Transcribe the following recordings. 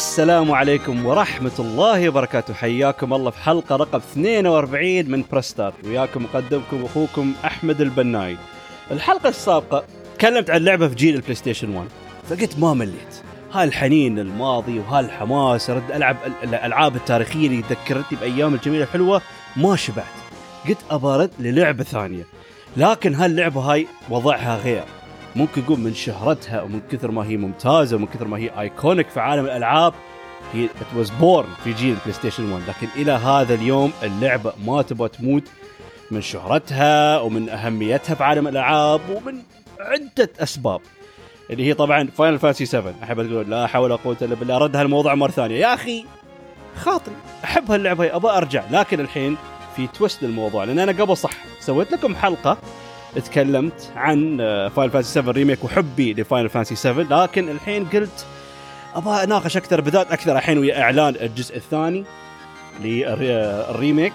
السلام عليكم ورحمة الله وبركاته. حياكم الله في حلقة رقم 42 من برستار وياكم مقدمكم أخوكم أحمد البناي. الحلقة السابقة تكلمت عن لعبة في جيل البلاي ستيشن 1 فقلت ما مليت. هاي الحنين للماضي وهاي الحماس ارد ألعب الألعاب التاريخية اللي ذكرتني بأيام الجميلة الحلوة ما شبعت. قلت أبارد للعبة ثانية. لكن هاللعبه هاي وضعها غير. ممكن نقول من شهرتها ومن كثر ما هي ممتازة ومن كثر ما هي iconic في عالم الألعاب هي it was born في جيل البلاي ستيشن 1 لكن إلى هذا اليوم اللعبة ما تبغى تموت من شهرتها ومن أهميتها في عالم الألعاب ومن عدة أسباب. اللي هي طبعا فاينل فانتسي 7 أحب أقول لا حول ولا قوة إلا بالله رد هالموضوع مرة ثانية. يا أخي خاطري أحب هاللعبة ابى أرجع. لكن الحين في twist للموضوع لأن أنا قبل صح سويت لكم حلقة تكلمت عن فاينل فانتسي 7 ريميك وحبي لفاينل فانتسي 7 لكن الحين قلت أبغى أناقش أكثر بالذات أكثر الحين ويا إعلان الجزء الثاني لل remake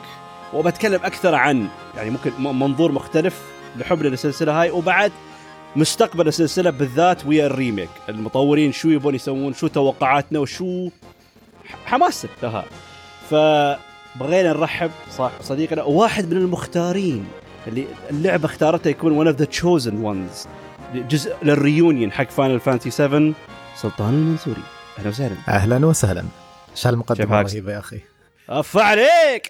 وبتكلم أكثر عن يعني ممكن منظور مختلف لحبنا للسلسلة هاي وبعد مستقبل السلسلة بالذات ويا ال remake. المطورين شو يبون يسوون شو توقعاتنا وشو حماسنا لها. فبغينا نرحب صح صديقنا واحد من المختارين. اللي اللعبة اختارتها يكون one of the chosen ones جزء لل reunion حق فاينل فانتسي 7 سلطان المنصوري. أهلا وسهلا. أهلا وسهلا. شو هالمقدمه رهيبة يا أخي. أف عليك!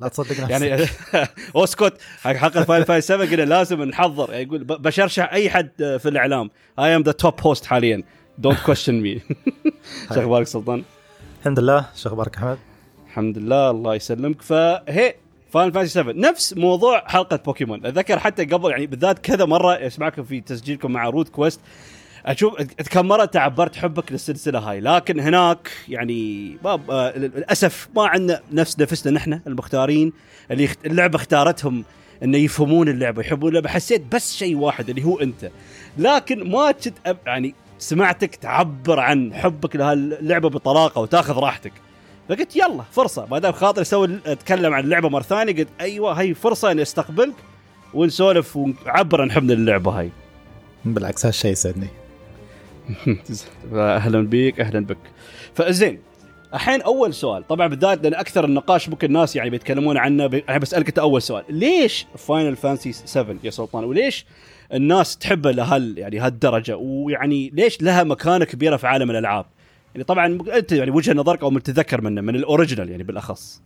لا تصدق نفسك. يعني اسكت حق حلقه فاينل فاينل 7 قلنا لازم نحضر. يعني يقول بشرشح أي حد في الإعلام. I am the top host حاليا. don't question me شو أخبارك سلطان؟ الحمد لله. شو أخبارك أحمد؟ الحمد لله. الله يسلمك. فهي فاينل فانتسي 7 نفس موضوع حلقة بوكيمون أتذكر حتى قبل يعني بالذات كذا مرة أسمعكم في تسجيلكم مع روت كويست أشوف كم مرة تعبر عن حبك للسلسلة هاي. لكن هناك يعني باب آه للأسف ما عندنا نفس نفسنا نحن المختارين. اللي اللعبة اختارتهم إنه يفهمون اللعبة يحبون اللعبة. حسيت بس شيء واحد اللي هو أنت. لكن ما كنت يعني سمعتك تعبر عن حبك لهاللعبه بطلاقة وتاخذ راحتك. فقلت يلا فرصة. ما دام خاطر أسوي أتكلم عن اللعبة مرة ثانية قلت أيوه هي فرصة إني أستقبلك ونسولف ونعبر عن حبنا للعبة هاي. بالعكس هالشيء يسعدني. أهلا بيك أهلا بك. فزين الحين أول سؤال. طبعا بالذات لأن أكثر النقاش ممكن الناس يعني بيتكلمون عنه أنا بسألك أنت أول سؤال. ليش فاينل فانتسي 7 يا سلطان؟ وليش الناس تحبه لهال يعني هالدرجة؟ ويعني ليش لها مكانة كبيرة في عالم الألعاب؟ يعني طبعا أنت يعني وجهة نظرك أو من تتذكر منه من ال original يعني بالأخص.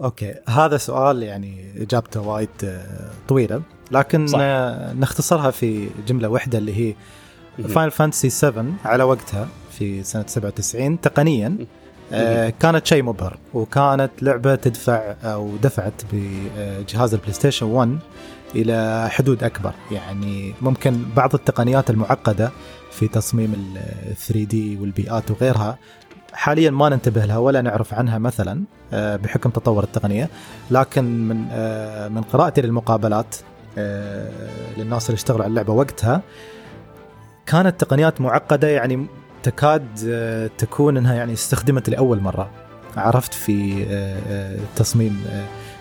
okay هذا سؤال يعني إجابته وايد طويلة لكن صح. نختصرها في جملة واحدة اللي هي فاينل فانتسي 7 على وقتها في سنة 97 تقنيا آه كانت شيء مبهر وكانت لعبة تدفع أو دفعت بجهاز البلاي ستيشن 1 إلى حدود أكبر. يعني ممكن بعض التقنيات المعقدة في تصميم ال 3 دي والبيئات وغيرها حاليا ما ننتبه لها ولا نعرف عنها مثلا بحكم تطور التقنية. لكن من من قراءتي للمقابلات للناس اللي اشتغلوا على اللعبة وقتها كانت تقنيات معقدة يعني تكاد تكون إنها يعني استخدمت لأول مرة. عرفت في تصميم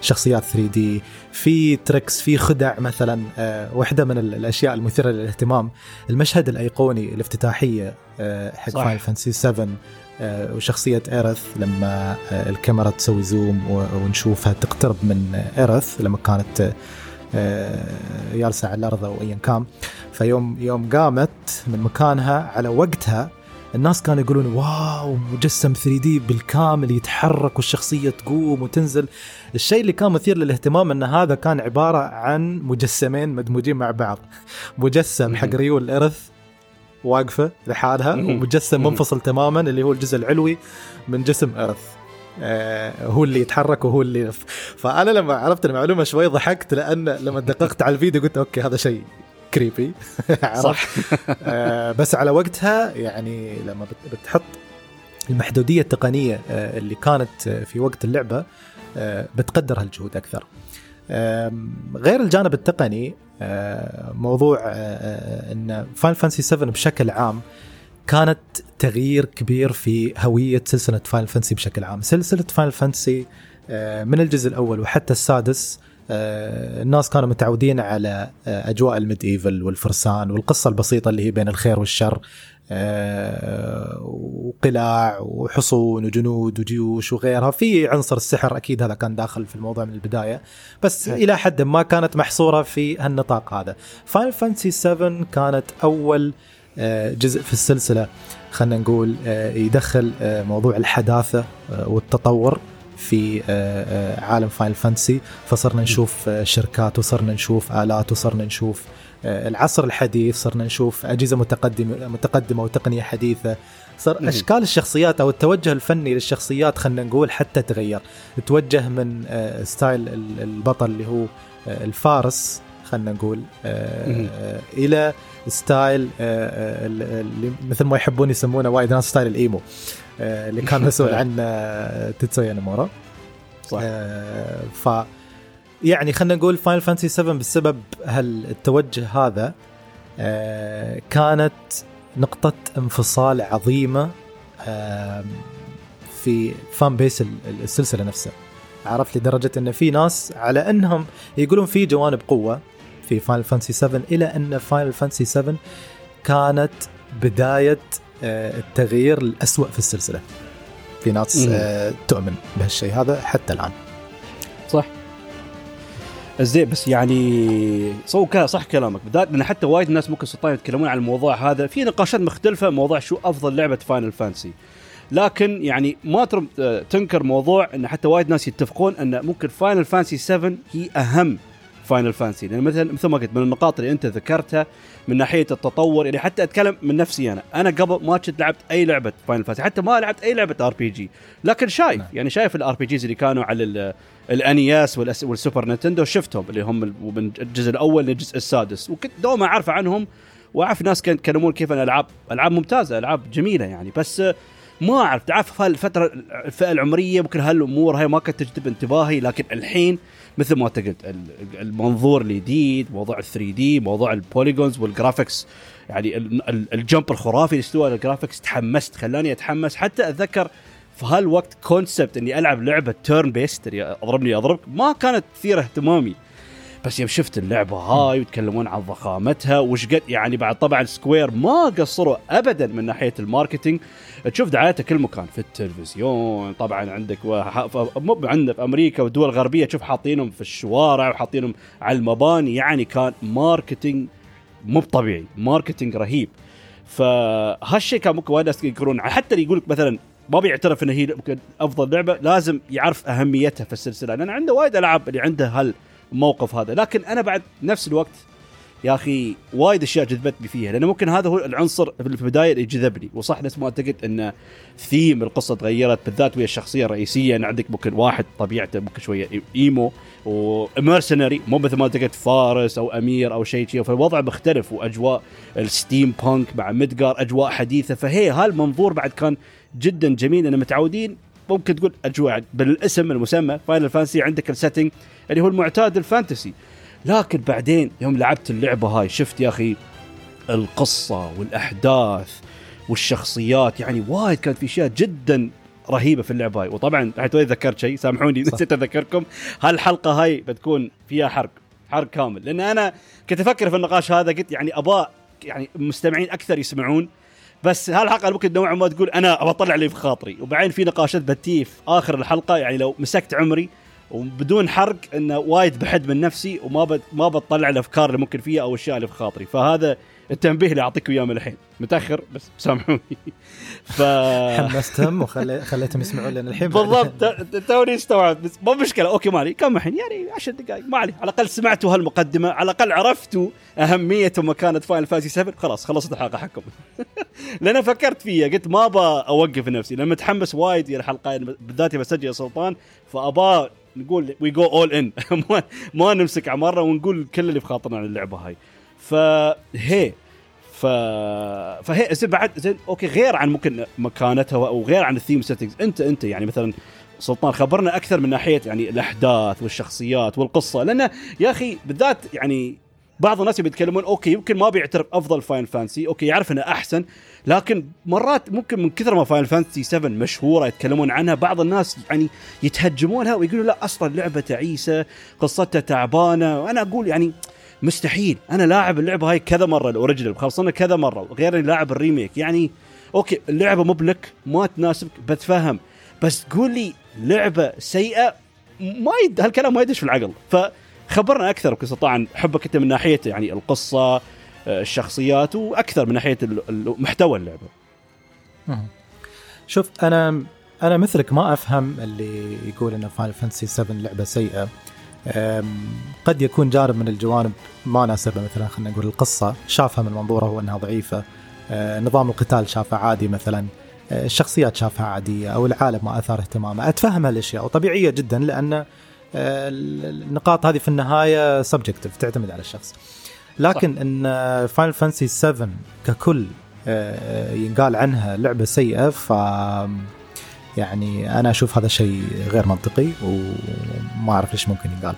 شخصيات 3D في tricks في خدع مثلا واحدة من الأشياء المثيرة للاهتمام. المشهد الأيقوني الافتتاحية حق فاينل فانتسي 7 وشخصية ايرث لما الكاميرا تسوي zoom ونشوفها تقترب من ايرث لما كانت جالسة على الأرض أو ايا كان. فيوم يوم قامت من مكانها على وقتها الناس كانوا يقولون wow مجسم 3D بالكامل يتحرك والشخصية تقوم وتنزل. الشيء اللي كان مثير للاهتمام أن هذا كان عبارة عن مجسمين مدموجين مع بعض. مجسم حق ريول ايرث واقفة لحالها ومجسم منفصل تماما اللي هو الجزء العلوي من جسم ايرث. آه هو اللي يتحرك وهو اللي يلف فأنا لما عرفت المعلومة شوي ضحكت لأن لما دققت على الفيديو قلت okay هذا شيء creepy صح. آه بس على وقتها يعني لما بتحط المحدودية التقنية آه اللي كانت في وقت اللعبة آه بتقدر هالجهود أكثر. غير الجانب التقني موضوع إن فاينل فانتسي 7 بشكل عام كانت تغيير كبير في هوية سلسلة فاينل فانتسي بشكل عام. سلسلة فاينل فانتسي من الجزء الأول وحتى السادس الناس كانوا متعودين على أجواء ال medieval والفرسان والقصة البسيطة اللي هي بين الخير والشر آه، وقلاع وحصون وجنود وجيوش وغيرها. في عنصر السحر أكيد هذا كان داخل في الموضوع من البداية بس هي. إلى حد ما كانت محصورة في هالنطاق هذا. فاينل فانتسي 7 كانت أول آه، جزء في السلسلة خلينا نقول آه، يدخل آه، موضوع الحداثة آه، والتطور. في آه، آه، عالم فاينل فانتسي فصرنا نشوف آه، شركات وصرنا نشوف آلات وصرنا نشوف العصر الحديث صرنا نشوف أجهزة متقدمة متقدمة وتقنية حديثة. صار. أشكال الشخصيات أو التوجه الفني للشخصيات خلينا نقول حتى تغير. توجه من style ال- البطل اللي هو الفارس خلينا نقول إلى style مثل ما يحبون يسمونه وايد ناس style ال emo. اللي كان مسؤول عنه آه، تيتسويا نومورا صح. آه، ف يعني خلينا نقول Final Fantasy 7 بسبب هالتوجه هذا آه، كانت نقطة انفصال عظيمة في fan base ال- ال- السلسلة نفسها. عرفت؟ لدرجة إن في ناس على إنهم يقولون في جوانب قوة في Final Fantasy 7 إلى إن Final Fantasy 7 كانت بداية آه، التغيير الأسوأ في السلسلة. في ناس. آه، تؤمن بهالشيء. هذا حتى الآن. صح. زين بس يعني so كا- صح كلامك. بالذات لأن حتى وايد ناس ممكن سلطان يتكلمون عن الموضوع هذا. في نقاشات مختلفة موضوع شو أفضل لعبة Final Fantasy لكن يعني ما آه، تنكر موضوع إن حتى وايد ناس يتفقون إن ممكن Final Fantasy 7 هي أهم Final Fantasy لأن مثلا مثل ما قلت من النقاط اللي أنت ذكرتها من ناحية التطور يعني حتى أتكلم من نفسي أنا. أنا قبل ما كنت لعبت أي لعبة Final Fantasy حتى ما لعبت أي لعبة RPG لكن شايف نعم. يعني شايف ال RPGs اللي كانوا على ال- ال NES وال Super Nintendo شفتهم اللي هم من الجزء الأول للجزء السادس. وكنت دوما أعرف عنهم وأعرف ناس كانوا يتكلمون كيف الالعاب ألعاب ممتازة ألعاب جميلة يعني. بس ما أعرف تعرف هالفترة الفئة العمرية ممكن هالأمور هاي ما كانت تجذب انتباهي لكن الحين مثل ما قلت ال- المنظور الجديد موضوع ال 3D موضوع ال polygons وال graphics يعني ال- ال- jump الخرافي اللي استوى ال graphics تحمست خلاني أتحمس. حتى أتذكر في هالوقت concept إني ألعب لعبة turn-based اللي أضربني أضربك ما كانت تثير اهتمامي. بس يوم شفت اللعبة هاي ويتكلمون عن ضخامتها وش قد يعني بعد طبعا Square ما قصروا ابدا من ناحية ال marketing. تشوف دعايته كل مكان في التلفزيون طبعا عندك مو عندنا في أمريكا والدول الغربية تشوف حاطينهم في الشوارع وحاطينهم على المباني يعني كان marketing مو طبيعي marketing رهيب. فهالشيء كان ممكن وايد ناس يقولون حتى اللي يقول لك مثلا ما بيعترف إن هي أفضل لعبة لازم يعرف أهميتها في السلسلة. لأن عنده وايد ألعاب اللي عنده هالموقف هذا. لكن أنا بعد نفس الوقت يا أخي وايد أشياء جذبتني فيها لأنه ممكن هذا هو العنصر في البداية اللي جذبني. وصح نفس ما انت قلت أن ثيم القصة تغيرت بالذات ويا الشخصية الرئيسية. ان عندك ممكن واحد طبيعته ممكن شوية إيمو ومرسنري مو مثل ما قلت فارس أو أمير أو شيء شيء. فالوضع مختلف وأجواء ال steampunk مع مدقار أجواء حديثة. فهي هالمنظور بعد كان جدا جميل لأن متعودين ممكن تقول اجواء بالاسم المسمى Final Fantasy عندك ال setting اللي هو المعتاد ال fantasy. لكن بعدين يوم لعبت اللعبة هاي شفت يا أخي القصة والأحداث والشخصيات يعني وايد كانت في أشياء جدا رهيبة في اللعبة هاي. وطبعا حتى ذكرت شيء سامحوني. نسيت أذكركم. هالحلقة هاي بتكون فيها حرق حرق كامل. لأن أنا كنت أفكر في النقاش هذا قلت يعني ابى يعني مستمعين أكثر يسمعون. بس هالحلقه ممكن نوعا ما تقول أنا ابى أطلع اللي في خاطري؟ وبعدين في نقاشات بتيه في آخر الحلقة يعني لو مسكت عمري وبدون حرق إنه وايد بحد من نفسي وما ما بتطلع الأفكار اللي ممكن فيها أو الأشياء اللي في خاطري. فهذا التنبيه اللي اعطيكم اياه من الحين. متأخر؟ بس سامحوني. ف حمستهم وخليتهم يسمعون لنا الحين. بالضبط. توني استوعبت بس مو مشكلة. okay مالي. كم الحين؟ يعني 10 دقائق ما علي على الأقل سمعتوا هالمقدمة. على الأقل عرفتوا اهميه ومكانه Final Fantasy 7 خلاص خلصت الحلقة حقكم. لأن فكرت فيها. قلت ما ابى أوقف نفسي. لأن متحمس وايد الحلقة. بالذات بسجل يا سلطان. فابى نقول we go all in ما نمسك عمارنا ونقول كل اللي في خاطرنا عن اللعبة هاي. فهي ف فهي زين بعد زين okay غير عن ممكن مكانتها أو غير عن ال theme settings انت انت يعني مثلا سلطان خبرنا أكثر من ناحية يعني الأحداث والشخصيات والقصة لأنه يا أخي بالذات يعني بعض الناس بيتكلمون okay يمكن ما بيعترف أفضل Final Fantasy okay يعرف إنه أحسن لكن مرات ممكن من كثر ما Final Fantasy 7 مشهورة يتكلمون عنها بعض الناس يعني يتهجمونها ويقولوا لا أصلا لعبة تعيسة قصتها تعبانة وأنا أقول يعني مستحيل. أنا لاعب اللعبة هاي كذا مرة ال original خلصنا كذا مرة غير إني لاعب ال remake. يعني okay اللعبة مو بلك ما تناسبك بتفهم. بس تقول لي لعبة سيئة ما يد... هالكلام ما يدش في العقل. فخبرنا أكثر بكل عن حبك أنت من ناحية يعني القصة آه، الشخصيات وأكثر من ناحية محتوى اللعبة. شوف أنا أنا مثلك ما أفهم اللي يقول إن Final Fantasy 7 لعبة سيئة. قد يكون جانب من الجوانب ما ناسبه مثلا خلينا نقول القصة شافها من منظوره هو أنها ضعيفة. أه، نظام القتال شافه عادي مثلا. أه، الشخصيات شافها عادية أو العالم ما اثار اهتمامه أتفهم هالأشياء وطبيعية جدا لأن أه، النقاط هذه في النهاية subjective تعتمد على الشخص. لكن صح. إن Final Fantasy 7 ككل ينقال عنها لعبة سيئة ف يعني أنا أشوف هذا شيء غير منطقي وما أعرف ليش ممكن ينقال.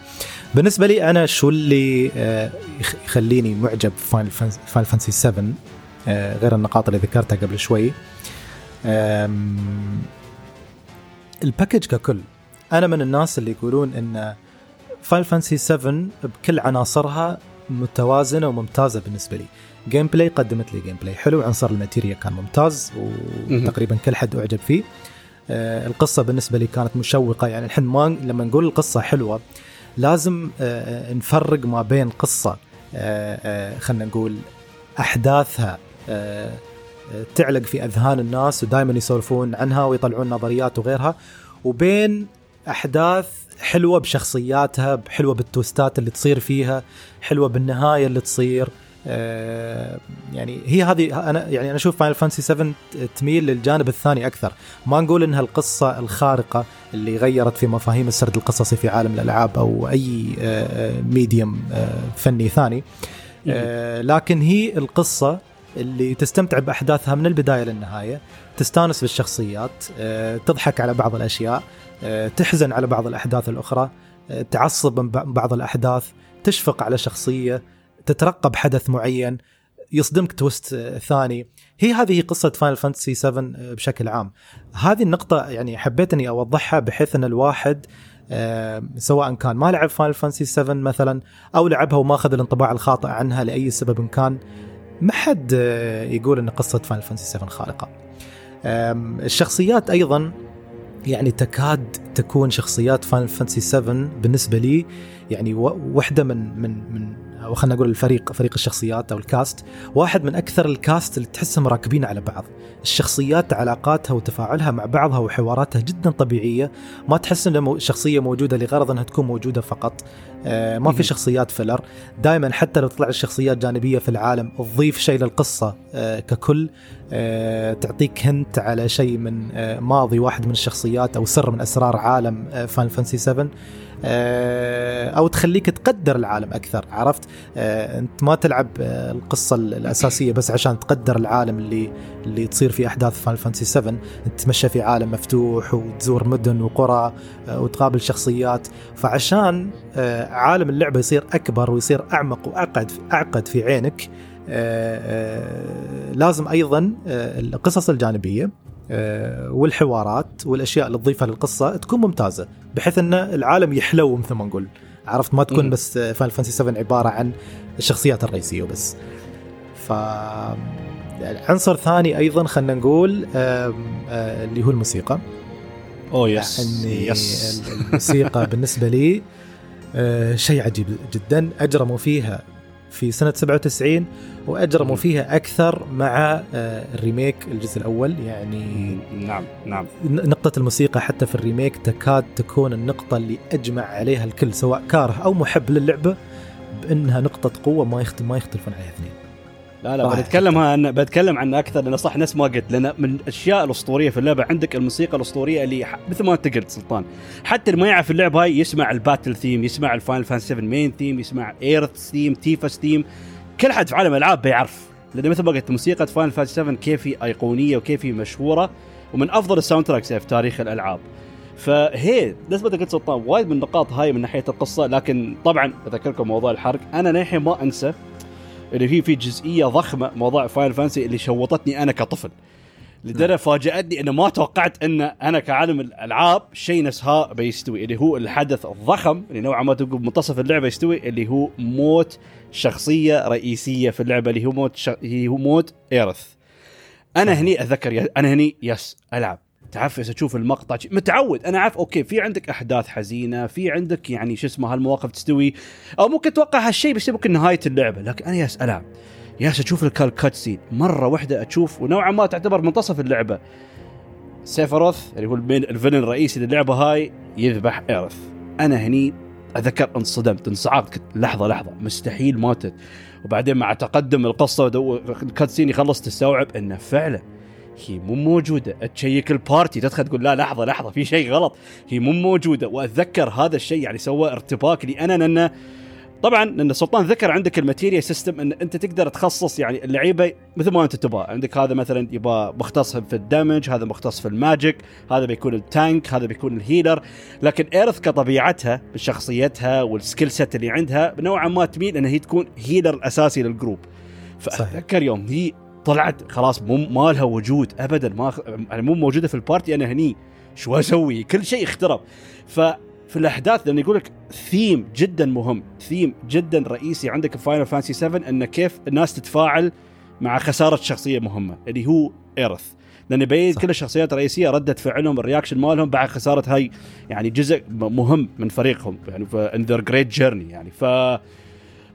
بالنسبة لي أنا شو اللي آه، يخليني معجب Final Fantasy 7 غير النقاط اللي ذكرتها قبل شوي. ال package ككل. أنا من الناس اللي يقولون إن Final Fantasy 7 بكل عناصرها متوازنة وممتازة بالنسبة لي. gameplay قدمت لي gameplay حلو عنصر ال materia كان ممتاز وتقريبا كل حد أعجب فيه. آه، القصة بالنسبة لي كانت مشوقة. يعني الحين ما لما نقول القصة حلوة لازم آه، نفرق ما بين آه، خلينا نقول أحداثها تعلق في أذهان الناس ودائما يسولفون عنها ويطلعون نظريات وغيرها وبين أحداث حلوة بشخصياتها حلوة بالتويستات اللي تصير فيها حلوة بالنهاية اللي تصير. آه، يعني هي هذه أنا يعني أنا أشوف Final Fantasy 7 تميل للجانب الثاني أكثر. ما نقول إنها القصة الخارقة اللي غيرت في مفاهيم السرد القصصي في عالم الألعاب أو أي medium آه، آه، فني ثاني. لكن هي القصة اللي تستمتع بأحداثها من البداية للنهاية تستانس بالشخصيات تضحك على بعض الأشياء تحزن على بعض الأحداث الأخرى تعصب من بعض الأحداث تشفق على شخصية تترقب حدث معين يصدمك twist ثاني. هي هذه قصة Final Fantasy 7 بشكل عام. هذه النقطة يعني حبيت أني أوضحها بحيث أن الواحد آه، سواء كان ما لعب Final Fantasy 7 مثلا أو لعبها وما أخذ الانطباع الخاطئ عنها لأي سبب كان ما حد آه، يقول أن قصة Final Fantasy 7 خارقة. الشخصيات أيضا يعني تكاد تكون شخصيات Final Fantasy 7 بالنسبة لي يعني واحدة من من من أو خلينا نقول الفريق فريق الشخصيات أو ال cast واحد من أكثر ال cast اللي تحسهم راكبين على بعض. الشخصيات علاقاتها وتفاعلها مع بعضها وحواراتها جدا طبيعية ما تحس ان شخصية موجودة لغرض إنها تكون موجودة فقط. ما في شخصيات filler دائما حتى لو طلع الشخصيات جانبية في العالم تضيف شيء للقصة آه، ككل آه، تعطيك hint على شيء من ماضي واحد من الشخصيات أو سر من أسرار عالم Final Fantasy 7 آه، أو تخليك تقدر العالم أكثر عرفت؟ آه، أنت ما تلعب آه، القصة الأساسية بس عشان تقدر العالم اللي اللي تصير في أحداث Final Fantasy 7 انت تتمشى في عالم مفتوح وتزور مدن وقرى وتقابل شخصيات. فعشان عالم اللعبة يصير أكبر ويصير أعمق واعقد أعقد في عينك. لازم أيضا القصص الجانبية آه، والحوارات والأشياء اللي تضيفها للقصة تكون ممتازة بحيث أن العالم يحلو مثل ما نقول. عرفت؟ ما تكون بس Final Fantasy 7 عبارة عن الشخصيات الرئيسية وبس. ف عنصر ثاني أيضا خلينا نقول آه، اللي هو الموسيقى. oh yes يعني yes. الموسيقى بالنسبة لي آه، شيء عجيب جدا. أجرموا فيها في سنة 97 وأجرموا فيها أكثر مع آه، ال remake الجزء الأول يعني نعم نعم. نقطة الموسيقى حتى في ال remake تكاد تكون النقطة اللي أجمع عليها الكل سواء كاره أو محب للعبة بأنها نقطة قوة ما يختلف ما يختلفون عليها اثنين. لا لا بتكلم عن بتكلم عن أكثر لأنه صح نفس ما قلت لأن من الأشياء الأسطورية في اللعبة عندك الموسيقى الأسطورية اللي مثل ما أنت قلت سلطان. حتى اللي ما يعرف اللعبه هاي يسمع ال battle theme يسمع ال Final Fantasy 7 main theme يسمع Aerith theme Tifa's theme كل حد في عالم الالعاب بيعرف. لأن مثل ما قلت موسيقى Final Fantasy 7 كيف هي أيقونية وكيف هي مشهورة ومن أفضل ال soundtracks في تاريخ الألعاب. فهي نسبة قلت سلطان وايد من النقاط هاي من ناحية القصة لكن طبعا بذكركم موضوع الحرق. أنا للحين ما أنسى اللي فيه في جزئية ضخمة موضوع Final Fantasy اللي شوطتني أنا كطفل. لدرجة فاجأتني إنه ما توقعت إن أنا كعالم الألعاب شيء نفس ها بيستوي اللي هو الحدث الضخم اللي نوعا ما تقول منتصف اللعبة يستوي اللي هو موت شخصية رئيسية في اللعبة اللي هو موت ش... هو موت Aerith أنا هني أتذكر أنا هني يالس ألعب. تعفس أشوف المقطع متعود. أنا عارف okay في عندك أحداث حزينة في عندك يعني شو اسمه هالمواقف تستوي أو ممكن تتوقع هالشيء بس ممكن نهاية اللعبة. لكن أنا يالس ألعب. يالس أشوف ال cutscene مرة واحدة أشوف ونوعا ما تعتبر منتصف اللعبة. Sephiroth اللي هو ال main ال villain الرئيسي للعبة هاي يذبح Aerith. أنا هني اتذكر انصدمت انصعقت لحظة لحظة. مستحيل ماتت. وبعدين مع تقدم القصة ال cutscene يخلص تستوعب إنه فعلا هي مو موجودة. check ال party. تدخل تقول لا لحظة لحظة في شيء غلط. هي مو موجودة. وأتذكر هذا الشيء يعني سوى ارتباك لي أنا لأنه طبعا لأن سلطان ذكر عندك ال Materia system إن أنت تقدر تخصص يعني اللعيبة مثل ما أنت تبغى. عندك هذا مثلا يبغى مختص في ال damage هذا مختص في ال magic هذا بيكون ال tank هذا بيكون ال healer. لكن Aerith كطبيعتها بشخصيتها وال skill set اللي عندها نوعا ما تميل انها هي تكون healer أساسي لل group فأتذكر يوم هي طلعت خلاص مو ما لها وجود ابدا ما يعني مو موجودة في ال party أنا هني شو أسوي؟ كل شيء اخترب ف في الأحداث لأن يقول لك ثيم جدا مهم ثيم جدا رئيسي عندك في Final Fantasy 7 إنه كيف الناس تتفاعل مع خسارة شخصية مهمة اللي هو Aerith لأن يبين كل الشخصيات الرئيسية رده فعلهم ال reaction مالهم بعد خسارة هاي يعني جزء مهم من فريقهم يعني in their great journey يعني. ف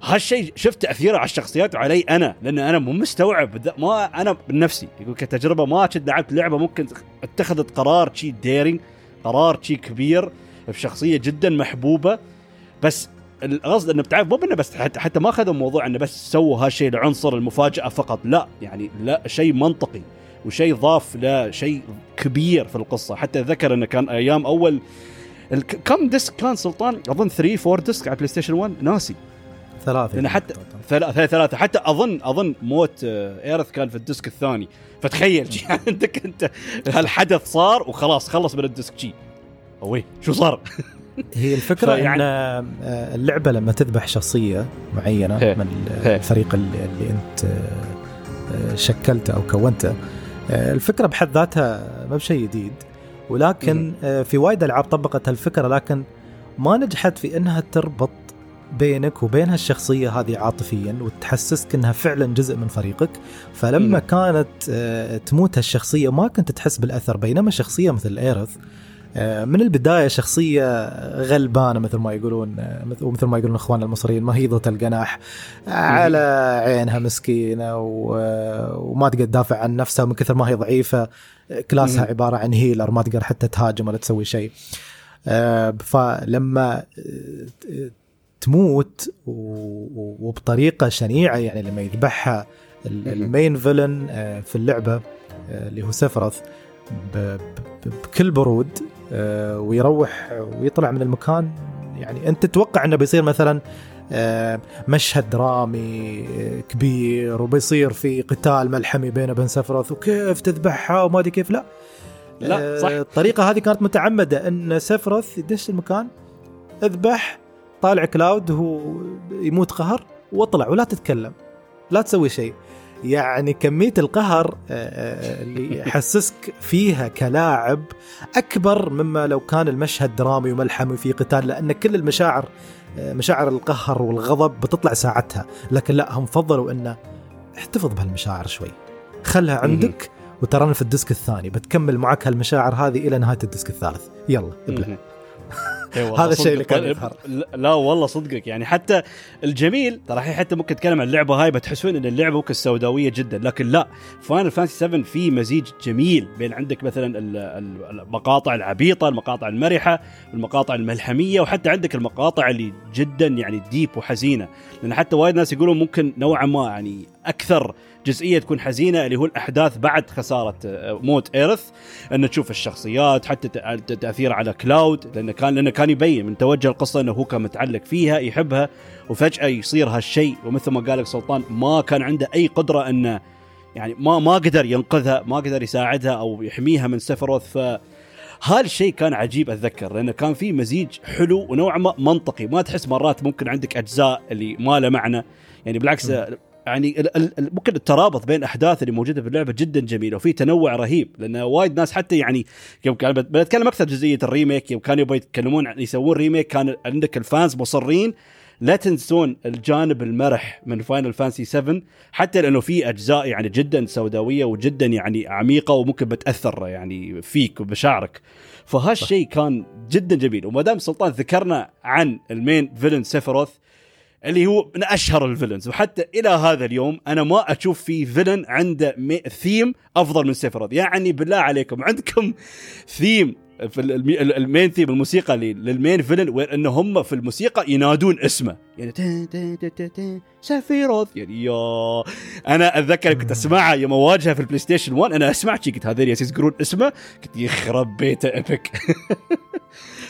هالشيء شفت تأثيره على الشخصيات وعلي أنا لأن أنا مو مستوعب. ما أنا بنفسي يقول كتجربة ما كنت لعبت لعبة ممكن اتخذت قرار شي daring قرار شي كبير بشخصية جدا محبوبة. بس القصد إنه بتعرف مو بس حتى, حتى ما اخذوا موضوع إنه بس سووا هالشيء لعنصر المفاجأة فقط لا يعني لا شيء منطقي وشيء ضاف لشيء كبير في القصة. حتى ذكر إنه كان أيام أول كم disc كان سلطان؟ أظن 3 4 disc على PlayStation 1 ناسي. ثلاثة لأن حتى ثلاثة ثلاثة حتى اظن أظن موت آه، Aerith كان في ال disc الثاني فتخيل عندك أنت هالحدث صار وخلاص خلص من الديسك شي أوي شو صار؟ هي الفكرة فيعني- إن آه، اللعبة لما تذبح شخصية معينة هي. من. الفريق اللي, اللي أنت آه، شكلته أو كونته آه، الفكرة بحد ذاتها ما بشيء جديد ولكن آه، في وايد ألعاب طبقت هالفكرة لكن ما نجحت في إنها تربط بينك وبين هالشخصية هذه عاطفيا وتحسسك إنها فعلا جزء من فريقك فلما مم. كانت آه، تموت هالشخصية ما كنت تحس بالأثر بينما شخصية مثل إيرث آه، من البداية شخصية غلبانة مثل ما يقولون آه، مثل ومثل ما يقولون اخواننا المصريين مهيضة الجناح على عينها مسكينة و- وما تقدر تدافع عن نفسها من كثر ما هي ضعيفة كلاسها مم. عبارة عن هيلر ما تقدر حتى تهاجم ولا تسوي شيء فلما تموت وبطريقة شنيعة يعني لما يذبحها. ال main villain آه، في اللعبة آه، اللي هو Sephiroth بكل برود آه، ويروح ويطلع من المكان يعني أنت تتوقع إنه بيصير مثلا مشهد درامي كبير وبيصير في قتال ملحمي بينه وبين Sephiroth وكيف تذبحها وما أدري كيف لا لا، صح. الطريقة هذه كانت متعمدة إن Sephiroth يدش المكان اذبح طالع Cloud هو يموت قهر واطلع ولا تتكلم لا تسوي شيء. يعني كمية القهر آه، آه، اللي يحسسك فيها كلاعب أكبر مما لو كان المشهد درامي وملحمي في قتال لأن كل المشاعر آه، مشاعر القهر والغضب بتطلع ساعتها. لكن لا هم فضلوا أنه احتفظ بهالمشاعر شوي. خلها عندك وترانا في ال disc الثاني. بتكمل معك هالمشاعر هذه إلى نهاية ال disc الثالث. يلا ابلع. هذا الشيء اللي كان يظهر. لا- والله صدقك. يعني حتى الجميل ترى الحين حتى ممكن نتكلم عن اللعبه هاي بتحسون إن اللعبة ممكن سوداوية جدا لكن لا. Final Fantasy 7 في مزيج جميل بين عندك مثلا ال- ال- المقاطع العبيطة المقاطع المرحة المقاطع الملحمية وحتى عندك المقاطع اللي جدا يعني deep وحزينة. لأن حتى وايد ناس يقولون ممكن نوعا ما يعني أكثر جزئية تكون حزينة اللي هو الأحداث بعد خسارة آه، موت إيرث. أن تشوف الشخصيات حتى تأثير على كلاود لأنه كان لأنه كان يبين من توجه القصة أنه هو كان متعلق فيها يحبها. وفجأة يصير هالشيء ومثل ما قال لك سلطان ما كان عنده أي قدرة انه يعني ما ما قدر ينقذها ما قدر يساعدها أو يحميها من سفروث. ف هالشيء كان عجيب أتذكر لأنه كان في مزيج حلو ونوعا ما منطقي. ما تحس مرات ممكن عندك أجزاء اللي ما له معنى. يعني بالعكس يعني ممكن الترابط بين الاحداث اللي موجودة في اللعبة جدا جميل وفي تنوع رهيب لأن وايد ناس حتى يعني يوم كان بنتكلم أكثر جزئية ال remake يوم كانوا يبغوا يتكلمون عن يسوون remake كان عندك ال fans مصرين لا تنسون الجانب المرح من Final Fantasy 7 حتى لأنه في أجزاء يعني جدا سوداوية وجدا يعني عميقة وممكن بتأثر يعني فيك وبشعرك. فهالشيء كان جدا جميل وما دام سلطان ذكرنا عن ال main villain سيفروث اللي هو من أشهر ال villains. وحتى إلى هذا اليوم أنا ما أشوف في villain عنده ثيم أفضل من سيفروث يعني بالله عليكم عندكم ثيم في ال mai- ال main theme الموسيقى لل main villain وين إن هم في الموسيقى ينادون اسمه. يعني تن تن تن يعني يا أنا أتذكر كنت أسمعها يوم أواجهها في ال PlayStation 1 أنا اسمع قلت هذول يزقرون اسمه قلت يخرب بيته epic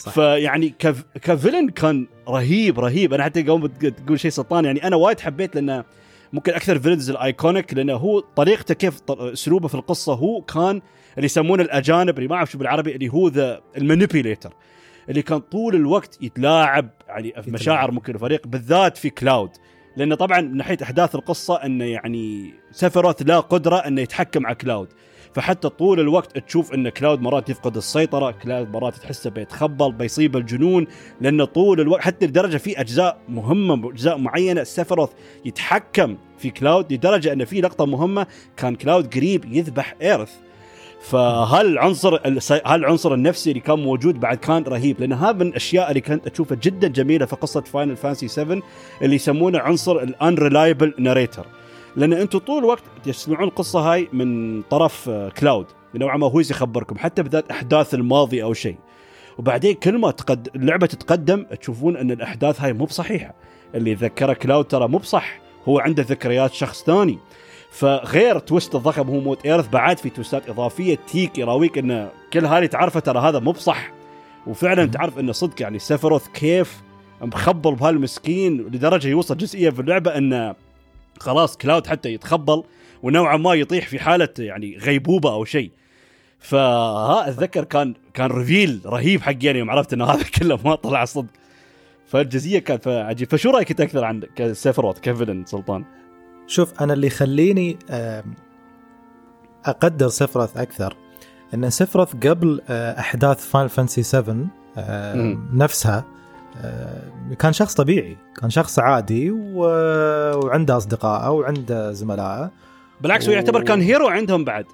صح. فيعني كف... ك villain كان رهيب رهيب. أنا حتى قوم تقول شيء سلطان يعني أنا وايد حبيت لأنه ممكن أكثر villains ال iconic لأنه هو طريقته كيف أسلوبه في القصة هو كان اللي يسمونه الأجانب اللي ما أعرف شو بالعربي اللي هو the ال manipulator اللي كان طول الوقت يتلاعب يعني في مشاعر ممكن الفريق بالذات في كلاود لأنه طبعا من ناحية أحداث القصة إنه يعني سفروث له قدرة إنه يتحكم على كلاود فحتى طول الوقت تشوف إن كلاود مرات يفقد السيطرة كلاود مرات تحسه بيتخبل بيصيب الجنون لأنه طول الوقت حتى لدرجة في أجزاء مهمة أجزاء معينة سفروث يتحكم في كلاود لدرجة إن في لقطة مهمة كان كلاود قريب يذبح إيرث. فهالعنصر الس- هالعنصر النفسي اللي كان موجود بعد كان رهيب؟ لأن هذا من الأشياء اللي كنت أشوفها جدا جميلة في قصة Final Fantasy 7 اللي يسمونه عنصر ال unreliable narrator لأن أنتم طول الوقت تسمعون القصة هاي من طرف آه، كلاود. نوعا ما هو يخبركم حتى بذات أحداث الماضي أو شيء. وبعدين كل ما تقد... اللعبة تتقدم تشوفون أن الأحداث هاي مو بصحيحة. اللي ذكره كلاود ترى مو بصح هو عنده ذكريات شخص ثاني. فغير twist الضخم هو موت إيرث بعد في تويستات إضافية تيك يراويك أن كل هذه تعرفه ترى هذا مو بصح. وفعلا تعرف انه صدق يعني سيفروث كيف مخبل بهالمسكين لدرجة يوصل جزئية في اللعبة انه خلاص كلاود حتى يتخبل ونوعا ما يطيح في حالة يعني غيبوبة أو شيء فها أتذكر كان كان reveal رهيب حقي يعني يوم عرفت ان هذا كله ما طلع صدق فالجزئية كانت عجيب فشو رأيك أنت أكثر عن كسيفروث ك villain سلطان؟ شوف أنا اللي يخليني أقدر سفرث أكثر إن سفرث قبل آه، أحداث Final Fantasy 7 آم، مم. نفسها كان شخص طبيعي كان شخص عادي و- وعنده أصدقائه وعنده زملائه بالعكس هو يعتبر كان هيرو عندهم بعد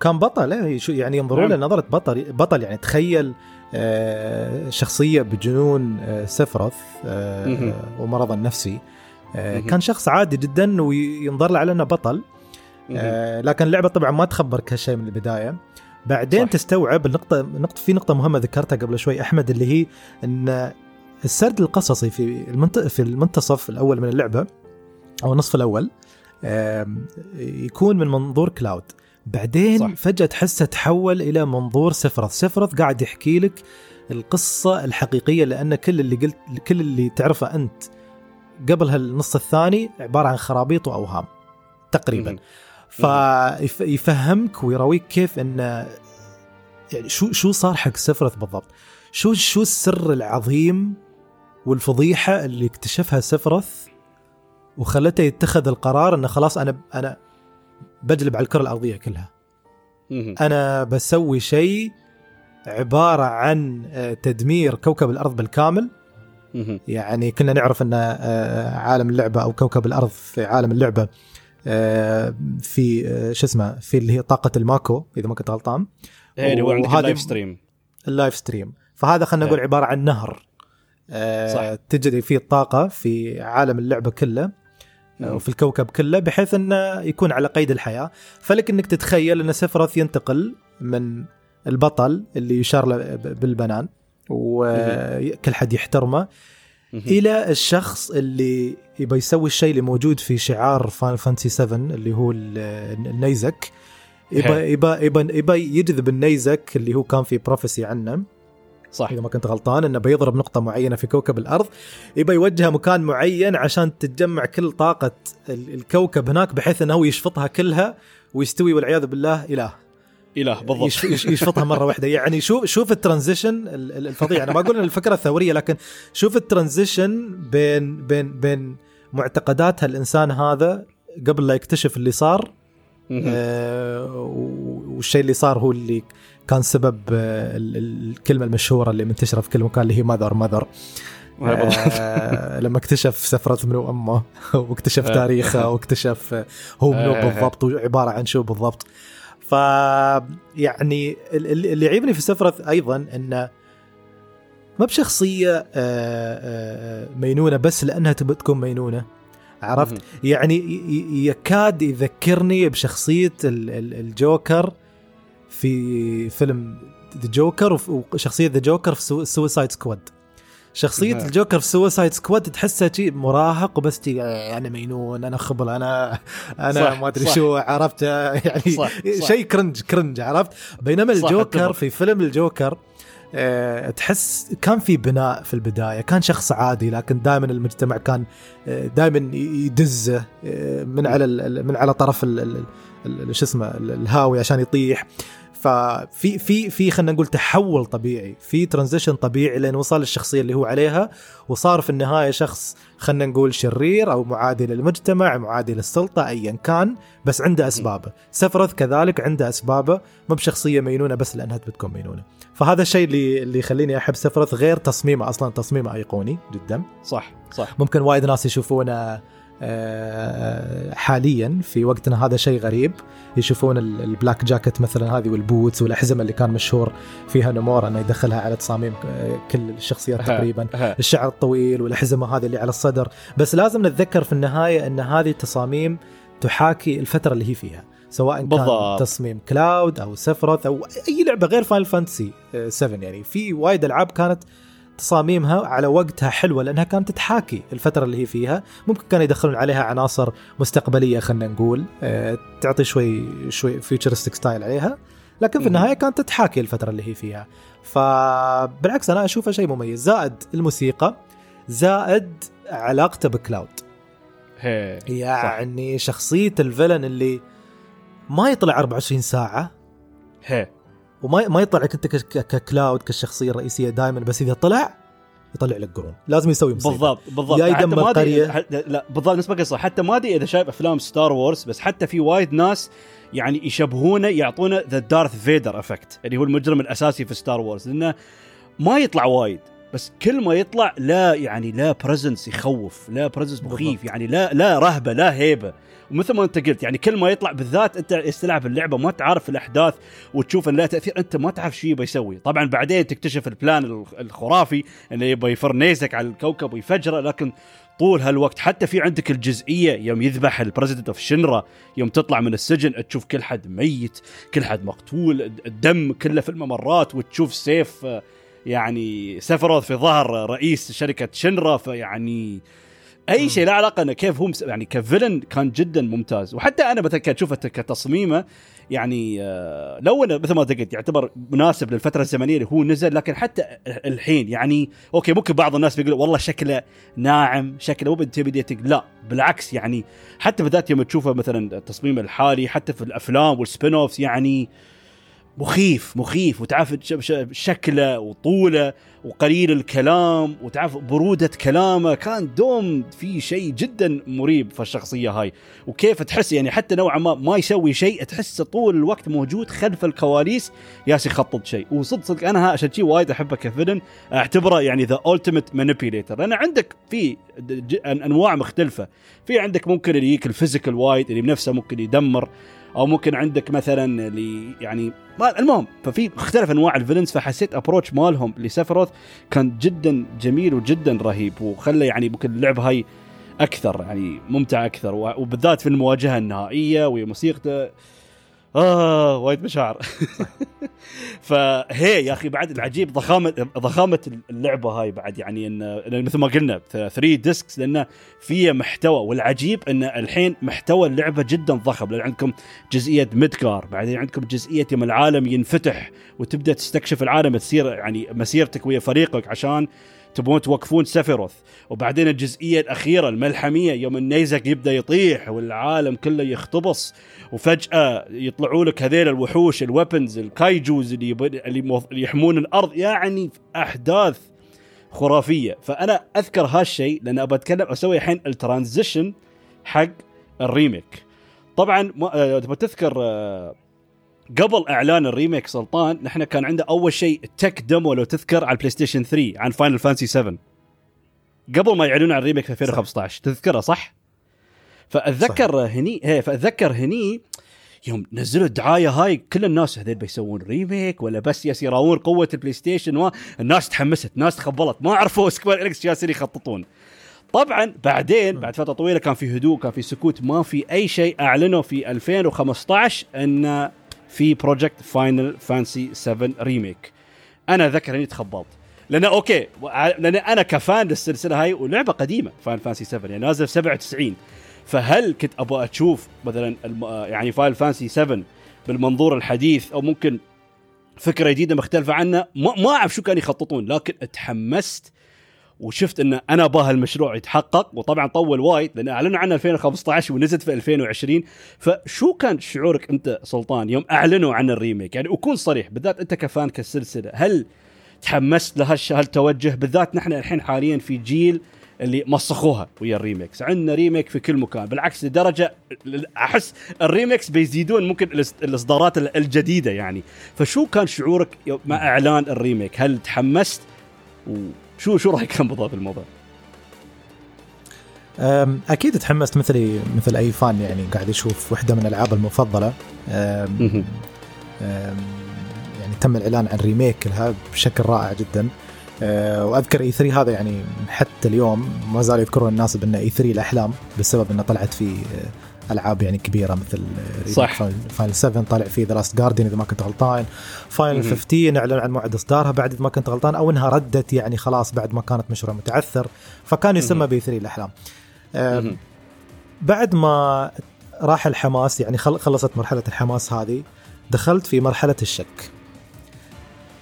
كان بطل إيه، يعني ينظرون نعم. له نظرة بطل بطل يعني تخيل آه، شخصية بجنون آه، سفرث آه، مهم. ومرض النفسي آه،. كان شخص عادي جدا وينظر له على إنه بطل آه، لكن اللعبة طبعا ما تخبرك هالشيء من البداية بعدين صح. صح. تستوعب النقطه نقطة في نقطة مهمة ذكرتها قبل شوي أحمد اللي هي إن السرد القصصي في. في المنتصف الأول من اللعبة أو النصف الأول يكون من منظور كلاود بعدين صح. فجأة تحسه تحول إلى منظور سفرث سفرث قاعد يحكي لك القصة الحقيقية لأن كل اللي قلت كل اللي تعرفه أنت قبل هالنص الثاني عبارة عن خرابيط وأوهام تقريبا فيفهمك ويراويك كيف إن يعني شو شو صار حق سفرث بالضبط شو شو السر العظيم والفضيحة اللي اكتشفها سفرث وخلته يتخذ القرار إنه خلاص أنا أنا بجلب على الكرة الأرضية كلها. أنا بسوي شيء عبارة عن آه، تدمير كوكب الأرض بالكامل. يعني كنا نعرف إن آه، عالم اللعبة أو كوكب الأرض في عالم اللعبة آه، في شو اسمه في اللي هي طاقة الماكو إذا ما كنت غلطان إيه، اللي هو عندك ال Lifestream ال Lifestream فهذا خلينا نقول إيه. عبارة عن نهر صح. تجري فيه الطاقة في عالم اللعبة كله آه،. وفي الكوكب كله بحيث إنه يكون على قيد الحياة فلك إنك تتخيل إن سفرث ينتقل من البطل اللي يشار له بالبنان وكل حد يحترمه. إلى الشخص اللي يبى يسوي الشيء اللي موجود في شعار Final Fantasy 7 اللي هو ال- النيزك يبى. يبى يبى يبى يجذب النيزك اللي هو كان في prophecy عنه صح. إذا ما كنت غلطان إنه بيضرب نقطة معينة في كوكب الأرض يبى يوجهها مكان معين عشان تتجمع كل طاقة ال- الكوكب هناك بحيث إنه هو يشفطها كلها ويستوي والعياذ بالله إله. إله بالضبط. يش- يش- يشفطها مرة واحدة. يعني شوف شوف ال transition ال- ال- الفظيع. أنا ما أقول إن الفكرة ثوريه لكن شوف ال transition بين بين بين معتقدات هالانسان هذا قبل لا يكتشف اللي صار. آه والشيء اللي صار هو اللي كان سبب آه الكلمة المشهورة اللي منتشرة في كل مكان اللي هي ماذر ماذر آه لما اكتشف سفرة منو امه واكتشف آه. تاريخه واكتشف هو منو. بالضبط وعبارة عن شو بالضبط. ف يعني اللي يعيبني في سفرة أيضا إنه ما بشخصية مينونة بس لأنها تبي تكون مينونة عرفت؟ يعني يكاد يذكرني بشخصية الجوكر في فيلم The Joker وشخصية The Joker في Suicide Squad شخصية. الجوكر في Suicide Squad تحسه شيء مراهق وبس أنا مينون أنا خبل أنا أنا ما أدري شو عرفت يعني شيء cringe cringe عرفت؟ بينما الجوكر في فيلم الجوكر أه تحس كان في بناء في البداية كان شخص عادي لكن دائما المجتمع كان دائما يدزه من على من على طرف شو اسمه الهاوي عشان يطيح. ففي في في خلينا نقول تحول طبيعي في ترانزيشن طبيعي لين وصل للشخصيه اللي هو عليها وصار في النهاية شخص خلينا نقول شرير أو معادي للمجتمع معادي للسلطه ايا كان بس عنده أسبابه. سفرث كذلك عنده أسبابه مو بشخصية مينونة بس لأنها بتكون مينونة. فهذا الشيء اللي اللي يخليني أحب سفرث غير تصميمه أصلا تصميمه أيقوني جدا. صح صح. ممكن وايد ناس يشوفونه حاليا في وقتنا هذا شيء غريب. يشوفون ال black jacket مثلا هذه وال boots والأحزمة اللي كان مشهور فيها نومورا إنه يدخلها على تصاميم آه، كل الشخصيات تقريبا. الشعر الطويل والأحزمة هذه اللي على الصدر. بس لازم نتذكر في النهاية إن هذه التصاميم تحاكي الفترة اللي هي فيها سواء بالضبط. كان تصميم كلاود أو سفرث أو أي لعبة غير Final Fantasy 7 يعني. في وايد ألعاب كانت تصاميمها على وقتها حلوة لأنها كانت تحاكي الفترة اللي هي فيها. ممكن كانوا يدخلون عليها عناصر مستقبلية خلينا نقول أه تعطي شوي شوي futuristic style عليها. لكن في النهاية كانت تحاكي الفترة اللي هي فيها. فبالعكس أنا أشوفها شيء مميز. زائد الموسيقى زائد علاقته بكلاود يعني صح. شخصية ال villain اللي ما يطلع 24 ساعة. هي. وما ما يطلع لك انت ككلاود كالشخصيه الرئيسيه دائما بس إذا طلع يطلع لك قرون. لازم يسوي مصيبة. بالضبط بالضبط. يا يدمر قرية. لا بالضبط نسبة قصة حتى ما أدري إذا شايف أفلام ستار وورز بس حتى في وايد ناس يعني يشبهونه يعطونه the Darth Vader effect اللي هو المجرم الأساسي في ستار وورز لأنه ما يطلع وايد بس كل ما يطلع لا يعني له presence يخوف له presence مخيف. يعني له له رهبة له هيبة. ومثل ما انت قلت يعني كل ما يطلع بالذات انت تلعب اللعبة ما تعرف الأحداث وتشوف إن لها تأثير أنت ما تعرف شو يبغى يسوي. طبعا بعدين تكتشف ال plan الخرافي إنه يفر نيزك على الكوكب ويفجره لكن طول هالوقت حتى في عندك الجزئية يوم يذبح ال president of Shinra يوم تطلع من السجن تشوف كل حد ميت كل حد مقتول الدم كله في الممرات وتشوف سيف يعني سفروث في ظهر رئيس شركة شنرا فيعني أي شيء له علاقة إنه كيف هو يعني ك villain كان جدا ممتاز. وحتى أنا مثلا كتشوفه كتصميمه يعني آه، لو إنه مثل ما قلت يعتبر مناسب للفترة الزمنية اللي هو نزل لكن حتى الحين يعني okay ممكن بعض الناس بيقولوا والله شكله ناعم شكله مو ب intimidating. لا بالعكس يعني حتى بالذات يوم تشوفه مثلا التصميم الحالي حتى في الأفلام وال spin offs يعني مخيف مخيف وتعرف شكله وطوله وقليل الكلام وتعرف برودة كلامه. كان دوم في شيء جدا مريب في الشخصية هاي. وكيف تحس؟ يعني حتى نوعا ما ما يسوي شيء تحسه طول الوقت موجود خلف الكواليس. يالس يخطط شيء. وصدق صدق أنا عشان شيء وايد أحبه ك villain. أعتبره يعني the ultimate manipulator لأن عندك في أنواع مختلفة. في عندك ممكن اللي يجيك ال physical وايد اللي بنفسه ممكن يدمر. أو ممكن عندك مثلا اللي يعني المهم ففي اختلف أنواع ال villains فحسيت approach مالهم لسفروث كان جدا جميل وجدا رهيب وخلى يعني ممكن اللعبه هاي أكثر يعني ممتعه أكثر وبالذات في المواجهة النهائية وموسيقته آه وايد مشاعر. فهي يا أخي بعد العجيب ضخامة ضخامة اللعبة هاي بعد يعني إن مثل ما قلنا 3 discs لأنه فيها محتوى والعجيب إن الحين محتوى اللعبة جدا ضخم. لأن عندكم جزئية ميدغار بعدين عندكم جزئية يوم العالم ينفتح وتبدأ تستكشف العالم تصير يعني مسيرتك ويا فريقك عشان تبون توقفون سفيروث. وبعدين الجزئية الأخيرة الملحمية يوم النيزك يبدأ يطيح والعالم كله يختبص وفجأة يطلعوا لك هذيل الوحوش ال weapons ال kaijus اللي اللي يحمون الأرض يعني أحداث خرافية. فأنا أذكر هالشيء لأن ابى أتكلم أسوي الحين ال transition حق ال remake. طبعا ما تبغى تذكر قبل إعلان ال remake سلطان نحن كان عندنا أول شيء tech demo لو تذكر على البلاي ستيشن 3 عن فاينل فانتسي 7 قبل ما يعلنون عن ال remake في 2015 صح. تذكره صح؟ فأتذكر صح. هني هي فأتذكر هني يوم نزلوا الدعاية هاي كل الناس هذول بيسوون remake ولا بس بس يراون قوة البلاي ستيشن الناس تحمست ناس تخبلت ما عرفوا سكوير انيكس جالسين يخططون طبعا بعدين بعد فترة طويلة كان في هدوء كان في سكوت ما في أي شيء أعلنوا في 2015 إن في project فاينل فانتسي 7 remake أنا أذكر إني تخبلت لأن okay لأن أنا ك fan للسلسلة هاي ولعبة قديمة فاينل فانتسي 7 يعني نازل 97 فهل كنت أبغى أشوف مثلا يعني فاينل فانتسي 7 بالمنظور الحديث أو ممكن فكرة جديدة مختلفة عنه ما, ما أعرف شو كانوا يخططون لكن اتحمست وشفت إن أنا أبغى المشروع يتحقق وطبعا طول وايد لأن أعلنوا عنه 2015 ونزلت في 2020 فشو كان شعورك أنت سلطان يوم أعلنوا عن ال remake؟ يعني وكون صريح بالذات أنت ك fan كالسلسله هل تحمست لهالتوجه بالذات نحن الحين حاليا في جيل اللي مسخوها ويا ال remakes. عندنا remake في كل مكان بالعكس لدرجة أحس ال remakes بيزيدون ممكن الإصدارات الجديدة يعني. فشو كان شعورك مع أعلان ال remake؟ هل تحمست؟ شو رأيك كان بالضبط الموضوع؟ أكيد تحمست مثلي مثل أي fan يعني قاعد يشوف واحدة من الألعاب المفضلة. أم أم يعني تم الإعلان عن remake لها بشكل رائع جدا. أه وأذكر E 3 هذا يعني حتى اليوم ما زالوا يذكرون الناس بانه E 3 الأحلام بسبب إنه طلعت في آه، ألعاب يعني كبيرة مثل صح. فاينل 7 طالع فيه ذا لاست جارديان إذا ما كنت غلطان. فاينل 15 اعلن عن موعد إصدارها بعد إذا ما كنت غلطان أو إنها ردت يعني خلاص بعد ما كانت مشروع متعثر فكان يسمى ب E 3 الاحلام بعد ما راح الحماس يعني خلصت مرحلة الحماس هذه دخلت في مرحلة الشك.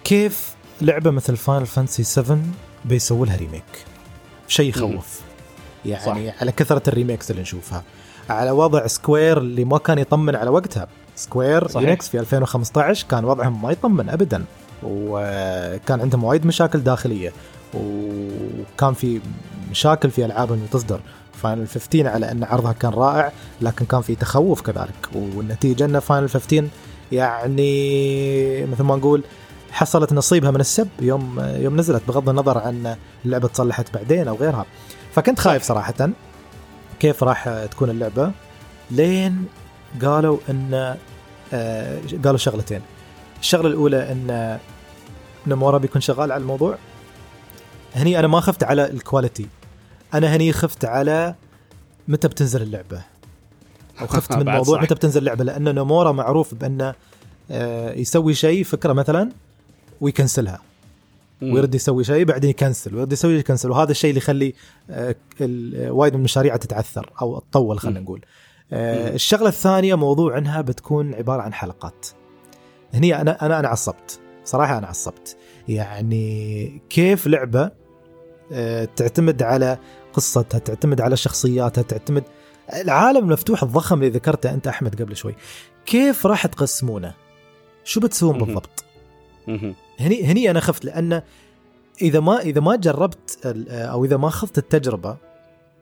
كيف لعبة مثل فاينل فانتسي 7 بيسووا لها remake شيء يخوف. يعني صح. على كثرة ال remakes اللي نشوفها. على وضع سكوير اللي ما كان يطمن على وقتها. سكوير انيكس في 2015 كان وضعهم ما يطمن ابدا. وكان عندهم وايد مشاكل داخلية. وكان في مشاكل في العابهم اللي تصدر. فاينل 15 على أن عرضها كان رائع لكن كان في تخوف كذلك. والنتيجة إن فاينل 15 يعني مثل ما نقول حصلت نصيبها من السب يوم يوم نزلت بغض النظر عن اللعبه تصلحت بعدين أو غيرها. فكنت خايف صراحة. كيف راح تكون اللعبة؟ لين قالوا إن آه قالوا شغلتين. الشغلة الأولى إن نمورا بيكون شغال على الموضوع. هني أنا ما خفت على الكواليتي أنا هني خفت على متى بتنزل اللعبة. أو خفت من موضوع متى بتنزل اللعبة لأن نمورا معروف بأنه آه يسوي شيء فكرة مثلا ويكنسلها ويرد يسوي شيء بعدين يكنسل. ويرد يسوي شيء يكنسل. وهذا الشيء اللي يخلي آه، وايد من المشاريع تتعثر أو تطول خلينا نقول. آه، الشغلة الثانية موضوع إنها بتكون عبارة عن حلقات. هني أنا أنا أنا عصبت. صراحة أنا عصبت. يعني كيف لعبة آه، تعتمد على قصتها تعتمد على شخصياتها تعتمد العالم المفتوح الضخم اللي ذكرته أنت أحمد قبل شوي. كيف راح تقسمونه؟ شو بتسوون بالضبط؟ هني هني أنا خفت لأن إذا ما إذا ما جربت أو إذا ما خضت التجربة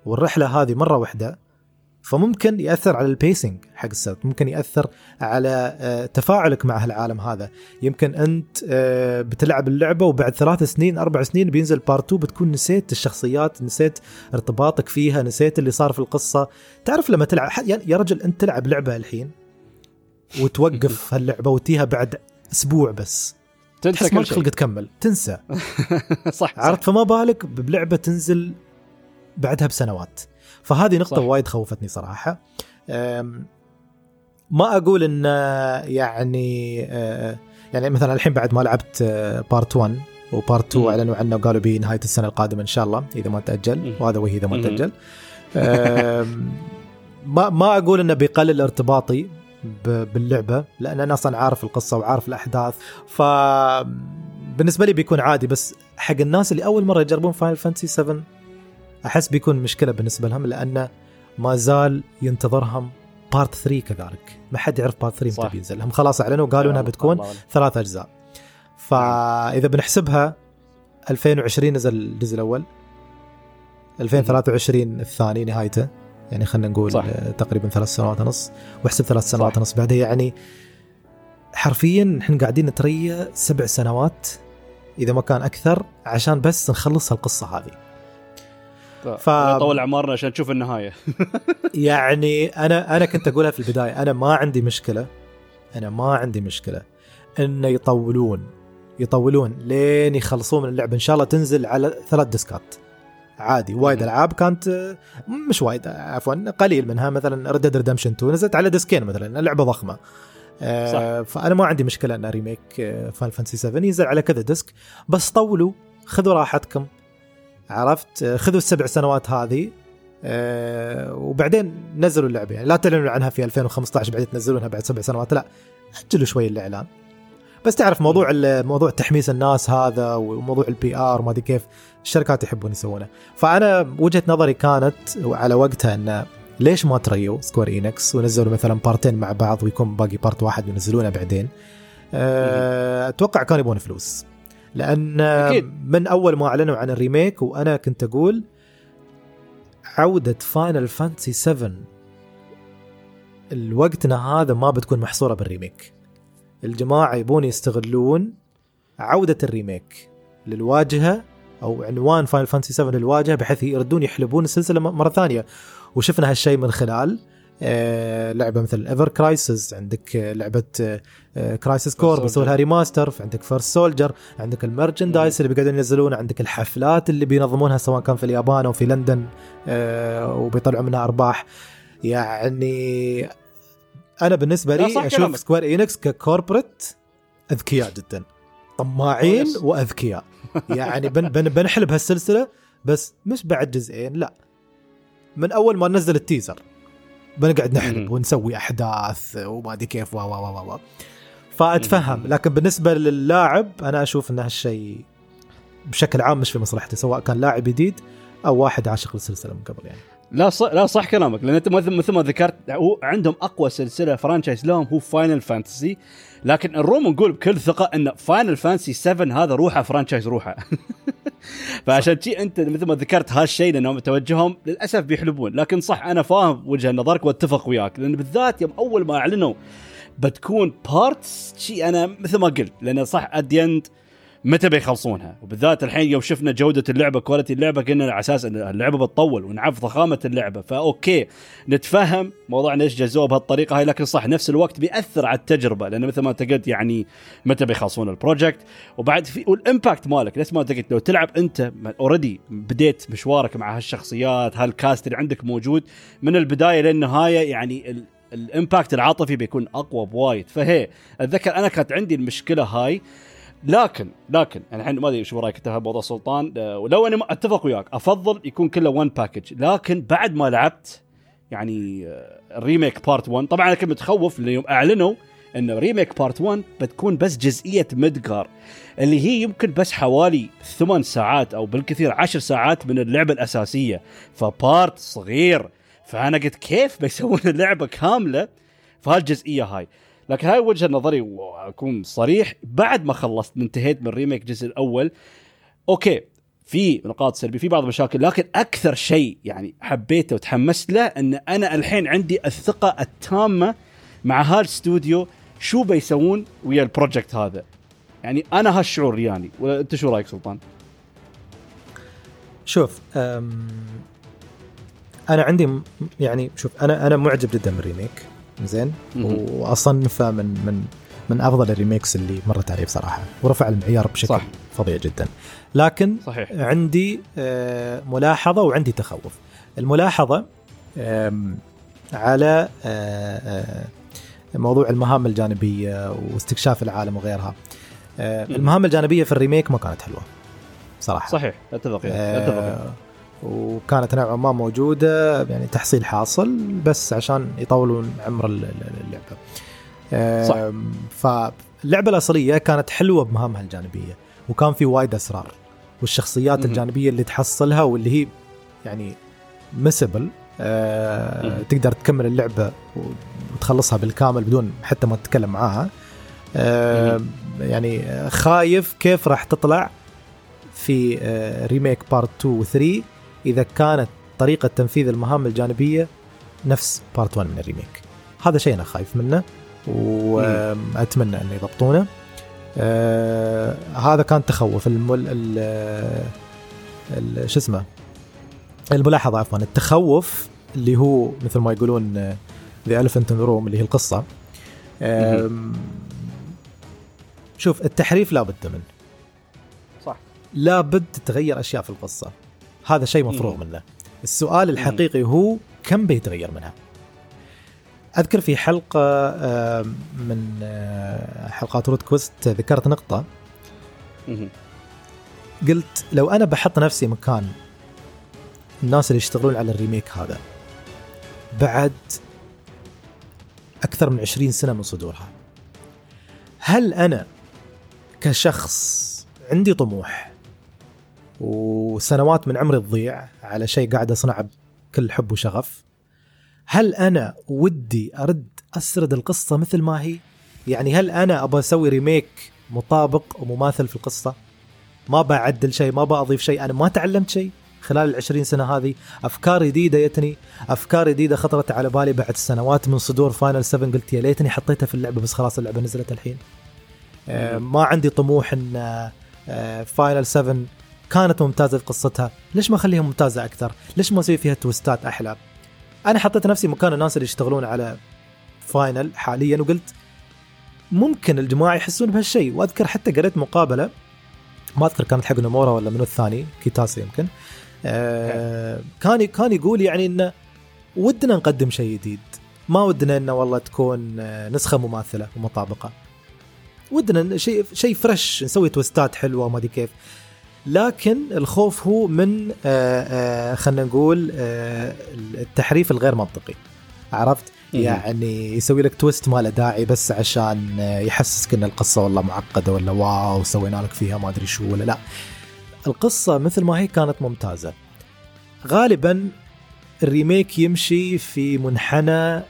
والرحلة هذه مرة واحدة فممكن يأثر على ال pacing حق القصة ممكن يأثر على آه، تفاعلك مع هالعالم هذا. يمكن أنت آه، بتلعب اللعبة وبعد ثلاث سنين أربع سنين بينزل part 2 بتكون نسيت الشخصيات نسيت ارتباطك فيها نسيت اللي صار في القصة. تعرف لما تلعب يا رجل أنت تلعب لعبة الحين وتوقف هاللعبة وتيها بعد أسبوع بس. تنسى ما خلق تكمل. تنسى. صح عرفت؟ فما بالك بلعبة تنزل بعدها بسنوات. فهذه نقطة صح. وايد خوفتني صراحة. ما أقول إن يعني آه، يعني مثلا الحين بعد ما لعبت part 1 و part 2 أعلنوا عنه وقالوا بنهايه السنة القادمة إن شاء الله إذا ما تأجل. وهذا وهي إذا ما تأجل. ما ما أقول إنه بيقلل ارتباطي باللعبة لأن أنا أصلا عارف القصة وعارف الأحداث. ف بالنسبة لي بيكون عادي بس حق الناس اللي أول مرة يجربون Final Fantasy 7 أحس بيكون مشكلة بالنسبة لهم لأنه ما زال ينتظرهم part 3 كذلك. ما حد يعرف part 3 متى بينزل. هم خلاص أعلنوا قالوا إنها بتكون ثلاث أجزاء. فاذا بنحسبها 2020 نزل الجزء الأول 2023 الثاني نهايته. يعني خلينا نقول صح. تقريبا ثلاث سنوات ونص. واحسب ثلاث سنوات ونص. بعدها يعني حرفيا إحنا قاعدين نتريا سبع سنوات إذا ما كان أكثر عشان بس نخلص القصة هذه. ف... طول أعمارنا عشان نشوف النهاية. يعني أنا أنا كنت أقولها في البداية أنا ما عندي مشكلة أنا ما عندي مشكلة انه يطولون يطولون لين يخلصون من اللعبة. إن شاء الله تنزل على ثلاث disc ات. عادي وايد ألعاب كانت مش وايد عفوا قليل منها مثلا Red Redemption 2 نزلت على disc ين مثلا لعبه ضخمة. آه، صح. فأنا ما عندي مشكلة ان remake Final Fantasy 7 ينزل على كذا disc. بس طولوا خذوا راحتكم عرفت؟ آه، خذوا السبع سنوات هذه وبعدين نزلوا اللعبة. يعني لا تعلنوا عنها في 2015 بعدين تنزلونها بعد سبع سنوات لا أجلوا شوي الإعلان. بس تعرف موضوع موضوع تحميس الناس هذا وموضوع ال PR وما أدري كيف الشركات يحبون يسوونه. فأنا وجهة نظري كانت على وقتها انه ليش ما تريوا Square Enix ونزلوا مثلا part ين مع بعض ويكون باقي part واحد وينزلونه بعدين؟ أه أتوقع كانوا يبون فلوس. لأن أكيد. من أول ما أعلنوا عن ال remake وأنا كنت أقول عودة Final Fantasy 7 لوقتنا هذا ما بتكون محصورة بال remake. الجماعة يبون يستغلون عودة ال remake للواجهة أو عنوان Final Fantasy 7 للواجهة بحيث يردون يحلبون السلسلة مرة ثانية. وشفنا هالشيء من خلال آه لعبة مثل Ever Crisis عندك آه لعبة آه Crisis Core بيسوي لها remaster عندك First Soldier عندك ال merchandise اللي بيقعدون ينزلون. عندك الحفلات اللي بينظمونها سواء كان في اليابان أو في لندن آه وبيطلعوا منها أرباح. يعني أنا بالنسبة لي أشوف Square Enix ك corporate أذكياء جدا. طماعين وأذكياء. يعني بن بن بنحلب هالسلسله بس مش بعد جزئين لا. من أول ما نزل ال teaser بنقعد نحلب ونسوي أحداث وما أدري كيف و و و فأتفهم. لكن بالنسبة للاعب أنا أشوف ان هالشيء بشكل عام مش في مصلحته سواء كان لاعب جديد أو واحد عاشق للسلسلة من قبل يعني. لا صح لا صح كلامك لأن أنت مثل ما ذكرت هو عندهم أقوى سلسلة franchise لهم هو Final Fantasy لكن نروم نقول بكل ثقة إن Final Fantasy 7 هذا روحه franchise روحه. فعشان شي أنت مثل ما ذكرت هالشيء لأنهم توجههم للأسف بيحلبون لكن صح أنا فاهم وجهة نظرك وأتفق وياك لأن بالذات يوم أول ما أعلنوا بتكون parts شي أنا مثل ما قلت لأن صح at the end متى بيخلصونها؟ وبالذات الحين يوم شفنا جودة اللعبة quality اللعبة قلنا على أساس إن اللعبة بتطول ونعرف ضخامة اللعبة. ف okay نتفهم موضوع ليش جزوه بهالطريقة هاي لكن صح نفس الوقت بيأثر على التجربة لأن مثل ما أنت قلت يعني متى بيخلصون ال project وبعد في وال impact مالك نفس ما أنت قلت لو تلعب أنت already بديت مشوارك مع هالشخصيات هال cast اللي عندك موجود من البداية للنهايه يعني ال impact العاطفي بيكون أقوى بوايد. فهي أتذكر أنا كانت عندي المشكلة هاي لكن لكن أنا الحين ما أدري شو رأيك انت بموضوع سلطان آه، ولو أنا أتفق وياك أفضل يكون كله one package لكن بعد ما لعبت يعني ال remake part 1 طبعا أنا كنت متخوف لأن يوم أعلنوا انه remake part 1 بتكون بس جزئية Midgar اللي هي يمكن بس حوالي ثمان ساعات أو بالكثير عشر ساعات من اللعبة الأساسية ف part صغير فأنا قلت كيف بيسوون اللعبة كاملة؟ في هالجزئيه هاي. لكن هاي وجهة نظري وأكون صريح بعد ما خلصت انتهيت من remake الجزء الأول okay في نقاط سلبية في بعض المشاكل لكن أكثر شيء يعني حبيته وتحمست له إن أنا الحين عندي الثقة التامة مع هالاستوديو شو بيسوون ويا ال project هذا. يعني أنا هالشعور يعني. أنت شو رأيك سلطان؟ شوف أنا عندي يعني شوف أنا أنا معجب جدا بال remake. زين؟ واصنفه من من من أفضل ال remakes اللي مرت علي بصراحة. ورفع المعيار بشكل صح. فظيع جدا. لكن صحيح. عندي آه، ملاحظة وعندي تخوف. الملاحظة على آه، آه، موضوع المهام الجانبية واستكشاف العالم وغيرها. المهام الجانبية في ال remake ما كانت حلوة. صراحة. صحيح. أتفق أتفق وكانت نوعا ما موجودة يعني تحصيل حاصل بس عشان يطولون عمر اللعبة. صح. فاللعبه الأصلية كانت حلوة بمهامها الجانبية وكان في وايد أسرار والشخصيات الجانبية اللي تحصلها واللي هي يعني مسبل آه تقدر تكمل اللعبة وتخلصها بالكامل بدون حتى ما تتكلم معاها. آه يعني خايف كيف راح تطلع في remake part 2 و 3 إذا كانت طريقة تنفيذ المهام الجانبية نفس part 1 من ال remake. هذا شيء أنا خايف منه وأتمنى انه يضبطونه. آه هذا كان تخوف المل ال ال شو اسمه؟ الملاحظة عفوا التخوف اللي هو مثل ما يقولون the elephant in room اللي هي القصة. شوف التحريف لابد منه. صح. لابد تتغير أشياء في القصة. هذا شيء مفروغ منه. السؤال الحقيقي هو كم بيتغير منها؟ أذكر في حلقة من آه، حلقات رود كويست ذكرت نقطة. قلت لو أنا بحط نفسي مكان الناس اللي يشتغلون على الريميك هذا بعد أكثر من 20 سنة من صدورها هل أنا كشخص عندي طموح وسنوات من عمري تضيع على شيء قاعد أصنعه بكل حب وشغف. هل أنا ودي أرد أسرد القصة مثل ما هي؟ يعني هل أنا أبغى أسوي ريميك مطابق ومماثل في القصة؟ ما بعدل شيء ما بضيف شيء أنا ما تعلمت شيء. خلال العشرين سنة هذه أفكار جديدة جتني أفكار جديدة خطرت على بالي بعد سنوات من صدور Final 7 قلت يا ليتني حطيتها في اللعبة بس خلاص اللعبة نزلت الحين. آه ما عندي طموح آه Final 7 كانت ممتازة في قصتها. ليش ما أخليها ممتازة أكثر؟ ليش ما أسوي فيها twist ات أحلى؟ أنا حطيت نفسي مكان الناس اللي يشتغلون على Final حاليا وقلت ممكن الجماعة يحسون بهالشيء وأذكر حتى قريت مقابلة ما أذكر كانت حق نمورا ولا منو الثاني كيتاسي يمكن. آه كان كان يقول يعني انه ودنا نقدم شيء جديد. ما ودنا إنه والله تكون آه، نسخة مماثلة ومطابقة. ودنا شيء شيء فريش نسوي تويستات حلوة وما أدري كيف. لكن الخوف هو من آه، آه، خلينا نقول التحريف الغير منطقي. عرفت؟ يعني يسوي لك twist ما له داعي بس عشان يحسسك إن القصة والله معقدة ولا wow سوينا لك فيها ما أدري شو ولا لا. القصة مثل ما هي كانت ممتازة. غالبا ال remake يمشي في منحنى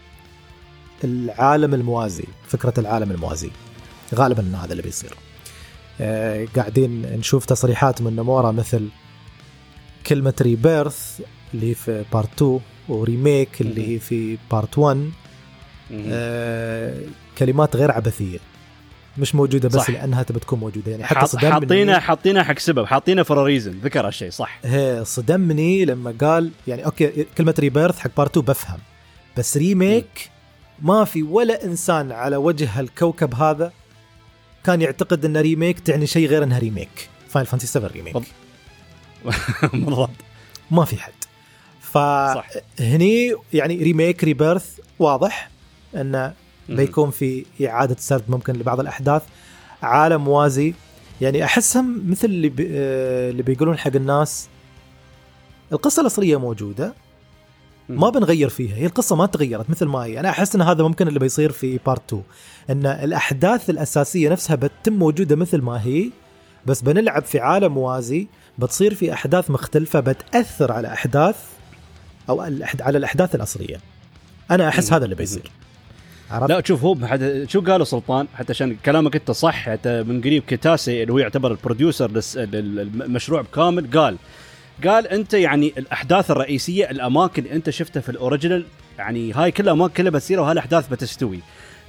العالم الموازي فكرة العالم الموازي. غالبا هذا اللي بيصير. آه قاعدين نشوف تصريحات من نومورا مثل كلمة rebirth اللي في part 2 و remake اللي هي في part 1 آه كلمات غير عبثية. مش موجودة بس صح. لأنها تبى تكون موجودة. يعني حتى صدمني حاطينها حاطينها حق سبب. حاطينها for reason ذكر هالشيء صح. هي صدمني لما قال يعني أوكي كلمة rebirth حق part 2 بفهم. بس remake ما في ولا إنسان على وجه الكوكب هذا كان يعتقد إن remake تعني شيء غير انها remake. Final Fantasy 7 Remake بالضبط. ما في حد. فهني يعني remake rebirth واضح انه بيكون في إعادة سرد ممكن لبعض الأحداث. عالم موازي. يعني أحسهم مثل اللي بي آه، اللي بيقولون حق الناس القصة الأصلية موجودة ما بنغير فيها هي القصة ما تغيرت مثل ما هي. أنا أحس إن هذا ممكن اللي بيصير في part 2 إن الأحداث الأساسية نفسها بتتم موجودة مثل ما هي بس بنلعب في عالم موازي بتصير في أحداث مختلفة بتأثر على أحداث أو على الأحداث الأصلية. أنا أحس هذا اللي بيصير. عرفت؟ لا شوف هو شو قالوا سلطان؟ حتى عشان كلامك انت صح حتى من قريب كيتاسي اللي هو يعتبر ال producer للمشروع بكامل قال قال أنت يعني الأحداث الرئيسية الأماكن اللي أنت شفتها في ال original يعني هاي كلها أماكن كلها بتصير وهاي الأحداث بتستوي.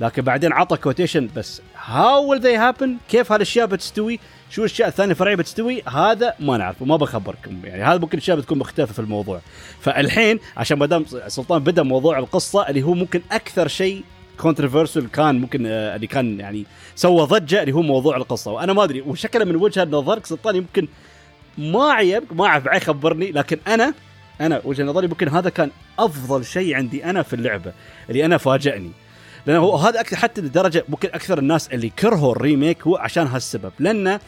لكن بعدين عطى quotation بس how will they happen كيف هالأشياء بتستوي؟ شو الأشياء الثانية الفرعيه بتستوي؟ هذا ما نعرفه ما بخبركم يعني هذا ممكن اشياء بتكون مختلفة في الموضوع. فالحين عشان ما دام سلطان بدأ موضوع القصة اللي هو ممكن أكثر شيء controversial كان ممكن آه، اللي كان يعني سوى ضجة اللي هو موضوع القصة. وأنا ما أدري وشكله من وجهة نظرك سلطان يمكن ما عيبك ما أعرف بعد خبرني لكن أنا أنا وجهة نظري ممكن هذا كان أفضل شيء عندي أنا في اللعبة اللي أنا فاجأني. لأنه هو هذا أكثر حتى لدرجة ممكن أكثر الناس اللي كرهوا ال remake هو عشان هالسبب. لأنه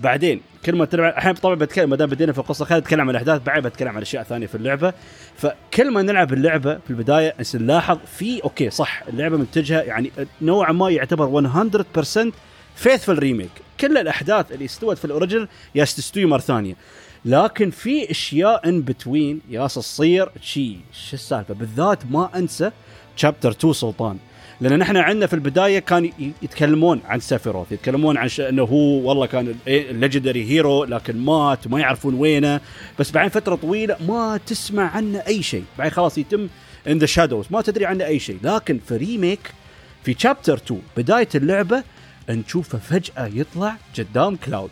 بعدين كل ما تلعب الحين طبعا بتكلم ما دام بدينا في القصة خلينا نتكلم عن الأحداث بعدين بتكلم عن أشياء ثانية في اللعبة. فكل ما نلعب اللعبة في البداية نلاحظ في أوكي صح اللعبة متجهة يعني نوعا ما يعتبر 100% faithful remake كل الأحداث اللي استوت في ال original يا تستوي مرة ثانية. لكن في أشياء in between يا تصير شي شو السالفة؟ بالذات ما أنسى chapter 2 سلطان. لأن نحن عندنا في البداية كان يتكلمون عن سيفيروث يتكلمون عن إنه هو والله كان ال legendary hero لكن مات وما يعرفون وينه. بس بعد فترة طويلة ما تسمع عنه أي شيء. بعد خلاص يتم in the shadows ما تدري عنه أي شيء. لكن في remake في chapter 2 بداية اللعبة نشوفه فجأة يطلع قدام كلاود.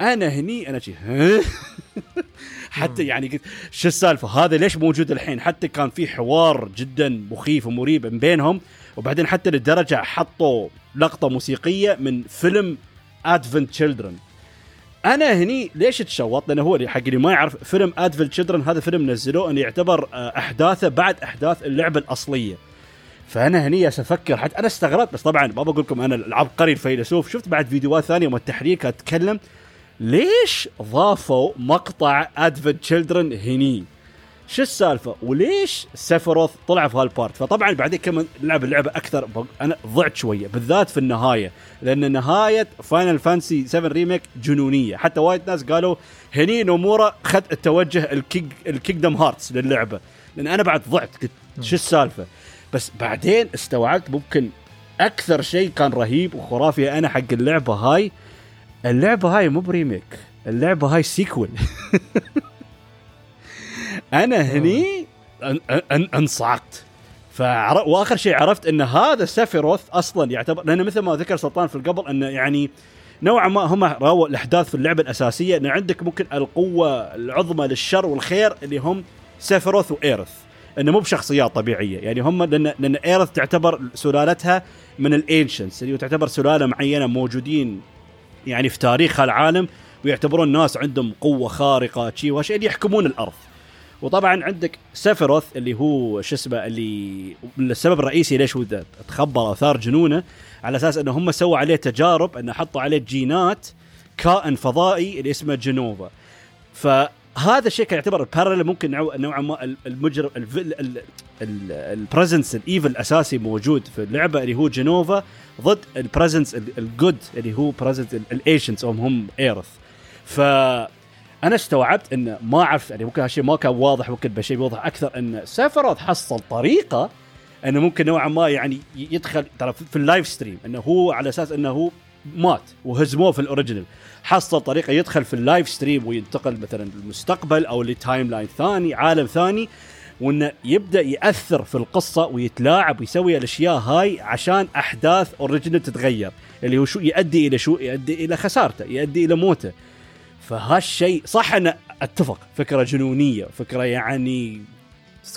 أنا هني أنا شي حتى يعني قلت شو السالفة؟ هذا ليش موجود الحين؟ حتى كان في حوار جدا مخيف ومريب بينهم وبعدين حتى للدرجه حطوا لقطة موسيقية من فيلم Advent Children أنا هني ليش تشوط؟ لأنه هو حق اللي ما يعرف فيلم Advent Children هذا فيلم نزلوه انه يعتبر آه، أحداثه بعد أحداث اللعبة الأصلية. فأنا هني أفكر حتى أنا استغربت بس طبعا ما بقول لكم أنا العبقري الفيلسوف شفت بعد فيديوهات ثانية من التحرير كانت تتكلم ليش ضافوا مقطع Advent Children هني؟ شو السالفة؟ وليش سيفروث طلع في هال part؟ فطبعا بعدين كمان لعب اللعبة أكثر أنا ضعت شوية بالذات في النهاية لأن نهاية Final Fantasy 7 Remake جنونية. حتى وايد ناس قالوا هني نومورا خذ التوجه ال King ال Kingdom Hearts للعبة. لأن أنا بعد ضعت قلت شو السالفة؟ بس بعدين استوعبت ممكن أكثر شيء كان رهيب وخرافي أنا حق اللعبة هاي. اللعبة هاي مو ب remake اللعبة هاي sequel. أنا هني انصعقت. وآخر شيء عرفت إن هذا سيفيروث أصلا يعتبر لأنه مثل ما ذكر سلطان في القبل إنه يعني نوعا ما هم راوا الأحداث في اللعبة الأساسية انه عندك ممكن القوة العظمى للشر والخير اللي هم سيفيروث وإيرث. إنه مو بشخصيات طبيعية. يعني هم لأن لأن ايرث تعتبر سلالتها من ال Ancients اللي تعتبر سلالة معينة موجودين يعني في تاريخ العالم ويعتبرون الناس عندهم قوة خارقة شيء وشيء اللي يحكمون الأرض. وطبعا عندك سيفيروث اللي هو شو اسمه اللي السبب الرئيسي ليش هو تخبر أو ثار جنونه على أساس إنه هم سووا عليه تجارب إنه حطوا عليه جينات كائن فضائي اللي اسمه جنوفا فهذا الشيء كان يعتبر ال parallel ممكن نوعا ما المجرم ال presence ال evil الأساسي موجود في اللعبة اللي هو جنوفا ضد ال presence ال good اللي هو presence ال Ancients هم هم ايرث ف أنا استوعبت انه ما أعرف يعني ممكن هالشيء ما كان واضح ممكن بشيء يوضح أكثر إن سيفروث حصل طريقة إنه ممكن نوعا ما يعني يدخل ترى في ال Lifestream إنه هو على أساس إنه هو مات وهزموه في ال original حصل طريقة يدخل في ال Lifestream وينتقل مثلا للمستقبل أو ل timeline ثاني عالم ثاني وإنه يبدأ يأثر في القصة ويتلاعب ويسوي الأشياء هاي عشان أحداث original تتغير. اللي هو شو يؤدي إلى شو؟ يؤدي إلى خسارته يؤدي إلى موته. فهالشيء صح أنا أتفق فكرة جنونية فكرة يعني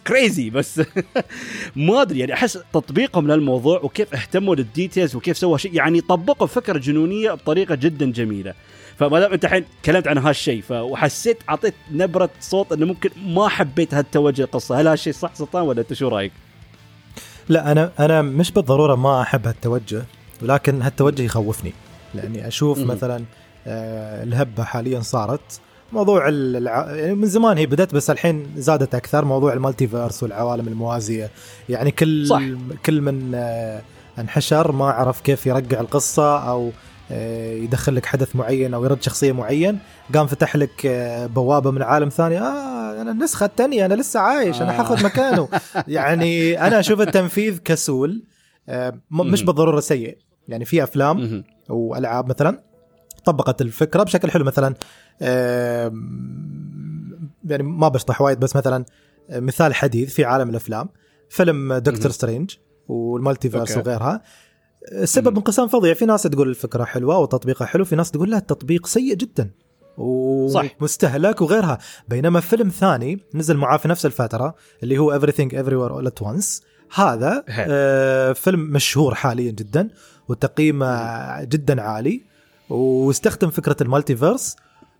crazy بس ما أدري يعني أحس تطبيقهم للموضوع وكيف اهتموا لل details وكيف سووا شيء يعني طبقوا فكرة جنونية بطريقة جدا جميلة. فما دام أنت الحين تكلمت عن هالشيء وحسيت أعطيت نبرة صوت إنه ممكن ما حبيت هالتوجه القصة. هل هالشيء صح سلطان ولا أنت شو رأيك؟ لا أنا أنا مش بالضرورة ما أحب هالتوجه ولكن هالتوجه يخوفني. لأني أشوف مثلا آه الهبة حاليا صارت موضوع الع... يعني من زمان هي بدأت بس الحين زادت أكثر. موضوع المالتيفيرس والعوالم الموازية. يعني كل صح. كل من آه انحشر ما عرف كيف يرجع القصة أو آه، يدخل لك حدث معين أو يرد شخصية معين. قام فتح لك آه، بوابة من عالم ثاني. آه أنا النسخة الثانية أنا لسه عايش أنا حاخذ. مكانه. يعني أنا أشوف التنفيذ كسول مش بالضرورة سيء. يعني في أفلام وألعاب مثلا طبقت الفكرة بشكل حلو. مثلا يعني ما بشطح وايد بس مثلا مثال حديث في عالم الأفلام فيلم دكتور سترينج وال multiverse وغيرها. السبب انقسام فظيع. في ناس تقول الفكرة حلوة وتطبيقها حلو في ناس تقول لا التطبيق سيء جدا ومستهلك وغيرها. بينما فيلم ثاني نزل معاه في نفس الفترة اللي هو Everything Everywhere All At Once. هذا آه فيلم مشهور حاليا جدا وتقييمه جدا عالي واستخدم فكرة ال multiverse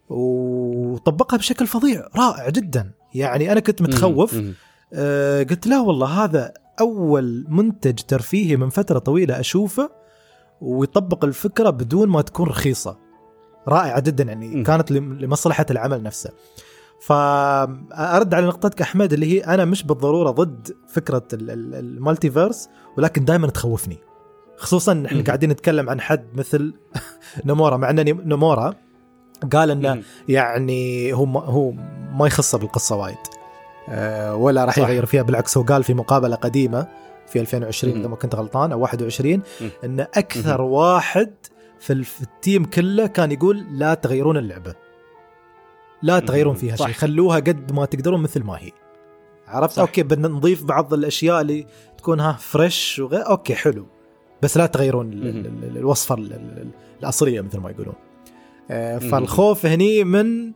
وطبقها بشكل فظيع رائع جدا. يعني أنا كنت متخوف. آه قلت لا والله هذا أول منتج ترفيهي من فترة طويلة أشوفه ويطبق الفكرة بدون ما تكون رخيصة. رائعة جدا يعني. كانت لمصلحة العمل نفسه. فارد على نقطتك أحمد اللي هي أنا مش بالضرورة ضد فكرة المالتيفيرس ولكن دائما تخوفني. خصوصا إحنا قاعدين نتكلم عن حد مثل نمورا مع ان نمورا. قال إنه يعني هو ما هو ما يخصه بالقصة وايد. آه ولا راح يغير فيها بالعكس هو قال في مقابلة قديمة في 2020 إذا ما كنت غلطان أو 21 إن أكثر واحد في ال team كله كان يقول لا تغيرون اللعبة. لا تغيرون فيها شيء خلوها قد ما تقدرون مثل ما هي. عرفت؟ صح. okay بدنا نضيف بعض الأشياء اللي تكون ها fresh وغير okay حلو. بس لا تغيرون الوصفة الأصلية مثل ما يقولون. فالخوف هني من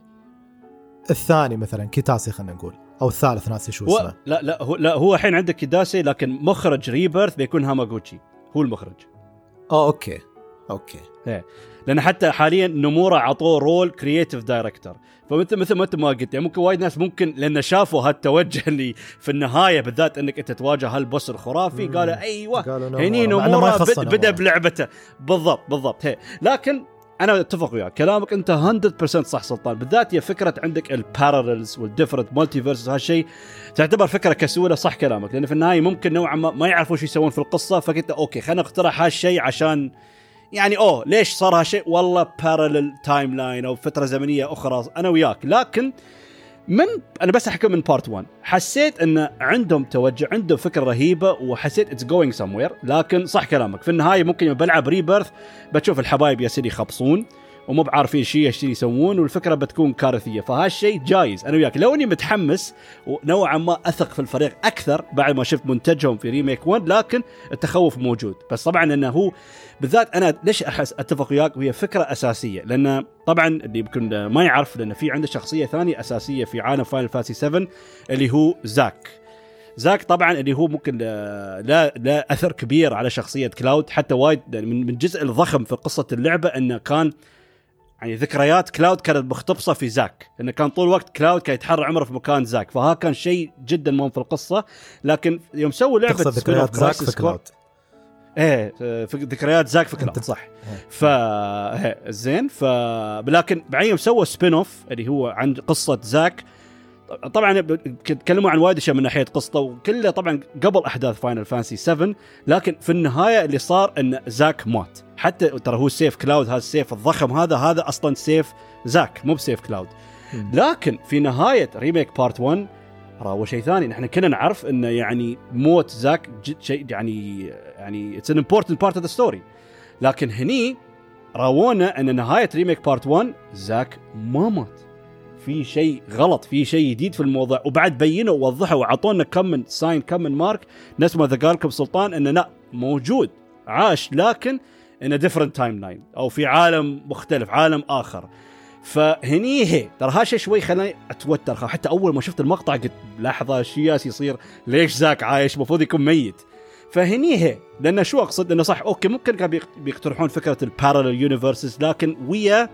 الثاني مثلا كيتاسي خلينا نقول أو الثالث ناسي شو اسمه. لا لا هو لا هو الحين عندك كيداسي لكن مخرج ريبيرث بيكون هاماغوتشي هو المخرج. آه okay okay. إيه. لأن حتى حاليا نمورا عطوه role creative director فمثل مثل ما أنت ما قلت يعني ممكن وايد ناس ممكن لأن شافوا هالتوجه اللي في النهاية بالذات إنك أنت تواجه هال boss الخرافي قالوا أيوه هني نمورا بدأ بلعبته. بالضبط بالضبط هي لكن أنا أتفق وياك. كلامك أنت 100% صح سلطان. بالذات هي فكرة عندك ال parallels وال different multiverse وهالشيء تعتبر فكرة كسولة صح كلامك. لأن في النهاية ممكن نوعا ما ما يعرفوا شو يسوون في القصة فقلت okay خلينا نقترح هالشيء عشان يعني أوه ليش صار هالشيء والله parallel timeline أو فترة زمنية أخرى أنا وياك. لكن من أنا بس احكي من part 1 حسيت إن عندهم توجه عندهم فكرة رهيبة وحسيت it's going somewhere لكن صح كلامك. في النهاية ممكن بلعب ريبيرث بتشوف الحبايب يا سيدي يخبصون ومو بعارفين شيء إيش يسوون والفكرة بتكون كارثية. فهالشيء جايز. أنا وياك. لو إني متحمس ونوعا ما أثق في الفريق أكثر بعد ما شفت منتجهم في ريميك 1 لكن التخوف موجود. بس طبعا إنه هو بالذات أنا ليش أحس أتفق وياك؟ وهي فكرة أساسية. لأن طبعا اللي يمكن ما يعرف لأن في عنده شخصية ثانية أساسية في عالم فاينل فانتسي 7 اللي هو زاك. زاك طبعا اللي هو ممكن لا لا أثر كبير على شخصية كلاود حتى وايد من الجزء الضخم في قصة اللعبة إنه كان يعني ذكريات كلاود كانت مختبصة في زاك. لأنه كان طول الوقت كلاود كان يتحرى عمره في مكان زاك. فها كان شيء جدا مهم في القصة. لكن يوم سووا لعبة ذكريات زاك في كلاود. إيه في ذكريات زاك في كلاود صح. إيه. ف إيه، زين ف لكن بعدين سووا spin-off اللي هو عن قصة زاك طبعا تكلموا عن وايد أشياء من ناحية قصته وكله طبعا قبل أحداث فاينل فانتسي 7 لكن في النهاية اللي صار إن زاك مات. حتى ترى هو سيف كلاود هذا السيف الضخم هذا هذا أصلا سيف زاك مو بسيف كلاود لكن في نهاية ريميك part 1 راهو شيء ثاني نحن كنا نعرف انه يعني موت زاك شيء يعني يعني it's an important part of the story لكن هني راونا إن نهاية ريميك part 1 زاك ما مات. في شيء غلط في شيء جديد في الموضوع. وبعد بينوا ووضحوا وعطونا كم من sign كم من mark نفس ما ذكر لكم سلطان إنه لا موجود عاش لكن in different timeline أو في عالم مختلف عالم آخر. فهني هي ترى هالشيء شوي خلاني أتوتر. حتى أول ما شفت المقطع قلت لحظة إيش يصير؟ ليش زاك عايش؟ المفروض يكون ميت. فهني هي لأن شو أقصد؟ انه صح okay ممكن كانوا بيقترحون فكرة ال parallel universes لكن ويا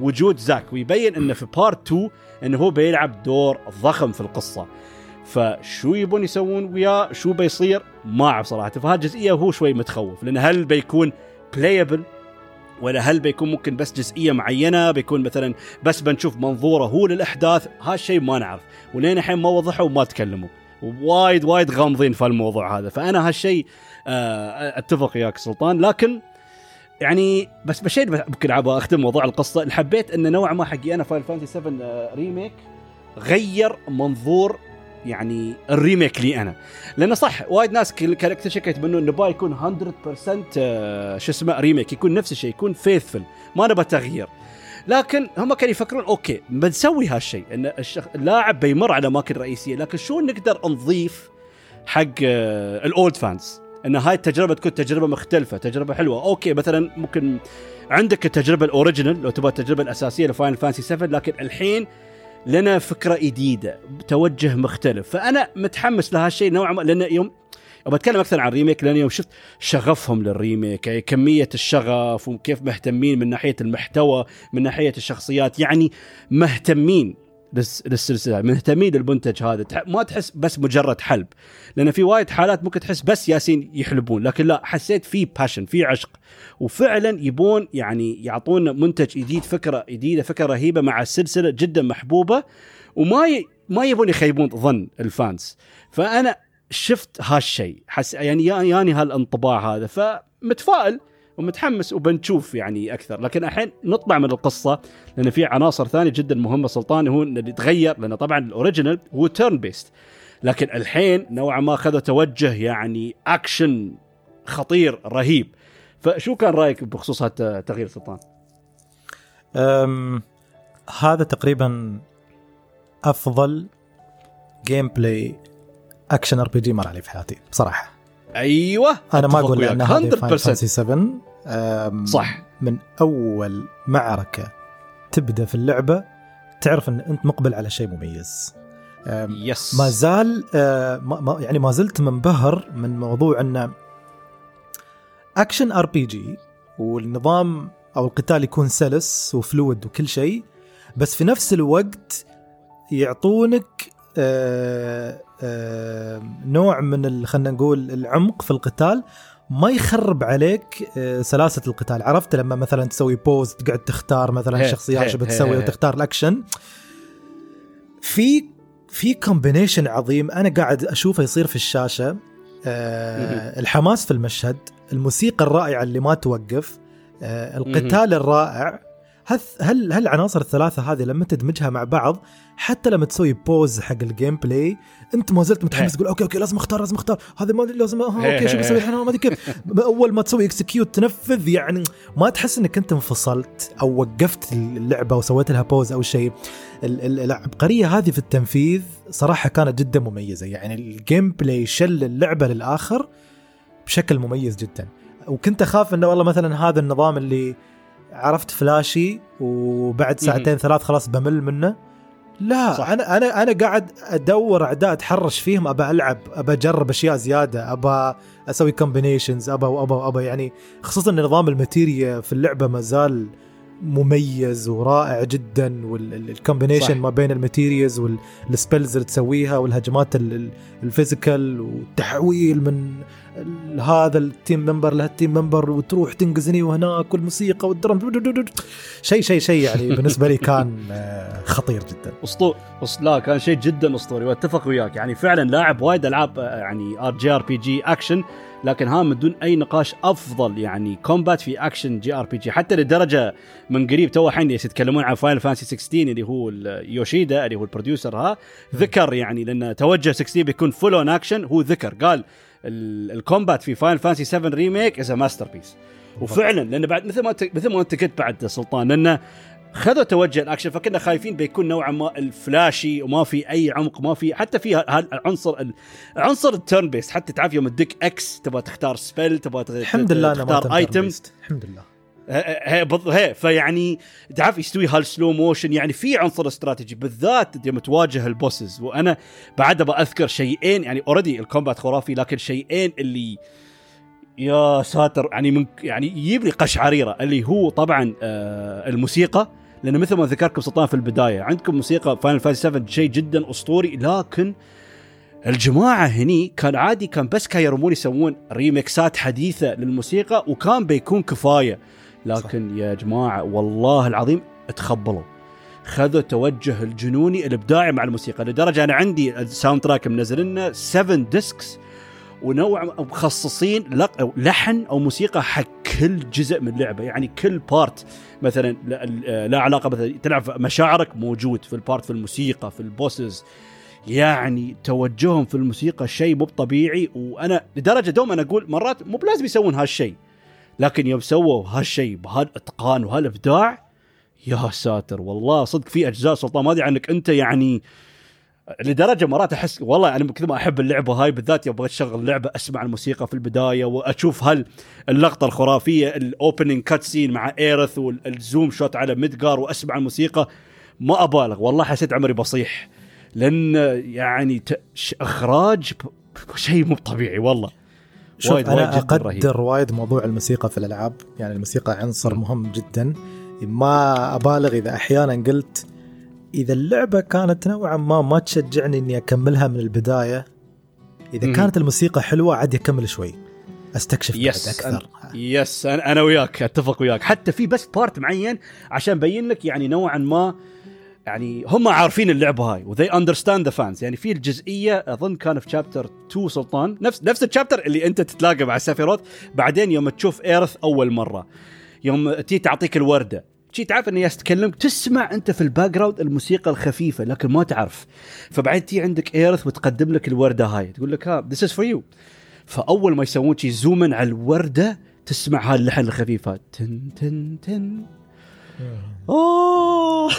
وجود زاك ويبين إنه في part 2 إنه هو بيلعب دور ضخم في القصة. فشو يبون يسوون وياه؟ شو بيصير؟ ما أعرف صراحة. فهالجزئيه هو شوي متخوف لأن هل بيكون playable ولا هل بيكون ممكن بس جزئية معينة؟ بيكون مثلا بس بنشوف منظوره هو للأحداث؟ هالشيء ما نعرف. ولين الحين ما وضحوا وما تكلموا. وايد وايد غامضين في الموضوع هذا. فأنا هالشيء آه، أتفق وياك سلطان. لكن يعني بس بشيء ممكن أختم موضوع القصة. اللي حبيت انه نوعا ما حقي أنا Final Fantasy 7 Remake غير منظور يعني ال remake لي أنا. لأنه صح وايد ناس كاركتر شيك يتمنون نبغى يكون 100% آه، شو اسمه remake يكون نفس الشيء يكون faithful ما نبغى تغيير. لكن هم كانوا يفكرون okay بنسوي هالشيء. إن. اللاعب بيمر على أماكن رئيسية لكن شو نقدر نضيف حق آه، ال old fans إن هاي التجربة تكون تجربة مختلفة تجربة حلوة. okay مثلا ممكن عندك التجربة ال original لو تبغى التجربة الأساسية ل Final Fantasy 7 لكن الحين لنا فكرة جديدة توجه مختلف. فأنا متحمس لهالشيء نوعا ما لأن يوم بتكلم أكثر عن ال remake لأن يوم شفت شغفهم لل remake يعني كمية الشغف وكيف مهتمين من ناحية المحتوى من ناحية الشخصيات يعني مهتمين للسلسلة. مهتمين للمنتج هذا. ما تحس بس مجرد حلب. لأن في وايد حالات ممكن تحس بس يالسين يحلبون. لكن لا حسيت في passion في عشق. وفعلا يبون يعني يعطونا منتج جديد فكرة جديده فكرة رهيبة مع السلسله جدا محبوبة. وما ي... ما يبون يخيبون ظن ال fans. فأنا شفت هالشيء. حس يعني يعني هالانطباع هذا. فمتفائل. ومتحمس وبنشوف يعني أكثر. لكن الحين نطلع من القصة لأن في عناصر ثانية جدا مهمة سلطان هو اللي تغير لأن طبعا ال original هو turn-based لكن الحين نوعا ما اخذوا توجه يعني اكشن خطير رهيب. فشو كان رأيك بخصوص هذا تغيير سلطان؟ أم هذا تقريبا أفضل gameplay action RPG مر علي في حياتي بصراحة. أيوه أنا ما أقول ان هذه 100% 7 صح. من أول معركة تبدأ في اللعبة تعرف إن أنت مقبل على شيء مميز. yes ما زال ما يعني ما زلت منبهر من موضوع انه action RPG والنظام أو القتال يكون سلس و fluid وكل شيء بس في نفس الوقت يعطونك آه آه نوع من خلينا نقول العمق في القتال ما يخرب عليك آه سلاسة القتال. عرفت لما مثلا تسوي pause تقعد تختار مثلا الشخصيات شو بتسوي وتختار الأكشن. في في combination عظيم أنا قاعد أشوفه يصير في الشاشة. آه الحماس في المشهد الموسيقى الرائعة اللي ما توقف آه القتال الرائع هل هل العناصر الثلاثة هذه لما تدمجها مع بعض حتى لما تسوي pause حق ال gameplay انت ما زلت متحمس تقول okay okay لازم أختار لازم أختار. هذا ما لازم okay شو بسوي الحين؟ ما أدري كيف. أول ما تسوي execute تنفذ يعني ما تحس إنك أنت انفصلت أو وقفت اللعبة وسويت لها pause أو شيء. العبقرية هذه في التنفيذ صراحة كانت جدا مميزة. يعني ال gameplay شل اللعبة للآخر بشكل مميز جدا. وكنت أخاف إنه والله مثلا هذا النظام اللي عرفت flashy وبعد ساعتين ثلاث خلاص بمل منه. لا صح. أنا أنا أنا قاعد أدور أعداء أتحرش فيهم أبى ألعب أبى أجرب أشياء زيادة أبى أسوي combinations أبى وابى وابى يعني خصوصا إن نظام ال materia في اللعبة ما زال مميز ورائع جدا وال combination ما بين ال materials وال spells اللي تسويها والهجمات ال physical والتحويل من هذا ال team member لهال team member وتروح تنقز هني وهناك والموسيقى وال drum. شيء شيء شيء يعني بالنسبة لي كان خطير جدا. اسطوري لا كان شيء جدا أسطوري وأتفق وياك. يعني فعلا لاعب وايد ألعاب يعني RG RPG action لكن ها من دون أي نقاش أفضل يعني combat في action JRPG حتى لدرجة من قريب تو الحين يتكلمون عن Final Fantasy 16 اللي هو يوشيدا اللي هو ال producer ها. ذكر يعني لأن توجه 16 بيكون full on action هو ذكر. قال ال combat في Final Fantasy 7 Remake is masterpiece وفعلا لأن بعد مثل ما مثل ما أنت قلت بعد سلطان لأنه خذوا توجه الأكشن فكنا خايفين بيكون نوعا ما ال flashy وما في أي عمق ما في حتى في العنصر عنصر ال turn-based حتى تعرف يوم تدق X تبغى تختار spell تبغى الحمد لله تختار item الحمد لله. هي هي فيعني تعرف يستوي هال slow motion يعني في عنصر استراتيجي بالذات يوم تواجه ال bosses وأنا بعد بأذكر شيئين يعني already ال combat خرافي لكن شيئين اللي يا ساتر يعني من يعني يجيب لي قشعريره اللي هو طبعا آه الموسيقى. لأن مثل ما ذكركم سلطان في البداية عندكم موسيقى Final Fantasy 7 شيء جدا أسطوري لكن الجماعة هني كان عادي كان بس كانوا يرمون يسوون ريمكسات حديثة للموسيقى وكان بيكون كفاية. لكن صح. يا جماعة والله العظيم تخبلوا خذوا توجه الجنوني الإبداعي مع الموسيقى لدرجة أنا عندي ال soundtrack منزل لنا 7 discs ونوع مخصصين لحن أو موسيقى حق كل جزء من اللعبه يعني كل part مثلا لا علاقة مثلا تلعب مشاعرك موجود في ال part في الموسيقى في ال bosses يعني توجههم في الموسيقى شيء مو طبيعي وأنا لدرجة دوم أنا أقول مرات مو بلازم يسوون هالشيء. لكن يوم سووا هالشيء بهالاتقان وهالإبداع يا ساتر والله صدق في أجزاء سلطان ما أدري عنك أنت يعني لدرجة مرات أحس والله أنا كثر ما أحب اللعبة هاي بالذات يوم أبغى اشغل اللعبه أسمع الموسيقى في البداية وأشوف هاللقطة الخرافية ال opening cutscene مع إيرث وال zoom shot على ميدجار وأسمع الموسيقى ما أبالغ والله حسيت عمري بصيح لأن يعني إخراج شيء مو طبيعي والله. شوف وايد أنا وايد أقدر وايد موضوع الموسيقى في الألعاب. يعني الموسيقى عنصر مهم جدا. ما أبالغ إذا أحيانا قلت إذا اللعبة كانت نوعا ما ما تشجعني إني أكملها من البداية إذا م- كانت الموسيقى حلوة عادي أكمل شوي. أستكشف يس أكثر. أنا يس أنا وياك أتفق وياك. حتى في بس part معين عشان ابين لك يعني نوعا ما يعني هم عارفين اللعبه هاي و they understand the fans يعني في الجزئية أظن كان في chapter 2 سلطان نفس نفس ال chapter اللي أنت تتلاقى مع سافيروث. بعدين يوم تشوف ايرث أول مرة يوم تي تعطيك الوردة شي تعرف انه تكلم تسمع أنت في ال background الموسيقى الخفيفة لكن ما تعرف. فبعدين تي عندك ايرث وتقدم لك الوردة هاي تقول لك ها this is for you فأول ما يسوون شي zoom in على الوردة تسمع هاللحن الخفيف تن تن تن. أوه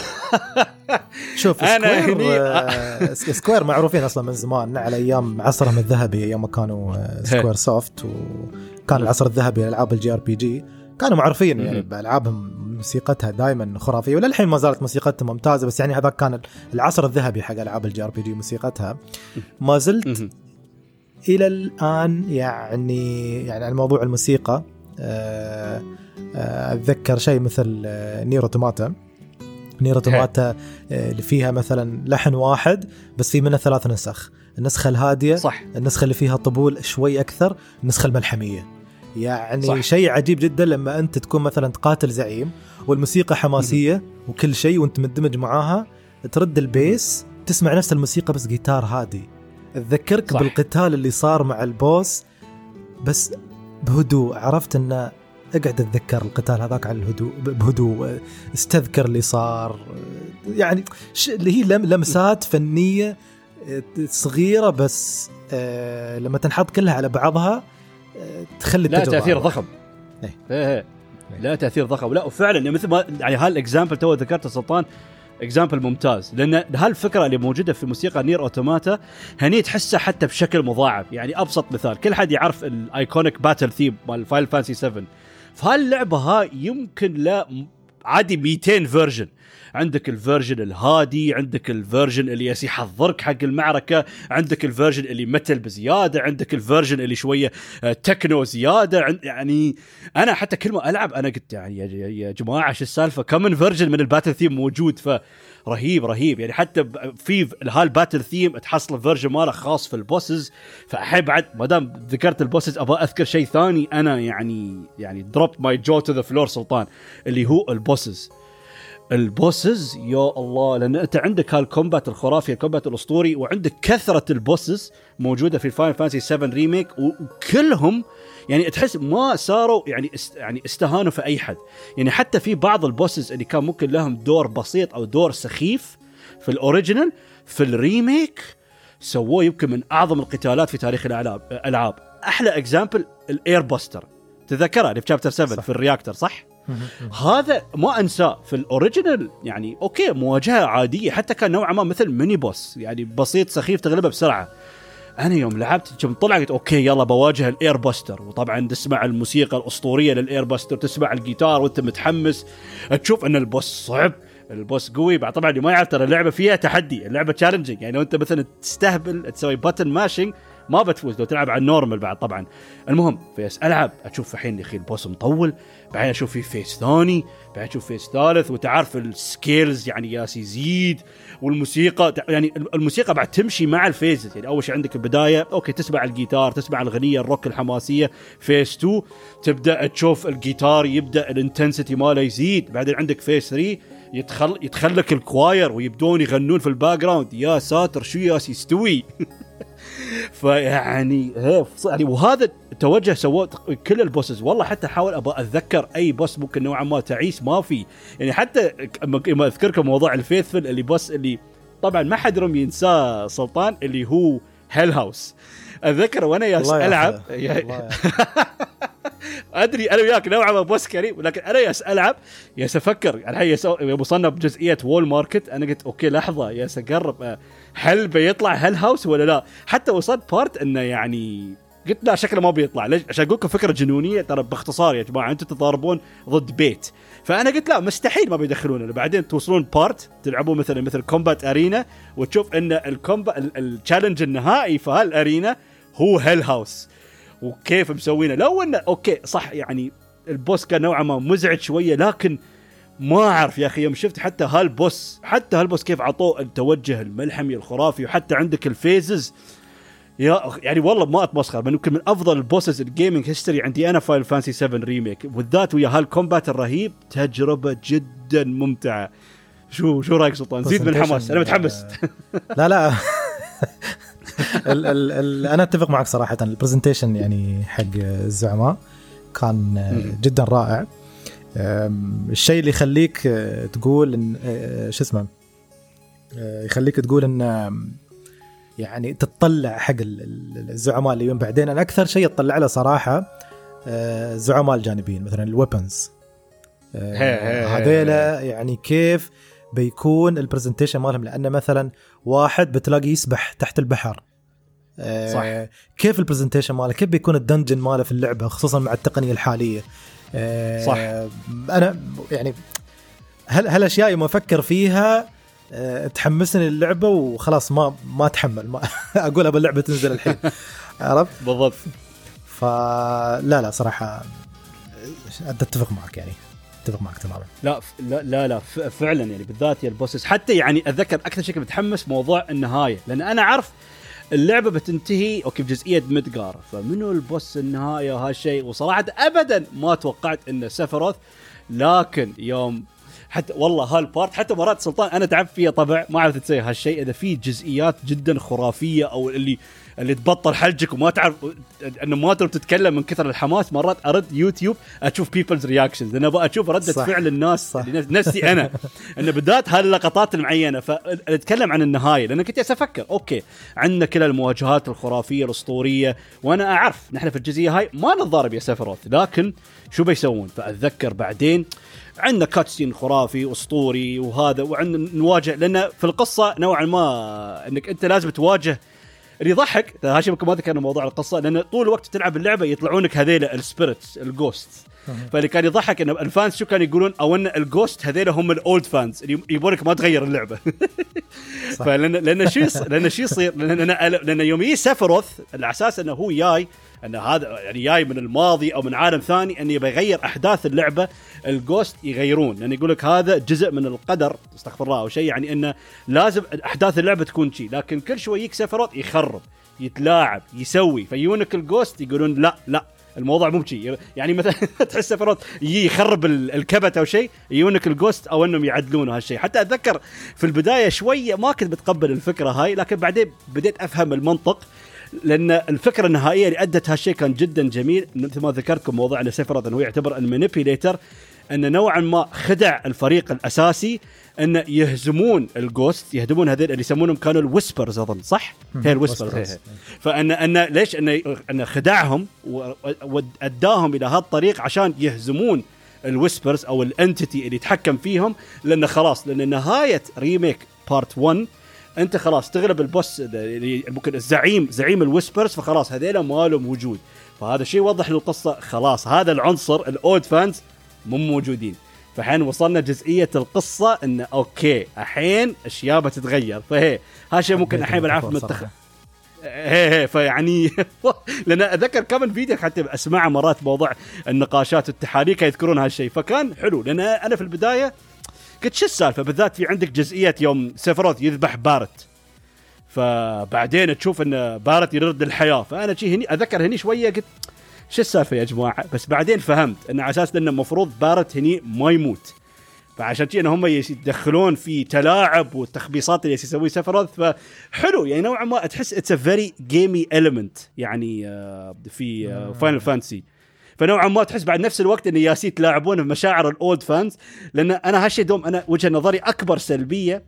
شوف أنا سكوير هني- آه، سكوير معروفين أصلا من زمان على أيام عصرهم الذهبي أيام ما كانوا آه، سكوير سوفت وكان العصر الذهبي لألعاب ال JRPG كانوا معروفين يعني. بألعابهم موسيقتها دائما خرافية وللحين ما زالت موسيقتها ممتازة بس يعني هذاك كان العصر الذهبي حق ألعاب ال JRPG موسيقتها ما زلت. إلى الآن يعني يعني على موضوع الموسيقى آه، آه، أتذكر شيء مثل آه، نير اوتوماتا. نير اوتوماتا آه، اللي فيها مثلا لحن واحد بس في منه ثلاث نسخ. النسخة الهادية صح. النسخة اللي فيها طبول شوي أكثر النسخة الملحمية. يعني. شيء عجيب جدا لما أنت تكون مثلا تقاتل زعيم والموسيقى حماسية وكل شيء وأنت مندمج معاها ترد البيس تسمع نفس الموسيقى بس جيتار هادي. تذكرك. بالقتال اللي صار مع البوس بس بهدوء. عرفت انه أقعد أتذكر القتال هذاك على الهدوء بهدوء أستذكر اللي صار. يعني اللي هي لم- لمسات فنية آه، صغيرة بس آه، لما تنحط كلها على بعضها آه، تخلي لا تأثير أروع. ضخم. إيه. إيه. لا تأثير ضخم. لا وفعلا يعني مثل ما يعني هال example تو ذكرته سلطان example ممتاز. لأن هالفكره اللي موجودة في موسيقى نير اوتوماتا هني تحسها حتى بشكل مضاعف؟ يعني أبسط مثال كل حد يعرف ال iconic battle theme مال فاينل فانتسي 7 فهاللعبة هاي يمكن لا عادي 200 version. عندك ال version الهادي عندك ال version اللي يالس يحضرك حق المعركة عندك ال version اللي metal بزيادة عندك ال version اللي شوية آه، تكنو زيادة. يعني أنا حتى كل ما ألعب أنا قلت يعني يا, جماعة شو السالفة؟ كم من version من ال battle theme موجود؟ فرهيب رهيب يعني حتى في هال battle theme تحصل ال version ماله خاص في ال bosses فأحب بعد ما دام ذكرت ال bosses أبغى أذكر شيء ثاني أنا يعني يعني drop my jaw to the floor سلطان اللي هو ال bosses ال bosses يا الله لأن أنت عندك هال combat الخرافي ال combat الأسطوري وعندك كثرة ال bosses موجودة في فاينل فانتسي 7 ريميك وكلهم يعني تحس ما صاروا يعني است يعني استهانوا في أي حد. يعني حتى في بعض ال bosses اللي كان ممكن لهم دور بسيط أو دور سخيف في ال original في ال remake سووه يمكن من أعظم القتالات في تاريخ الألعاب. العاب أحلى example الإير باستر تذكرها اللي في chapter 7 صح. في ال reactor صح؟ هذا ما أنساه. في ال original يعني okay مواجهة عادية حتى كان نوعا ما مثل mini boss يعني بسيط سخيف تغلبه بسرعة. أنا يوم لعبت يوم طلع قلت okay يلا بواجه الإير باستر وطبعا تسمع الموسيقى الأسطورية للإير باستر تسمع الجيتار وأنت متحمس. تشوف إن ال boss صعب ال boss قوي. بعد طبعا اللي ما يعرف ترى اللعبة فيها تحدي اللعبة challenging يعني لو أنت مثلا تستهبل تسوي button mashing ما بتفوز لو تلعب على ال normal بعد طبعا. المهم يالس ألعب. أشوف الحين يا أخي ال boss مطول. بعدين أشوف في phase ثاني. بعدين أشوف phase ثالث. وتعرف ال scales يعني يالس يزيد والموسيقى. يعني الموسيقى بعد تمشي مع ال phases. يعني أول شيء عندك البداية. okay تسمع الجيتار تسمع الاغنيه الروك الحماسية. phase 2 تبدأ تشوف الجيتار يبدأ ال intensity ماله يزيد. بعدين عندك phase 3 يدخل يدخلك ال choir ويبدون يغنون في ال background يا ساتر شو يالس يستوي فيعني فص- يعني وهذا التوجه سووه كل ال bosses. والله حتى احاول أبغى أتذكر أي boss ممكن نوعا ما تعيس ما في. يعني حتى لما اذكركم موضوع ال faithful اللي boss اللي طبعا ما حد رم ينساه سلطان اللي هو هيل هاوس أتذكر وأنا يالس العب. أدري أنا وياك نوعا ما boss cringe لكن أنا يالس العب يالس أفكر. الحين يالس وصلنا بجزئية وول ماركت أنا قلت okay لحظة يالس اقرب هل بيطلع هيل هاوس ولا لا؟ حتى وصلت part إنه يعني قلت لا شكله ما بيطلع. ليش؟ عشان أقول لكم فكرة جنونية ترى باختصار يا جماعة أنتم تتضاربون ضد بيت. فأنا قلت لا مستحيل ما بيدخلونه. بعدين توصلون part تلعبون مثلا مثل combat arena وتشوف إن ال combat challenge النهائي في هال arena هو هيل هاوس وكيف مسوينه؟ لو إنه okay صح يعني ال boss كان نوعا ما مزعج شوية لكن ما أعرف يا أخي يوم شفت حتى هال boss حتى هال boss كيف عطوه التوجه الملحمي الخرافي وحتى عندك ال phases. يا أخ- يعني والله ما أتمسخر من يمكن من أفضل ال bosses ال gaming history عندي أنا فاينل فانتسي 7 ريميك بالذات ويا هال combat الرهيب تجربة جدا ممتعة. شو شو رأيك سلطان؟ زيد بالحماس أنا متحمس. لا لا. ال ال ال أنا أتفق معك صراحة. ال presentation يعني حق الزعماء كان جدا رائع. الشيء اللي يخليك آه، تقول إن آه، شو اسمه آه، يخليك تقول إن يعني تطلع حق الزعماء اللي يوم بعدين. أنا أكثر شيء أطلع له صراحة الزعماء الجانبيين مثلا ال Weapons هذيلا يعني كيف بيكون ال presentation مالهم؟ لأن مثلا واحد بتلاقي يسبح تحت البحر. صح. كيف ال presentation ماله؟ كيف بيكون ال dungeon ماله في اللعبة خصوصا مع التقنية الحالية؟ صح. أنا يعني هل هالاشياء يوم أفكر فيها أه تحمسني اللعبه وخلاص ما ما أتحمل ما أقول أبى اللعبة تنزل الحين. عرفت؟ بالضبط. فلا لا صراحة أتفق معك يعني. أتفق معك تماما. لا لا لا, لا فعلا يعني بالذات يا ال bosses. حتى يعني أتذكر أكثر شيء متحمس موضوع النهاية لأن أنا أعرف اللعبة بتنتهي أوكي بجزئية مدقار فمنو ال boss النهايه وهالشيء وصراحة ابدا ما توقعت إنه سفروث لكن يوم حتى والله هال part حتى مرات سلطان أنا تعبت فيها طبع ما عرفت تسوي هالشيء إذا في جزئيات جدا خرافية أو اللي اللي تبطل حلجك وما تعرف إنه ما تقدر تتكلم من كثر الحماس مرات أرد يوتيوب أشوف people's reactions أنا أبغى أشوف ردة صح. فعل الناس صح. نفسي أنا إنه بالذات هاللقطات المعينة فأتكلم عن النهاية لأن كنت أفكر أوكي عندنا كل المواجهات الخرافية الأسطورية وأنا أعرف نحن في الجزئية هاي ما نتضارب يا سفروث لكن شو بيسوون فأتذكر بعدين عندنا cutscene خرافي اسطوري وهذا وعندنا نواجه لأن في القصة نوعا ما إنك أنت لازم تواجه اللي يضحك هاشم ما ذكرنا موضوع القصة لأن طول الوقت تلعب اللعبة يطلعونك هذيل ال spirits ال ghosts فاللي كان يضحك ان ال fans شو كانوا يقولون؟ أو إن ال ghosts هذيل هم ال old fans اللي يبونك ما تغير اللعبة. فلأن لأن شو لأن شو يصير؟ لأن لأن يوم يجي سفروث على أساس إنه هو جاي أن هذا يعني جاي من الماضي أو من عالم ثاني انه يبغى يغير أحداث اللعبة ال ghosts يغيرون. لأن يقول لك هذا جزء من القدر استغفر الله أو شيء يعني أنه لازم أحداث اللعبة تكون شيء لكن كل شوي يجيك سفروث يخرب يتلاعب يسوي. فيونك ال ghosts يقولون لا لا الموضوع مو بشي. يعني مثلا تحس يجي يخرب الكبت أو شيء يونك ال ghosts أو أنهم يعدلونه هالشيء. حتى أتذكر في البداية شوية ما كنت بتقبل الفكرة هاي لكن بعدين بديت أفهم المنطق. لأن الفكرة النهائية اللي أدت هالشيء كان جدا جميل. مثل ما ذكرتكم موضوع أن سيفروث أنه هو يعتبر ال manipulator انه نوعا ما خدع الفريق الأساسي انه يهزمون الجوست يهدمون هذول اللي يسمونهم كانوا ال Whispers أظن صح؟ هي ال Whispers فأن أن ليش؟ انه انه خدعهم واداهم إلى هالطريق عشان يهزمون ال Whispers أو ال entity اللي يتحكم فيهم لأنه خلاص لأن نهاية remake part 1 انت خلاص تغلب ال boss اللي ممكن الزعيم زعيم ال Whispers فخلاص هذيلا ما لهم وجود. فهذا شيء يوضح للقصه خلاص هذا العنصر ال old fans مو موجودين. فحين وصلنا جزئية القصة انه أوكي الحين اشياء بتتغير فهي هذا شيء ممكن الحين بالعافية متخ هي هي فيعني لأن اتذكر كم فيديو حتى أسمعه مرات موضوع النقاشات والتحاليل يذكرون هالشيء فكان حلو لأن أنا في البداية قلت شو السالفة؟ بالذات في عندك جزئية يوم سيفروث يذبح باريت. فبعدين تشوف إن باريت يرد الحياة. فأنا شي هني أذكر هني شوية قلت شو السالفة يا جماعة؟ بس بعدين فهمت انه على أساس انه المفروض باريت هني ما يموت. فعشان كذا هم يدخلون في تلاعب والتخبيصات اللي يسوي سفروث فحلو يعني نوعا ما تحس it's a very gimmicky element يعني آه، في Final آه، Fantasy فنوعا ما تحس بعد نفس الوقت إن يالسين يتلاعبون بمشاعر ال old fans لأن أنا هالشيء دوم أنا وجهة نظري أكبر سلبية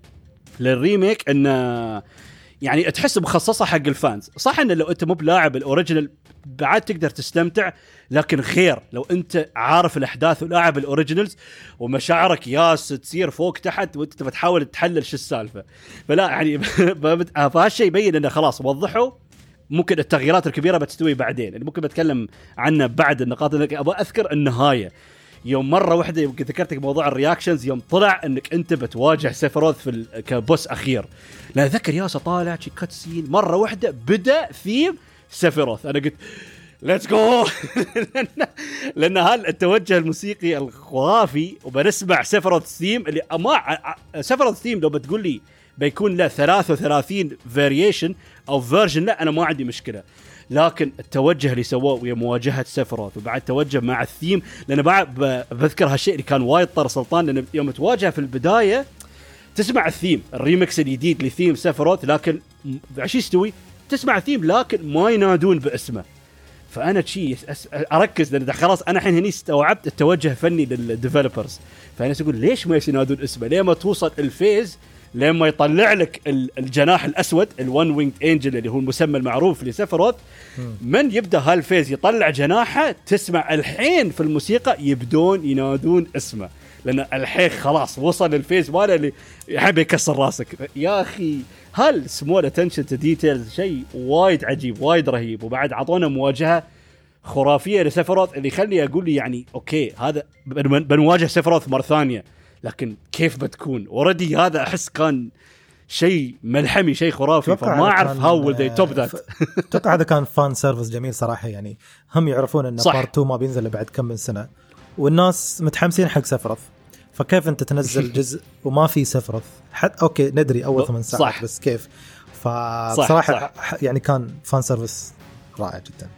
لل remake انه يعني تحس مخصصة حق ال fans صح انه لو أنت مو بلاعب ال original بعد تقدر تستمتع لكن خير. لو أنت عارف الأحداث ولاعب ال originals ومشاعرك يالس تصير فوق تحت وأنت بتحاول تحلل شو السالفة. فلا يعني فهالشيء يبين إنه خلاص وضحوا. ممكن التغييرات الكبيرة بتستوي بعدين. اللي ممكن بتكلم عنه بعد النقاط. اللي أبغى أذكر النهاية. يوم مرة واحدة يمكن ذكرتك موضوع ال reactions يوم طلع إنك أنت بتواجه سيفروث في ك boss أخير. لا ذكر يالس طالع شي cutscene مرة واحدة بدأ ثيم سيفروث أنا قلت let's go لأن هال التوجه الموسيقي الخرافي وبنسمع سيفروث ثيم اللي ما سيفروث ثيم لو بتقول لي بيكون له 33 variation أو version لا أنا ما عندي مشكلة لكن التوجه اللي سووه ويا مواجهة سفروث وبعد توجه مع الثيم لأن بعد بذكر هالشيء اللي كان وايد طر سلطان لأن يوم تواجه في البداية تسمع ال theme ال remix الجديد لثيم سفروت لكن إيش يستوي؟ تسمع الثيم لكن ما ينادون باسمه فأنا شي أركز لأن خلاص أنا الحين هني استوعبت التوجه الفني لل developers فأنا أقول ليش ما ينادون اسمه؟ ليه ما توصل ال phase لما يطلع لك الجناح الأسود ال One Winged Angel اللي هو المسمى المعروف لسفروث من يبدأ هال phase يطلع جناحه تسمع الحين في الموسيقى يبدون ينادون اسمه. لأن الحين خلاص وصل ال phase ماله اللي يحب يكسر راسك. يا أخي هل سمول اتنشن تو ديتيلز شيء وايد عجيب وايد رهيب؟ وبعد اعطونا مواجهة خرافية لسفروث اللي يخلي أقول لي يعني okay هذا بنواجه سفروث مرة ثانية. لكن كيف بتكون؟ already هذا أحس كان شيء ملحمي شيء خرافي فما أعرف how will they top that أتوقع هذا كان fan service جميل صراحة يعني هم يعرفون إن part 2 ما بينزل بعد كم من سنة. والناس متحمسين حق سفرث. فكيف أنت تنزل جزء وما في سفرث؟ حتى أوكي ندري أول ثمان ساعات صح. بس كيف؟ فبصراحه يعني كان fan service رائع جدا.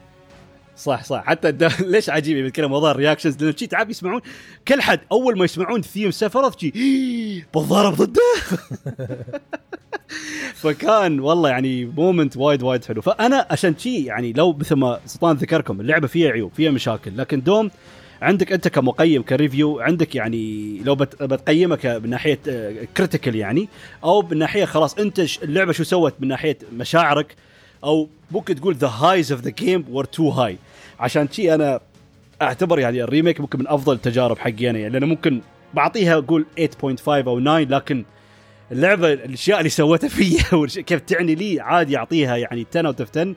صح صح. حتى ليش عجيب بيتكلم موضوع ال reactions لأنه شي تعب يسمعون. كل حد أول ما يسمعون ثيم سفرث شي بالضرب ضده. فكان والله يعني moment وايد وايد حلو. فأنا عشان شي يعني لو مثل ما سلطان ذكركم اللعبة فيها عيوب فيها مشاكل. لكن دوم عندك أنت كمقيم ك review عندك يعني لو بتقيمك من ناحية critical يعني أو من ناحية خلاص أنت اللعبة شو سوت من ناحية مشاعرك أو ممكن تقول the highs of the game were too high عشان شي أنا أعتبر يعني ال remake ممكن من أفضل التجارب حقي أنا يعني لأنه ممكن بعطيها أقول 8.5 أو 9 لكن اللعبة الأشياء اللي سوتها فيا كيف تعني لي عادي أعطيها يعني 10 out of 10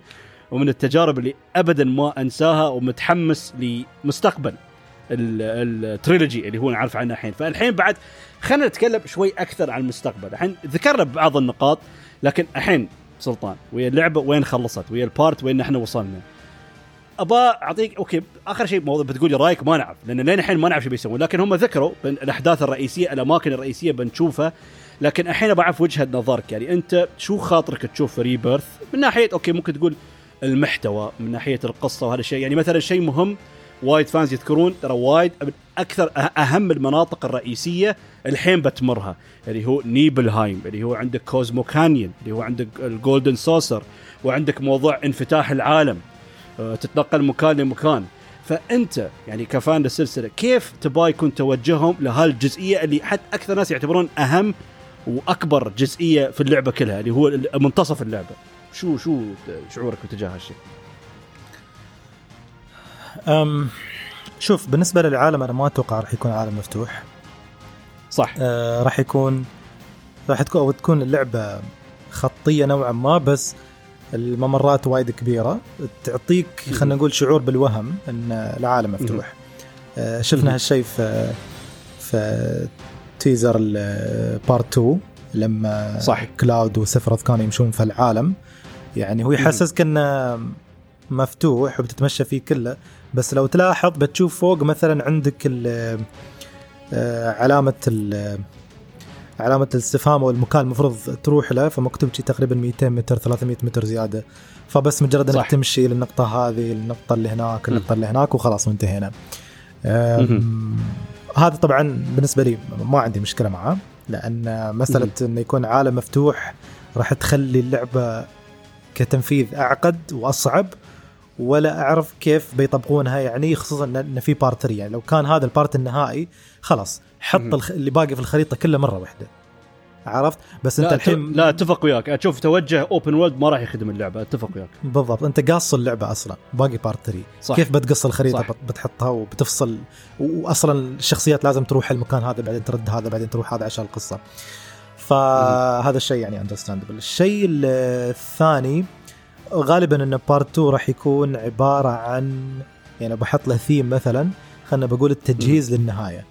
ومن التجارب اللي ابدا ما أنساها ومتحمس لمستقبل ال trilogy اللي هو نعرف عنه الحين. فالحين بعد خلينا نتكلم شوي أكثر عن المستقبل. الحين ذكرنا بعض النقاط لكن الحين سلطان ويا اللعبة وين خلصت ويا ال part وين إحنا وصلنا. ابى أعطيك okay آخر شيء موضوع بتقول لي رأيك ما نعرف لأن لين الحين ما نعرف شو بيسوون. لكن هم ذكروا الأحداث الرئيسية الأماكن الرئيسية بنشوفها. لكن الحين بعرف وجهة نظرك. يعني أنت شو خاطرك تشوف Rebirth من ناحية okay ممكن تقول المحتوى من ناحية القصة وهذا الشيء. يعني مثلا شيء مهم وايد fans يذكرون ترى وايد أكثر أهم المناطق الرئيسية الحين بتمرها اللي هو نيبلهايم اللي هو عندك كوزمو كانيون اللي هو عندك الجولدن سوسر وعندك موضوع انفتاح العالم آه، تتنقل مكان لمكان فأنت يعني ك fan للسلسلة كيف تبغى يكون توجههم لهالجزئية اللي حتى أكثر ناس يعتبرون أهم وأكبر جزئية في اللعبة كلها اللي هو منتصف اللعبة شو شو شعورك تجاه هالشيء؟ أم شوف بالنسبة للعالم أنا ما أتوقع راح يكون عالم مفتوح. صح. آه راح يكون راح تكون أو تكون اللعبة خطية نوعا ما بس الممرات وايد كبيرة. تعطيك خلينا نقول شعور بالوهم إن العالم مفتوح. آه شفنا هالشيء في في تيزر part 2 لما صح. كلاود وسفرث كانوا يمشون في العالم. يعني هو يحسسك إنه مفتوح وبتتمشى فيه كله. بس لو تلاحظ بتشوف فوق مثلا عندك آه، علامة علامة الاستفهام أو المكان المفروض تروح له فمكتوب شي تقريبا 200 متر 300 متر زيادة. فبس مجرد إنك تمشي للنقطة هذه النقطة اللي هناك النقطة اللي هناك وخلاص وانتهينا. هذا طبعا بالنسبة لي ما عندي مشكلة معاه لأن مسألة إنه يكون عالم مفتوح راح تخلي اللعبة كتنفيذ أعقد وأصعب. ولا أعرف كيف بيطبقونها يعني خصوصا ان في part 3 يعني لو كان هذا ال part النهائي خلاص حط. اللي باقي في الخريطة كله مرة واحدة. عرفت؟ بس أنت الحين لا أتفق وياك. أشوف توجه open world ما راح يخدم اللعبة. أتفق وياك. بالضبط. أنت قاص اللعبة أصلا. باقي part 3 صح. كيف بتقص الخريطة؟ صح. بتحطها وبتفصل. واصلا الشخصيات لازم تروح المكان هذا بعدين ترد هذا بعدين تروح هذا عشان القصة. فهذا الشيء يعني understandable الشيء الثاني غالبا إن part 2 راح يكون عبارة عن يعني بحط له ثيم مثلا خلينا بقول التجهيز م. للنهاية.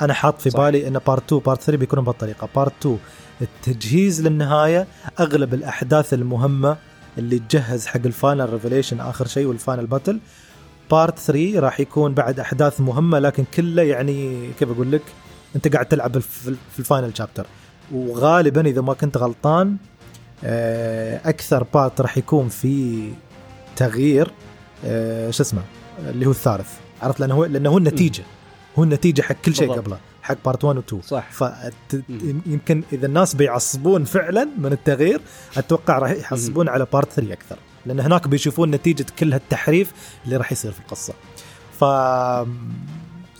أنا حاط في صح. بالي إن part 2 part 3 بيكونوا بهالطريقة. part 2 التجهيز للنهاية أغلب الأحداث المهمة اللي تجهز حق ال final revelation آخر شيء وال final battle part 3 راح يكون بعد أحداث مهمة لكن كله يعني كيف أقول لك؟ أنت قاعد تلعب في ال final chapter وغالبا إذا ما كنت غلطان أكثر part راح يكون في تغيير آه، شو اسمه؟ اللي هو الثالث. عرفت؟ لأنه هو لأنه هو النتيجة. هو النتيجة حق كل شيء قبله حق part 1 و 2 صح. فيمكن إذا الناس بيعصبون فعلا من التغيير أتوقع راح يعصبون على part 3 أكثر. لأن هناك بيشوفون نتيجة كل هالتحريف اللي راح يصير في القصة. ف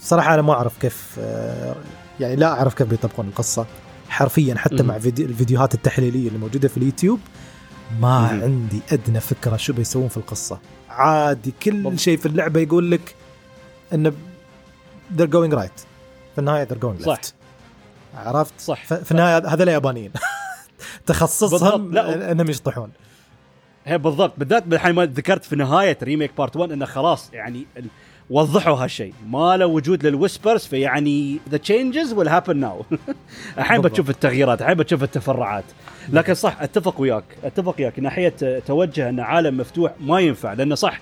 صراحة أنا ما أعرف كيف آه، يعني لا أعرف كيف بيطبقون القصة. حرفيا حتى مع فيديو الفيديوهات التحليلية اللي موجودة في اليوتيوب ما. عندي أدنى فكرة شو بيسوون في القصة. عادي كل شيء في اللعبة يقول لك انه they're going right. في النهاية they're going left. صح. عرفت؟ صح. في النهاية هذول يابانيين. تخصصهم إنهم يشطحون. هي بالضبط. بالذات الحين ما ذكرت في نهاية remake part 1 إنه خلاص يعني وضحوا هالشيء. ما له وجود لل whispers فيعني the changes will happen now الحين بتشوف التغييرات الحين بتشوف التفرعات. لكن صح أتفق وياك أتفق وياك. ناحية توجه أن عالم مفتوح ما ينفع لأنه صح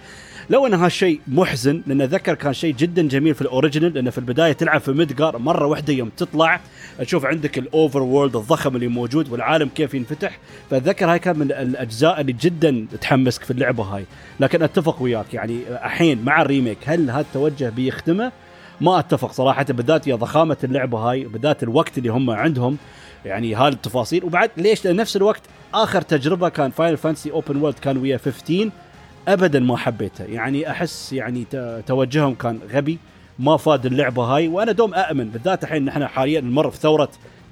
لو أن هالشيء محزن لأن ذكر كان شيء جدا جميل في ال original لأنه في البداية تلعب في ميدجار مرة واحدة يوم تطلع. تشوف عندك ال overworld الضخم اللي موجود والعالم كيف ينفتح. فأتذكر هاي كان من الأجزاء اللي جدا تحمسك في اللعبة هاي. لكن أتفق وياك يعني الحين مع ال remake هل هذا التوجه بيخدمه؟ ما أتفق صراحة بالذات يا ضخامة اللعبة هاي بالذات الوقت اللي هم عندهم. يعني هاي التفاصيل. وبعد ليش؟ لأن نفس الوقت آخر تجربة كان Final Fantasy open world كان ويا 15 ابدا ما حبيته. يعني أحس يعني توجههم كان غبي ما فاد اللعبة هاي وأنا دوم اامن بالذات الحين نحن حاليا نمر في ثورة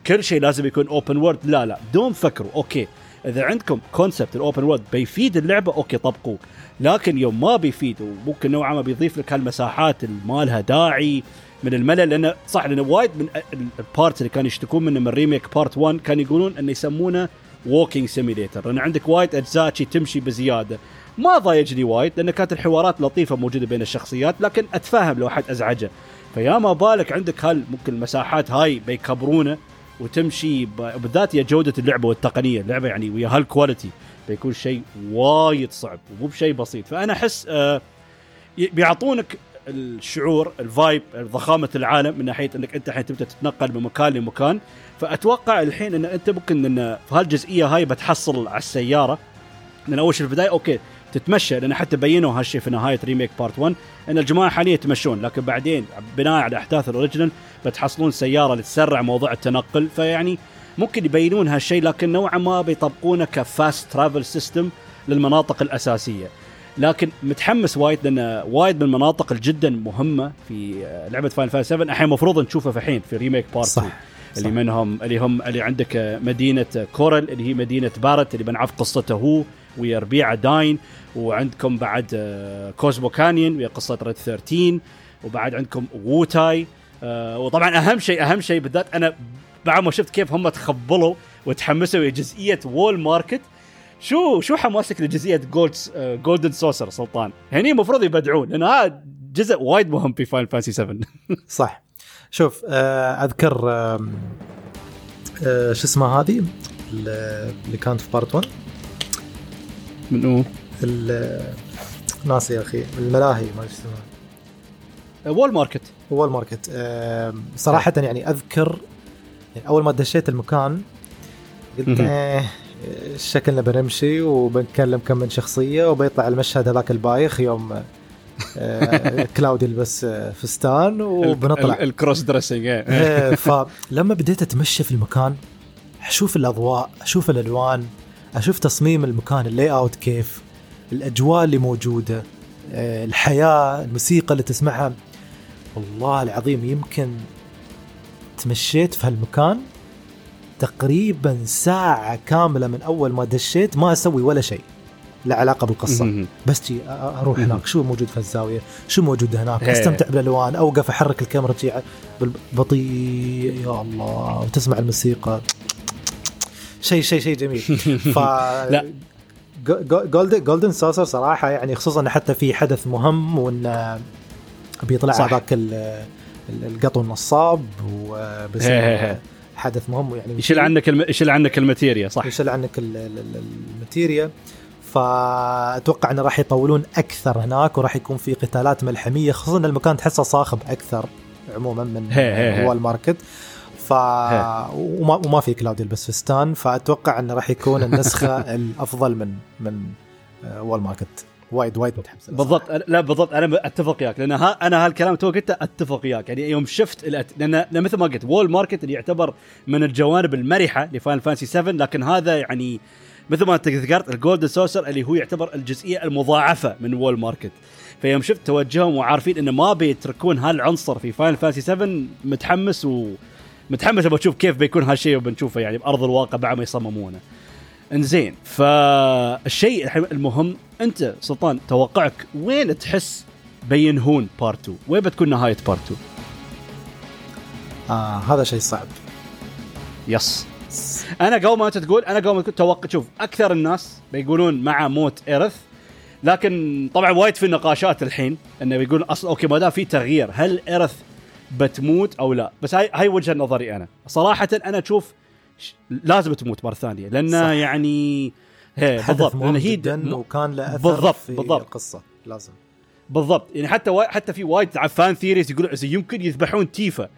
كل شيء لازم يكون open world لا لا دوم فكروا. okay إذا عندكم concept ال open world بيفيد اللعبة okay طبقوه. لكن يوم ما بيفيد وممكن نوعا ما بيضيف لك هالمساحات اللي ما لها داعي من الملل لأنه صح لأنه وايد من ال parts اللي كانوا يشتكون منه من remake part 1 كانوا يقولون إنه يسمونه walking simulator لأن عندك وايد أجزاء تمشي بزيادة. ما ضايجني وايد لأن كانت الحوارات لطيفة موجودة بين الشخصيات لكن اتفهم لو حد أزعجه. فيا ما بالك عندك هال ممكن المساحات هاي بيكبرونه وتمشي بالذات يا جودة اللعبة والتقنية. اللعبة يعني ويا هال quality بيكون شيء وايد صعب ومو بشيء بسيط. فأنا أحس آه بيعطونك الشعور ال vibe ضخامه العالم من ناحية إنك أنت الحين تبدأ تتنقل من مكان لمكان. فأتوقع الحين إن أنت ممكن إن في هالجزئية هاي بتحصل على السيارة. لأن أول شيء في البداية okay تتمشى لأن حتى بينوا هالشيء في نهاية remake part 1 إن الجماعة حاليا يتمشون لكن بعدين بناء على أحداث ال original بتحصلون سيارة لتسرع موضوع التنقل فيعني ممكن يبينون هالشيء لكن نوعا ما بيطبقونه ك fast travel system للمناطق الأساسية. لكن متحمس وايد لأن وايد من المناطق الجدا مهمة في لعبة Final Fantasy 7 الحين المفروض نشوفها في الحين في remake part صح. 2 اللي منهم اللي هم اللي عندك مدينة Corel اللي هي مدينة Barret اللي بنعرف قصته هو. ويا ربيعه داين وعندكم بعد Cosmo Canyon ويا قصة Red 13 وبعد عندكم Wutai آه، وطبعا أهم شيء أهم شيء بالذات أنا بعد ما شفت كيف هم تخبلوا وتحمسوا لجزئيه Wall Market شو شو حماسك لجزئية Gold Golden Saucer سلطان؟ هني المفروض يبدعون لأن هذا جزء وايد مهم في Final Fantasy 7 صح. شوف آه، أذكر آه، شو اسمها هذه؟ اللي كانت في part 1 منو؟ ناسي يا أخي الملاهي ما اسمها. Wall Market Wall Market صراحة يعني أذكر يعني أول ما دشيت المكان قلت إيه شكلنا بنمشي وبنكلم كم من شخصية وبيطلع المشهد هذاك البايخ يوم آه، Cloud يلبس آه، فستان وبنطلع. ال cross dressing فلما بديت أتمشى في المكان أشوف الأضواء أشوف الألوان أشوف تصميم المكان ال layout كيف الأجواء اللي موجودة آه، الحياة الموسيقى اللي تسمعها. والله العظيم يمكن تمشيت في هالمكان تقريبا ساعة كاملة من أول ما دشيت ما أسوي ولا شيء له علاقة بالقصة. بس جي أروح هناك شو موجود في الزاوية شو موجود هناك؟ أستمتع بالألوان أوقف أحرك الكاميرا بطيء يا الله وتسمع الموسيقى. شيء شيء شيء جميل. ف لا. Golden Golden Saucer صراحة يعني خصوصا حتى في حدث مهم وإن بيطلع هذاك القطو النصاب وبيصير حدث مهم يعني يشيل عنك الم... يشيل عنك ال materia صح. يشيل عنك ال materia. فأتوقع إنه راح يطولون أكثر هناك وراح يكون في قتالات ملحمية خصوصا المكان تحسه صاخب أكثر عموما من Wall Market ف وما, وما في Cloud يلبس فستان فأتوقع إنه راح يكون النسخة الأفضل من من Wall Market وايد وايد متحمس بالضبط. لا بالضبط. أنا أتفق وياك. لأن ها أنا هالكلام تو قلته أتفق وياك. يعني يوم شفت الأت... لأن مثل ما قلت Wall Market اللي يعتبر من الجوانب المرحة ل Final Fantasy 7 لكن هذا يعني مثل ما انت ذكرت ال Golden Saucer اللي هو يعتبر الجزئية المضاعفة من Wall Market فيوم شفت توجههم وعارفين انه ما بيتركون هالعنصر في Final Fantasy 7 متحمس و متحمس أبغى أشوف كيف بيكون هالشيء وبنشوفه يعني بأرض الواقع بعد ما يصممونه. إنزين فالشيء الحين المهم أنت سلطان توقعك وين تحس بينهون part 2 وين بتكون نهاية part 2 آه هذا شيء صعب. yes أنا قبل ما أنت تقول أنا قبل ما توقع شوف أكثر الناس بيقولون مع موت Aerith لكن طبعا وايد في نقاشات الحين إنه بيقول أصلا okay ما دام في تغيير هل Aerith بتموت أو لا. بس هاي هاي وجهة نظري أنا. صراحة أنا أشوف لازم تموت مرة ثانية. لأن صح. يعني بالضبط. لأن هي جدا وكان له أثر بالضبط، في بالضبط. القصة. لازم. بالضبط. يعني حتى وا... حتى في وايد fan theories يقولون إذا يمكن يذبحون Tifa.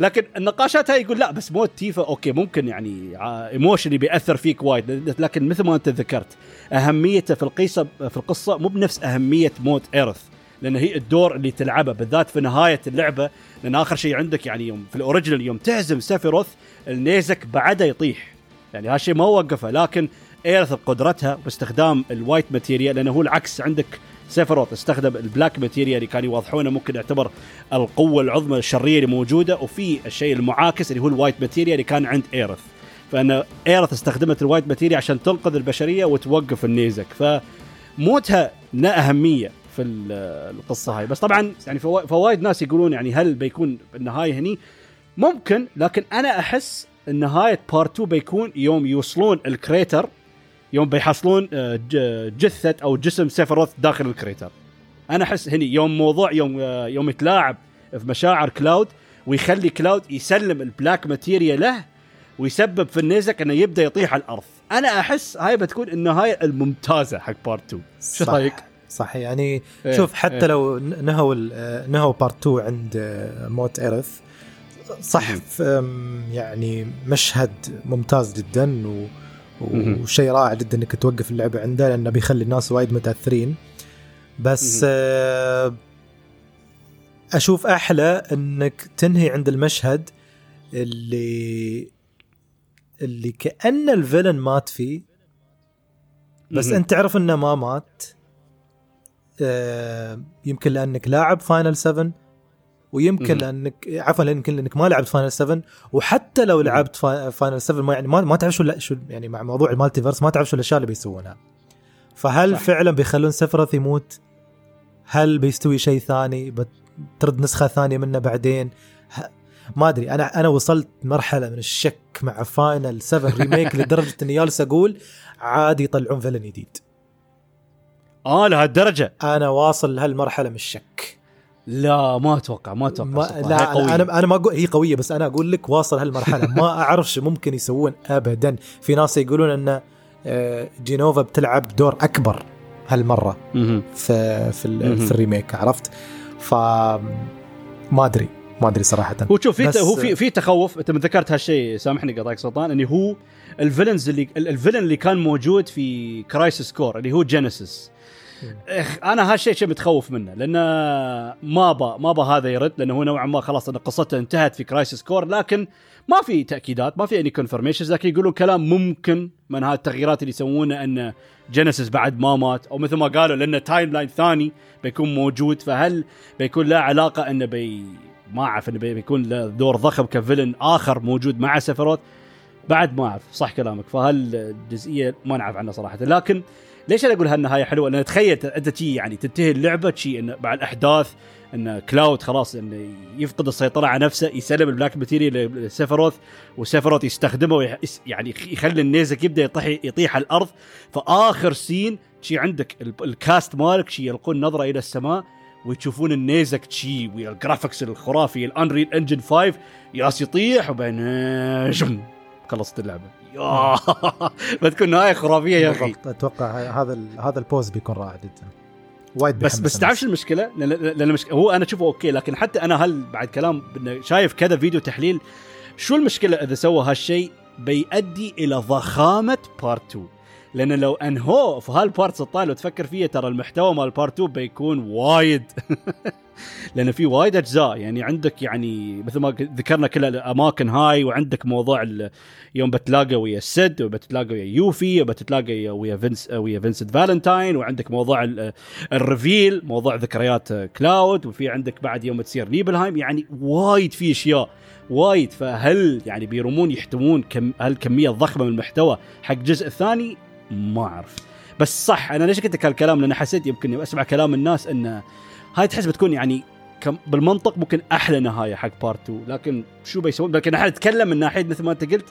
لكن النقاشات هاي يقول لا بس موت Tifa okay ممكن يعني emotionally بيأثر فيك وايد. لكن مثل ما أنت ذكرت أهميته في القصة في القصة مو بنفس أهمية موت Aerith لأن هي الدور اللي تلعبه بالذات في نهاية اللعبة لأن آخر شيء عندك يعني يوم في ال original يوم تهزم Sephiroth النيزك بعده يطيح. يعني هالشيء ما وقفه لكن Aerith بقدرتها باستخدام ال white materia لأنه هو العكس عندك Sephiroth استخدم ال black materia اللي كانوا يوضحونه ممكن يعتبر القوة العظمى الشريه اللي موجودة وفي الشيء المعاكس اللي هو ال white materia اللي كان عند Aerith. فإن Aerith استخدمت ال white materia عشان تنقذ البشرية وتوقف النيزك. فموتها له أهمية. في ال- القصة هاي. بس طبعا يعني فوا- فوايد ناس يقولون يعني هل بيكون النهاية هني؟ ممكن لكن أنا أحس نهايه part 2 بيكون يوم يوصلون ال crater يوم بيحصلون آه، جثة أو جسم Sephiroth داخل ال crater. أنا أحس هني يوم موضوع يوم آه، يوم يتلاعب في مشاعر Cloud ويخلي Cloud يسلم ال black materia له ويسبب في النيزك إنه يبدأ يطيح على الأرض. أنا أحس هاي بتكون النهاية الممتازة حق part 2 شو. رأيك؟ صح يعني إيه، شوف حتى إيه. لو نهوا نهوا part 2 عند موت Aerith صح يعني مشهد ممتاز جدا و. وشيء رائع جدا إنك توقف اللعبة عنده لأنه بيخلي الناس وايد متأثرين بس. آه، أشوف أحلى إنك تنهي عند المشهد اللي اللي كأن ال villain مات فيه بس. أنت تعرف إنه ما مات يمكن لأنك لاعب Final 7 ويمكن. لأنك عفوا يمكن لأنك ما لعبت Final 7 وحتى لو لعبت Fi- Final 7 ما يعني ما, ما تعرف شو شو يعني مع موضوع ال multiverse ما تعرف شو الأشياء اللي بيسوونها فهل صح. فعلا بيخلون Sephiroth يموت؟ هل بيستوي شيء ثاني؟ بترد نسخة ثانية منه بعدين؟ ما أدري أنا أنا وصلت مرحلة من الشك مع Final 7 Remake لدرجة إني جالس أقول عادي يطلعون villain جديد آه لهالدرجة. أنا واصل لهالمرحلة من الشك. لا ما أتوقع ما أتوقع ما لا قوية. لا أنا أنا ما أقول هي قوية بس أنا أقول لك واصل هالمرحلة. ما أعرف شو ممكن يسوون ابدا. في ناس يقولون إن آه، جينوفا بتلعب دور أكبر هالمرة. في في. في ال remake عرفت؟ ف ما أدري ما أدري صراحة. هو شوف في هو في في تخوف. أنت ذكرت هالشيء سامحني قطعك سلطان إني هو ال villains اللي ال- ال villain اللي كان موجود في Crisis Core اللي هو Genesis إخ أنا هالشيء شيء متخوف منه لأنه ما با ما با هذا يرد لأنه هو نوعا ما خلاص أن قصته انتهت في Crisis Core لكن ما في تأكيدات ما في اني confirmations لكن يقولون كلام ممكن من هذه التغييرات اللي يسوونه أن Genesis بعد ما مات أو مثل ما قالوا لأنه timeline ثاني بيكون موجود فهل بيكون له علاقة انه بي ما أعرف انه بي- بيكون له دور ضخم ك villain آخر موجود مع Sephiroth بعد ما أعرف صح كلامك فهل الجزئيه ما نعرف عنها صراحة لكن ليش أنا أقول هالنهاية حلوة؟ لأن تخيل أنت شي يعني تنتهي اللعبة شي انه بعد الأحداث إن Cloud خلاص انه يفقد السيطرة على نفسه يسلم ال Black Materia ل Sephiroth و Sephiroth يستخدمه يعني يخلي النيزك يبدأ يطيح يطيح على الأرض. فآخر scene شي عندك ال- ال cast مالك شي يلقون نظرة إلى السماء ويشوفون النيزك شي وال graphics الخرافي ال Unreal Engine 5 جالس يطيح وبعدين خلصت اللعبة. بتكون نهاية خرافية يا أخي. أتوقع هذا هذا ال pause بيكون رائع جدا. وايد بس بس تعرف المشكلة؟ لأن المشكلة هو أنا أشوفه okay لكن حتى أنا هل بعد كلام شايف كذا فيديو تحليل شو المشكلة إذا سوى هالشيء بيؤدي إلى ضخامة part 2 لأن لو انهوه في هال part 16 لو تفكر فيها ترى المحتوى مال part 2 بيكون وايد. لأن في وايد أجزاء. يعني عندك يعني مثل ما ذكرنا كل الأماكن هاي وعندك موضوع يوم بتلاقى ويا Cid وبتلاقى ويا Yuffie وبتلاقى ويا Vince ويا Vincent Valentine وعندك موضوع ال reveal موضوع ذكريات Cloud وفي عندك بعد يوم تصير Nibelheim. يعني وايد في أشياء وايد. فهل يعني بيرمون يحتوون كم هالكمية الضخمه من المحتوى حق الجزء الثاني؟ ما أعرف. بس صح أنا ليش قلت هالكلام؟ لأن حسيت يمكن أسمع كلام الناس إنه هاي تحس بتكون يعني بالمنطق ممكن أحلى نهاية حق part 2 لكن شو بيسوون؟ لكن إحنا نتكلم من ناحية مثل ما أنت قلت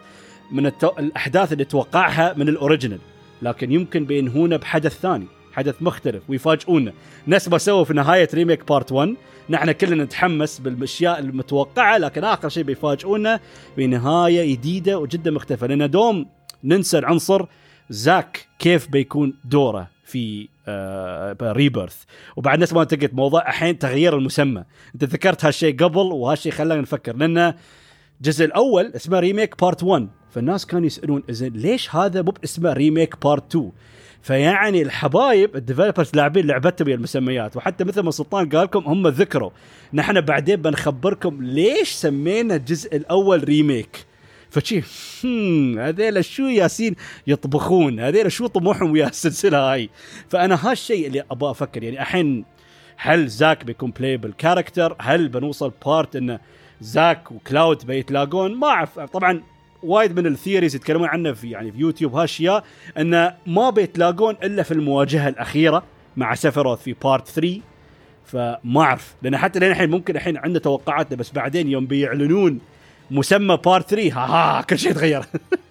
من التو... الأحداث اللي توقعها من ال original لكن يمكن بينهونا بحدث ثاني حدث مختلف ويفاجئونا. نفس ما سووا في نهاية Remake part 1 نحن كلنا نتحمس بالأشياء المتوقعة لكن آخر شيء بيفاجئونا بنهاية جديدة وجدا مختلفة. لأن دوم ننسى العنصر Zack كيف بيكون دوره في آه Rebirth وبعد نفس ما انت قلت موضوع الحين تغيير المسمى. انت ذكرت هالشيء قبل وهالشيء خلانا نفكر لأن الجزء الأول اسمه Remake part 1 فالناس كانوا يسألون زين ليش هذا مو باسمه Remake part 2 فيعني الحبايب ال developers لاعبين لعبتهم ويا المسميات. وحتى مثل ما سلطان قال لكم هم ذكروا. نحن بعدين بنخبركم ليش سمينا الجزء الأول Remake فشي هذيلا شو يالسين يطبخون؟ هذيلا شو طموحهم ويا السلسله هاي؟ فأنا هالشيء اللي أبغى أفكر يعني الحين هل Zack بيكون playable character هل بنوصل part إنه Zack و Cloud بيتلاقون؟ ما أعرف. طبعا وايد من ال theories يتكلمون عنه في يعني في يوتيوب هالأشياء إنه ما بيتلاقون إلا في المواجهة الأخيرة مع Sephiroth في part 3 فما أعرف لأن حتى لين الحين ممكن الحين عندنا توقعاتنا بس بعدين يوم بيعلنون مسمى part 3 ها, ها كل شيء تغير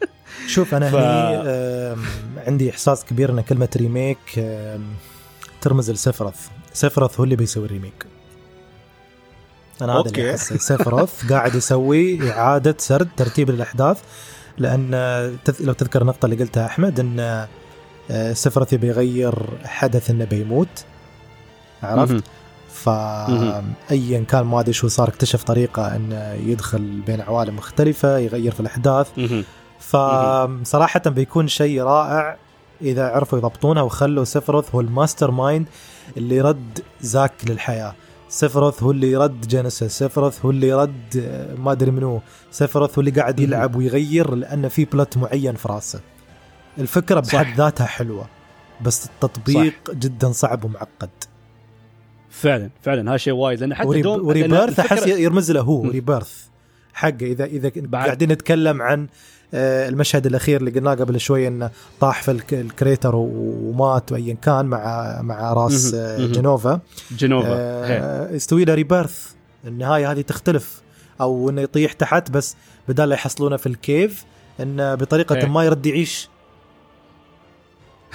شوف أنا ف... هني عندي إحساس كبير إن كلمة remake ترمز ل Sephiroth. Sephiroth هو اللي بيسوي ال remake أنا هذا اللي أحسه. Sephiroth قاعد يسوي إعادة سرد ترتيب الأحداث لأن لو تذكر النقطة اللي قلتها أحمد إن Sephiroth يبي يغير حدث إنه بيموت. عرفت؟ فأيا كان ما أدري شو صار اكتشف طريقة انه يدخل بين عوالم مختلفة يغير في الأحداث. فصراحه بيكون شيء رائع إذا عرفوا يضبطونه وخلوا Sephiroth هو ال mastermind اللي رد Zack للحياة. Sephiroth هو اللي رد Genesis Sephiroth هو اللي رد ما أدري منو. Sephiroth هو اللي قاعد يلعب ويغير لأنه في plot معين في راسه. الفكرة بحد ذاتها حلوة بس التطبيق صح. جدا صعب ومعقد. فعلا فعلا. هذا شيء وايد لأن حتى و Reb دوم و Rebirth أحس يرمز له هو rebirth حقه. اذا إذا قاعدين نتكلم عن المشهد الأخير اللي قلناه قبل شوي إنه طاح في ال crater ومات وايا كان مع مع راس جنوفا. جنوفا. يستوي له rebirth النهاية هذه تختلف أو إنه يطيح تحت بس بدال لا يحصلونه في ال cave إنه بطريقة ما يرد يعيش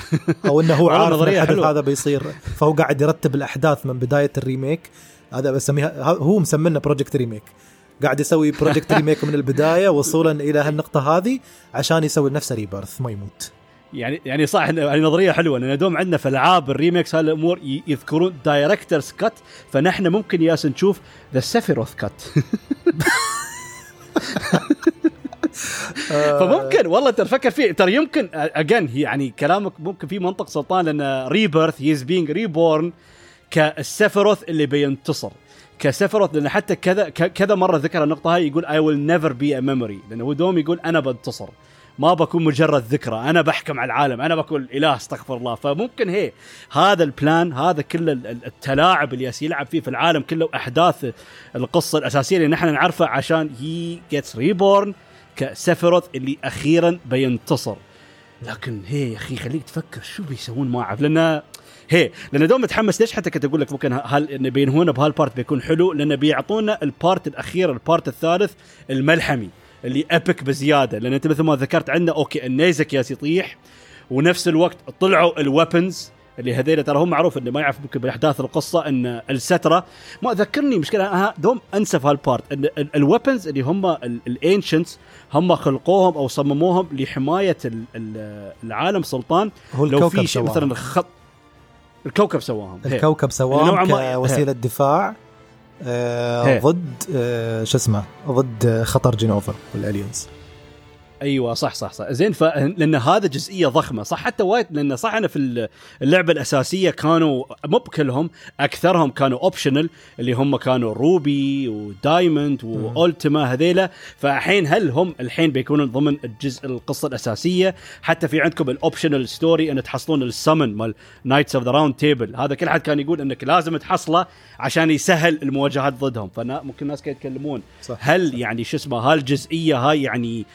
أو إنه هو عارف إن الحدث هذا بيصير. فهو قاعد يرتب الأحداث من بداية ال remake. هذا بسميها هو مسمينا project remake قاعد يسوي project remake من البداية وصولا إلى هالنقطة هذه عشان يسوي نفسه rebirth ما يموت. يعني يعني صح يعني نظرية حلوة. لأن دوم عندنا في ألعاب ال remakes هالامور يذكرون director's cut فنحن ممكن yes نشوف the Sephiroth cut فممكن والله ترى فكر فيه. ترى يمكن again يعني كلامك ممكن في منطق سلطان لأن rebirth he is being reborn كال Sephiroth اللي بينتصر. ك Sephiroth لأن حتى كذا كذا مرة ذكر النقطة هاي يقول I will never be a memory لأنه هو دوم يقول أنا بنتصر. ما بكون مجرد ذكرى. أنا بحكم على العالم. أنا بكون إله استغفر الله. فممكن هي هذا ال plan هذا كل التلاعب اللي يلعب فيه في العالم كله واحداث القصة الأساسية اللي نحن نعرفها عشان he gets reborn ك Sephiroth اللي أخيرا بينتصر. لكن هي يا أخي خليك تفكر شو بيسوون ما اعرف لأن هي لأن دوم متحمس ليش حتى كنت أقول لك ممكن هل بينهونا بهال part بيكون حلو؟ لأنه بيعطونا ال part الأخير ال part الثالث الملحمي اللي epic بزيادة. لأن أنت مثل ما ذكرت عندنا okay النيزك yes يطيح ونفس الوقت طلعوا ال weapons اللي هذيلا ترى هم معروف إنه ما يعرف ممكن بأحداث القصة إن ال Cetra ما ذكرني مشكلة دوم أنسى في هال part إن ال weapons اللي هم ال ancients هم خلقوهم أو صمموهم لحماية العالم سلطان. هو لو في شيء مثلا خط الكوكب سواهم. الكوكب سواهم كوسيلة دفاع آه ضد آه شو اسمه ضد خطر جينوفا وال aliens أيوه صح صح صح. زين ف لأن هذا جزئية ضخمة. صح حتى وايد لأن صح أنا في اللعبة الأساسية كانوا مو بكلهم أكثرهم كانوا optional اللي هم كانوا روبي ودايموند والتما هذيلا. فالحين هل هم الحين بيكونون ضمن الجزء القصة الأساسية؟ حتى في عندكم ال optional story إن تحصلون السمن مال Knights of the Round Table هذا كل حد كان يقول إنك لازم تحصله عشان يسهل المواجهات ضدهم. فممكن الناس كانوا يتكلمون. صح. هل. يعني شو اسمه هالجزئية هاي يعني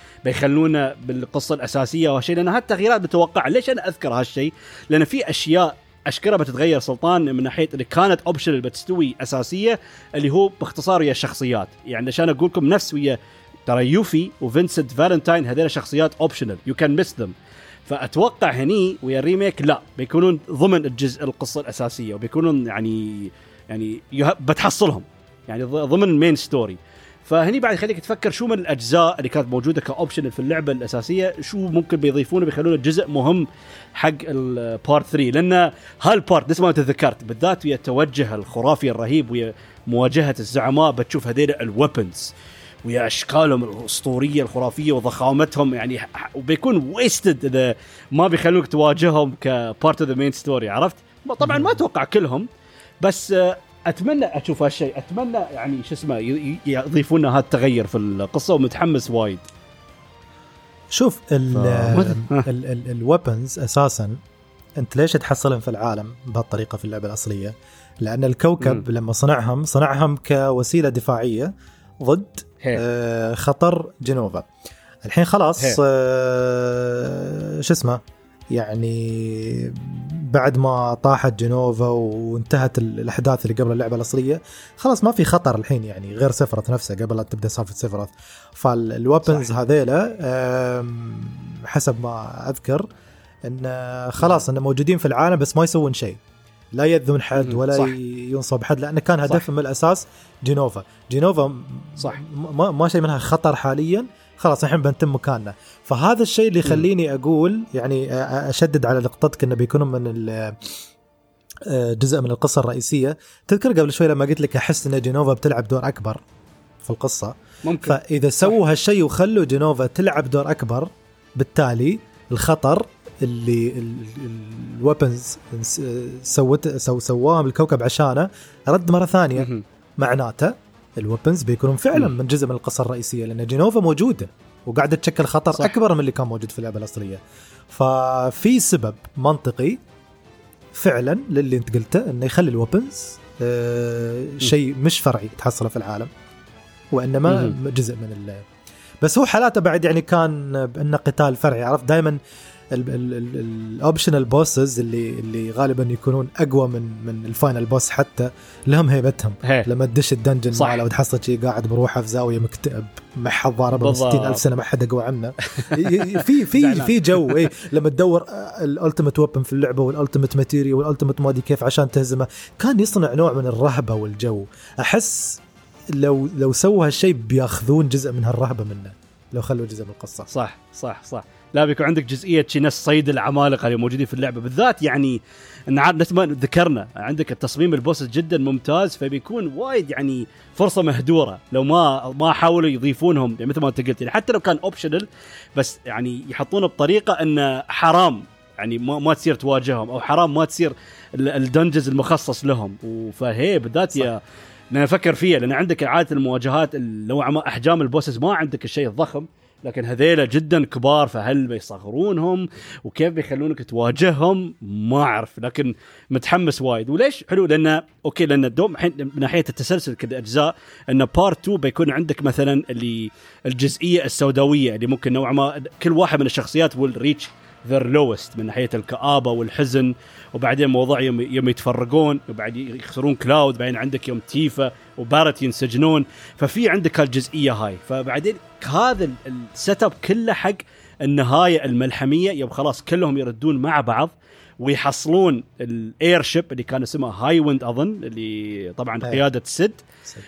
بيخلونا بالقصة الأساسية وهالشيء لأن هالتغييرات متوقعه ليش أنا أذكر هالشيء لأن في أشياء أشكرها بتتغير سلطان من ناحية اللي كانت optional بتستوي أساسية اللي هو باختصار ويا الشخصيات. يعني عشان أقول لكم نفس ويا ترى يوفي وفينسنت فالنتاين هذول شخصيات optional you can miss them فأتوقع هني ويا ال remake لا بيكونون ضمن الجزء القصة الأساسية وبيكونون يعني يعني بتحصلهم. يعني ضمن ال main story فهني بعد يخليك تفكر شو من الأجزاء اللي كانت موجودة ك option في اللعبة الأساسية شو ممكن بيضيفونه بيخلونه جزء مهم حق ال part 3 لأن هال part نفس ما أنت ذكرت بالذات ويا التوجه الخرافي الرهيب ويا مواجهة الزعماء بتشوف هذيل ال weapons ويا أشكالهم الأسطورية الخرافية وضخامتهم يعني وبيكون wasted إذا ما بيخلوك تواجههم ك part of the main story عرفت؟ طبعا ما أتوقع كلهم بس أتمنى أشوف هالشيء. أتمنى يعني شو اسمه يضيفون هذا التغير في القصة ومتحمس وايد. شوف ال weapons أساسا أنت ليش تحصلهم في العالم بهالطريقة في اللعبة الأصلية؟ لأن الكوكب م. لما صنعهم صنعهم كوسيلة دفاعية ضد آه خطر جنوفا. الحين خلاص آه شو اسمه؟ يعني بعد ما طاحت جنوفا وانتهت الأحداث اللي قبل اللعبة الأصلية خلاص ما في خطر الحين يعني غير سفرت نفسها قبل لا تبدأ سالفة سفرت فالويبنز هذيلا حسب ما أذكر إن خلاص إن موجودين في العالم بس ما يسوون شيء. لا يأذون حد ولا صح. ينصب حد لأنه كان هدفهم من الأساس جنوفا. جنوفا صح. ما, ما شيء منها خطر حاليا خلاص الحين بنتم مكاننا. فهذا الشيء اللي يخليني أقول يعني أشدد على نقطتك إنه بيكونوا من جزء من القصة الرئيسية. تذكر قبل شوي لما قلت لك أحس إن جينوفا بتلعب دور أكبر في القصة؟ ممكن. فإذا سووا هالشيء وخلوا جينوفا تلعب دور أكبر بالتالي الخطر اللي ال weapons سوت سو سواهم الكوكب عشانه رد مرة ثانية معناته. ال weapons بيكونون فعلا من جزء من القصة الرئيسية لأن جينوفا موجودة وقاعدة تشكل خطر صح. أكبر من اللي كان موجود في اللعبة الأصلية. ففي سبب منطقي فعلا للي أنت قلته إنه يخلي ال weapons آه شيء مش فرعي تحصله في العالم وإنما جزء من ال بس هو حالاته بعد يعني كان إنه قتال فرعي عرفت؟ دائما ال optional bosses اللي اللي غالبا يكونون أقوى من من ال final boss حتى لهم هيبتهم. هي. لما تدش ال dungeon صح لو تحصل شيء قاعد بروحه في زاوية مكتئب ما حد ضاربه من 60 ألف سنة ما حد أقوى عنه. في في في جو اي لما تدور ال ultimate weapon في اللعبة وال ultimate materia وال ultimate مودي كيف عشان تهزمه كان يصنع نوع من الرهبة والجو. أحس لو لو سووا هالشيء بياخذون جزء من هالرهبة منه لو خلوا جزء من القصة. صح صح صح. لا بيكون عندك جزئية شي نفس صيد العمالقة اللي موجودين في اللعبة. بالذات يعني نفس ما ذكرنا عندك التصميم ال bosses جدا ممتاز فبيكون وايد يعني فرصة مهدورة لو ما ما حاولوا يضيفونهم يعني مثل ما انت قلت يعني حتى لو كان optional بس يعني يحطونه بطريقة انه حرام يعني ما, ما تصير تواجههم أو حرام ما تصير ال dungeons المخصص لهم. فهي بالذات يا لأن أفكر فيها لأن عندك عادة المواجهات نوعا ما أحجام ال bosses ما عندك الشيء الضخم لكن هذيلا جدا كبار فهل بيصغرونهم؟ وكيف بيخلونك تواجههم؟ ما أعرف لكن متحمس وايد. وليش؟ حلو لأن أوكي لأن دوم الحين من ناحية التسلسل كذا اجزاء إن part 2 بيكون عندك مثلا اللي الجزئية السوداوية اللي ممكن نوعا ما كل واحد من الشخصيات will reach their lowest من ناحية الكآبة والحزن وبعدين موضوع يوم, يوم يتفرقون وبعد يخسرون كلاود بعدين عندك يوم تيفا وباريت ينسجنون. ففي عندك هالجزئية هاي. فبعدين هذا ال setup كله حق النهاية الملحمية يوم خلاص كلهم يردون مع بعض ويحصلون ال airship اللي كان اسمها هاي ويند أظن اللي طبعا هي. قيادة سيد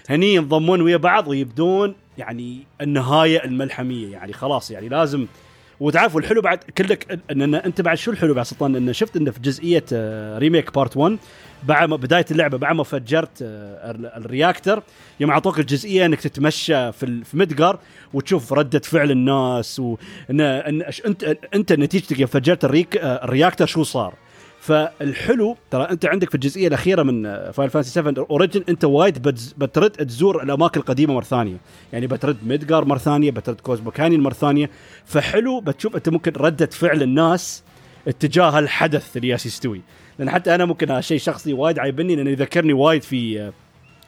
هني ينضمون ويا بعض ويبدون يعني النهاية الملحمية. يعني خلاص يعني لازم وتعرف والحلو بعد كلك ان أنت بعد شو الحلو بعد سلطان؟ إن شفت انه في جزئية remake part 1 بعد ما بداية اللعبة بعد ما فجرت آه، ال- ال reactor يوم أعطوك الجزئية إنك تتمشى في في ميدجار وتشوف ردة فعل الناس وان انت أنت نتيجتك يوم فجرت آه، ال reactor شو صار؟ فالحلو ترى أنت عندك في الجزئية الأخيرة من فاينل فانتسي 7 original أنت وايد بترد تزور الأماكن القديمة مرة ثانية. يعني بترد ميدجار مرة ثانية بترد كوزمو كانيون مرة ثانية. فحلو بتشوف أنت ممكن ردة فعل الناس اتجاه الحدث اللي ياس يستوي. لأن حتى أنا ممكن هذا شيء شخصي وايد عيبني لأنه يذكرني وايد في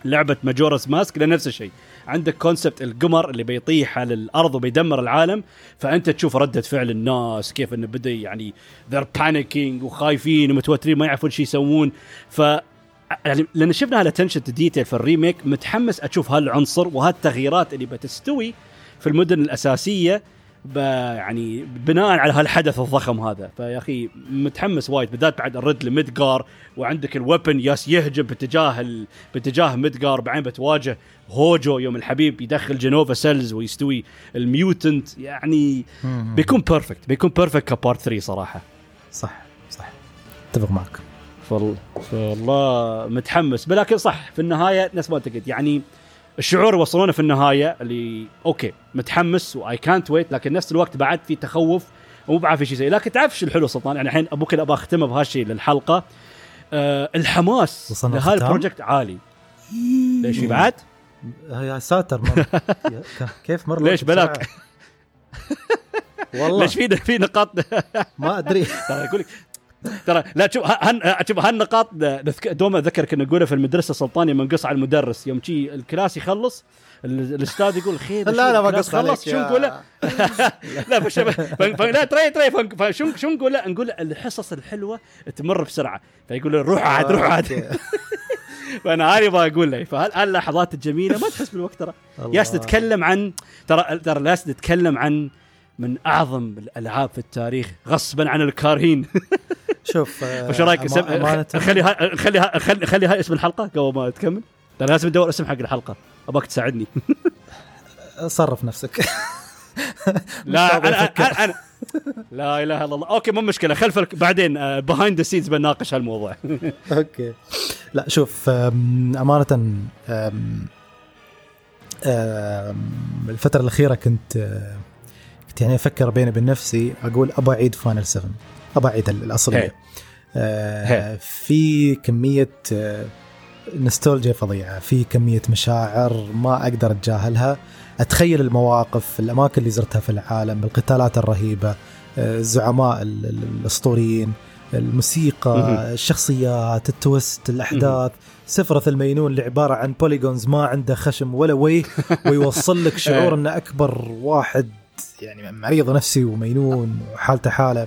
لعبة ماجورس ماسك لأن نفس الشيء. عندك concept القمر اللي بيطيح على الأرض وبيدمر العالم فأنت تشوف ردة فعل الناس كيف إنه بدأ يعني they're panicking وخايفين ومتوترين ما يعرفون شو يسوون. ف يعني لأن شفنا هال attention detail في ال remake متحمس أشوف هالعنصر وهالتغييرات اللي بتستوي في المدن الأساسية يعني بناء على هالحدث الضخم هذا. فيا أخي متحمس وايد بالذات بعد الرد لميدجار وعندك ال Weapon ياس يهجم باتجاه ال... باتجاه ميدجار بعدين بتواجه هوجو يوم الحبيب يدخل جنوفا cells ويستوي ال mutant. يعني بيكون perfect بيكون perfect ك part 3 صراحة. صح صح. اتفق معك. فالله متحمس. لكن صح في النهاية نفس ما أنت قلت يعني الشعور وصلونا في النهاية اللي أوكي متحمس واي كانت ويت لكن نفس الوقت بعد في تخوف ومو بعرف إيش يصير لكن تعرف شو الحلو سلطان؟ يعني الحين أبوك أبغى أختمه بهالشيء للحلقة. آه الحماس لهذا؟ ال project عالي. ليش في بعد؟ يا ساتر مر كيف مر ليش بلاك؟ والله. ليش في في نقاط؟ ما أدري. ترى أقول لك ترى لا شوف هن شوف هالنقاط دوما اتذكر كنا نقولها في المدرسة السلطانيه لما نقص على المدرس. يوم شي الكلاس يخلص ال- الأستاذ يقول خير لا لا ما قص خلص؟ شو نقول؟ لا فش لا تري تري فشو شو نقول؟ نقول الحصص الحلوة تمر بسرعة. فيقول روح عاد روح عاد. فأنا هذه أبغى أقول له فهاللحظات الجميلة؟ ما تحس بالوقت ترى. ياس نتكلم عن ترى ترى ياس نتكلم عن من أعظم الألعاب في التاريخ غصبا عن الكارهين شوف وش رأيك خلي. خلي. خلي خلي هاي اسم الحلقة قبل ما تكمل ترى لازم ندور اسم حق الحلقة أبغاك تساعدني صرف نفسك لا أنا يفكر. أنا, أنا... لا إله إلا الله أوكي مو مشكلة خلف. بعدين behind the scenes بناقش هالموضوع okay لا شوف أمانة أم، الفترة الأخيرة كنت كنت يعني أفكر بيني وبين نفسي أقول ابى أعيد فاينل 7 ابى أعيد ال- هي. الاصليه أه، في كمية أه، نستولجيا فظيعة. في كمية مشاعر ما أقدر أتجاهلها. أتخيل المواقف الأماكن اللي زرتها في العالم القتالات الرهيبة أه، الزعماء ال- ال- الأسطوريين الموسيقى. الشخصيات ال twist الأحداث. سيفروث المينون اللي عبارة عن polygons ما عنده خشم ولا وجه ويوصل لك شعور إنه أكبر واحد يعني مريض نفسي ومينون وحالته حاله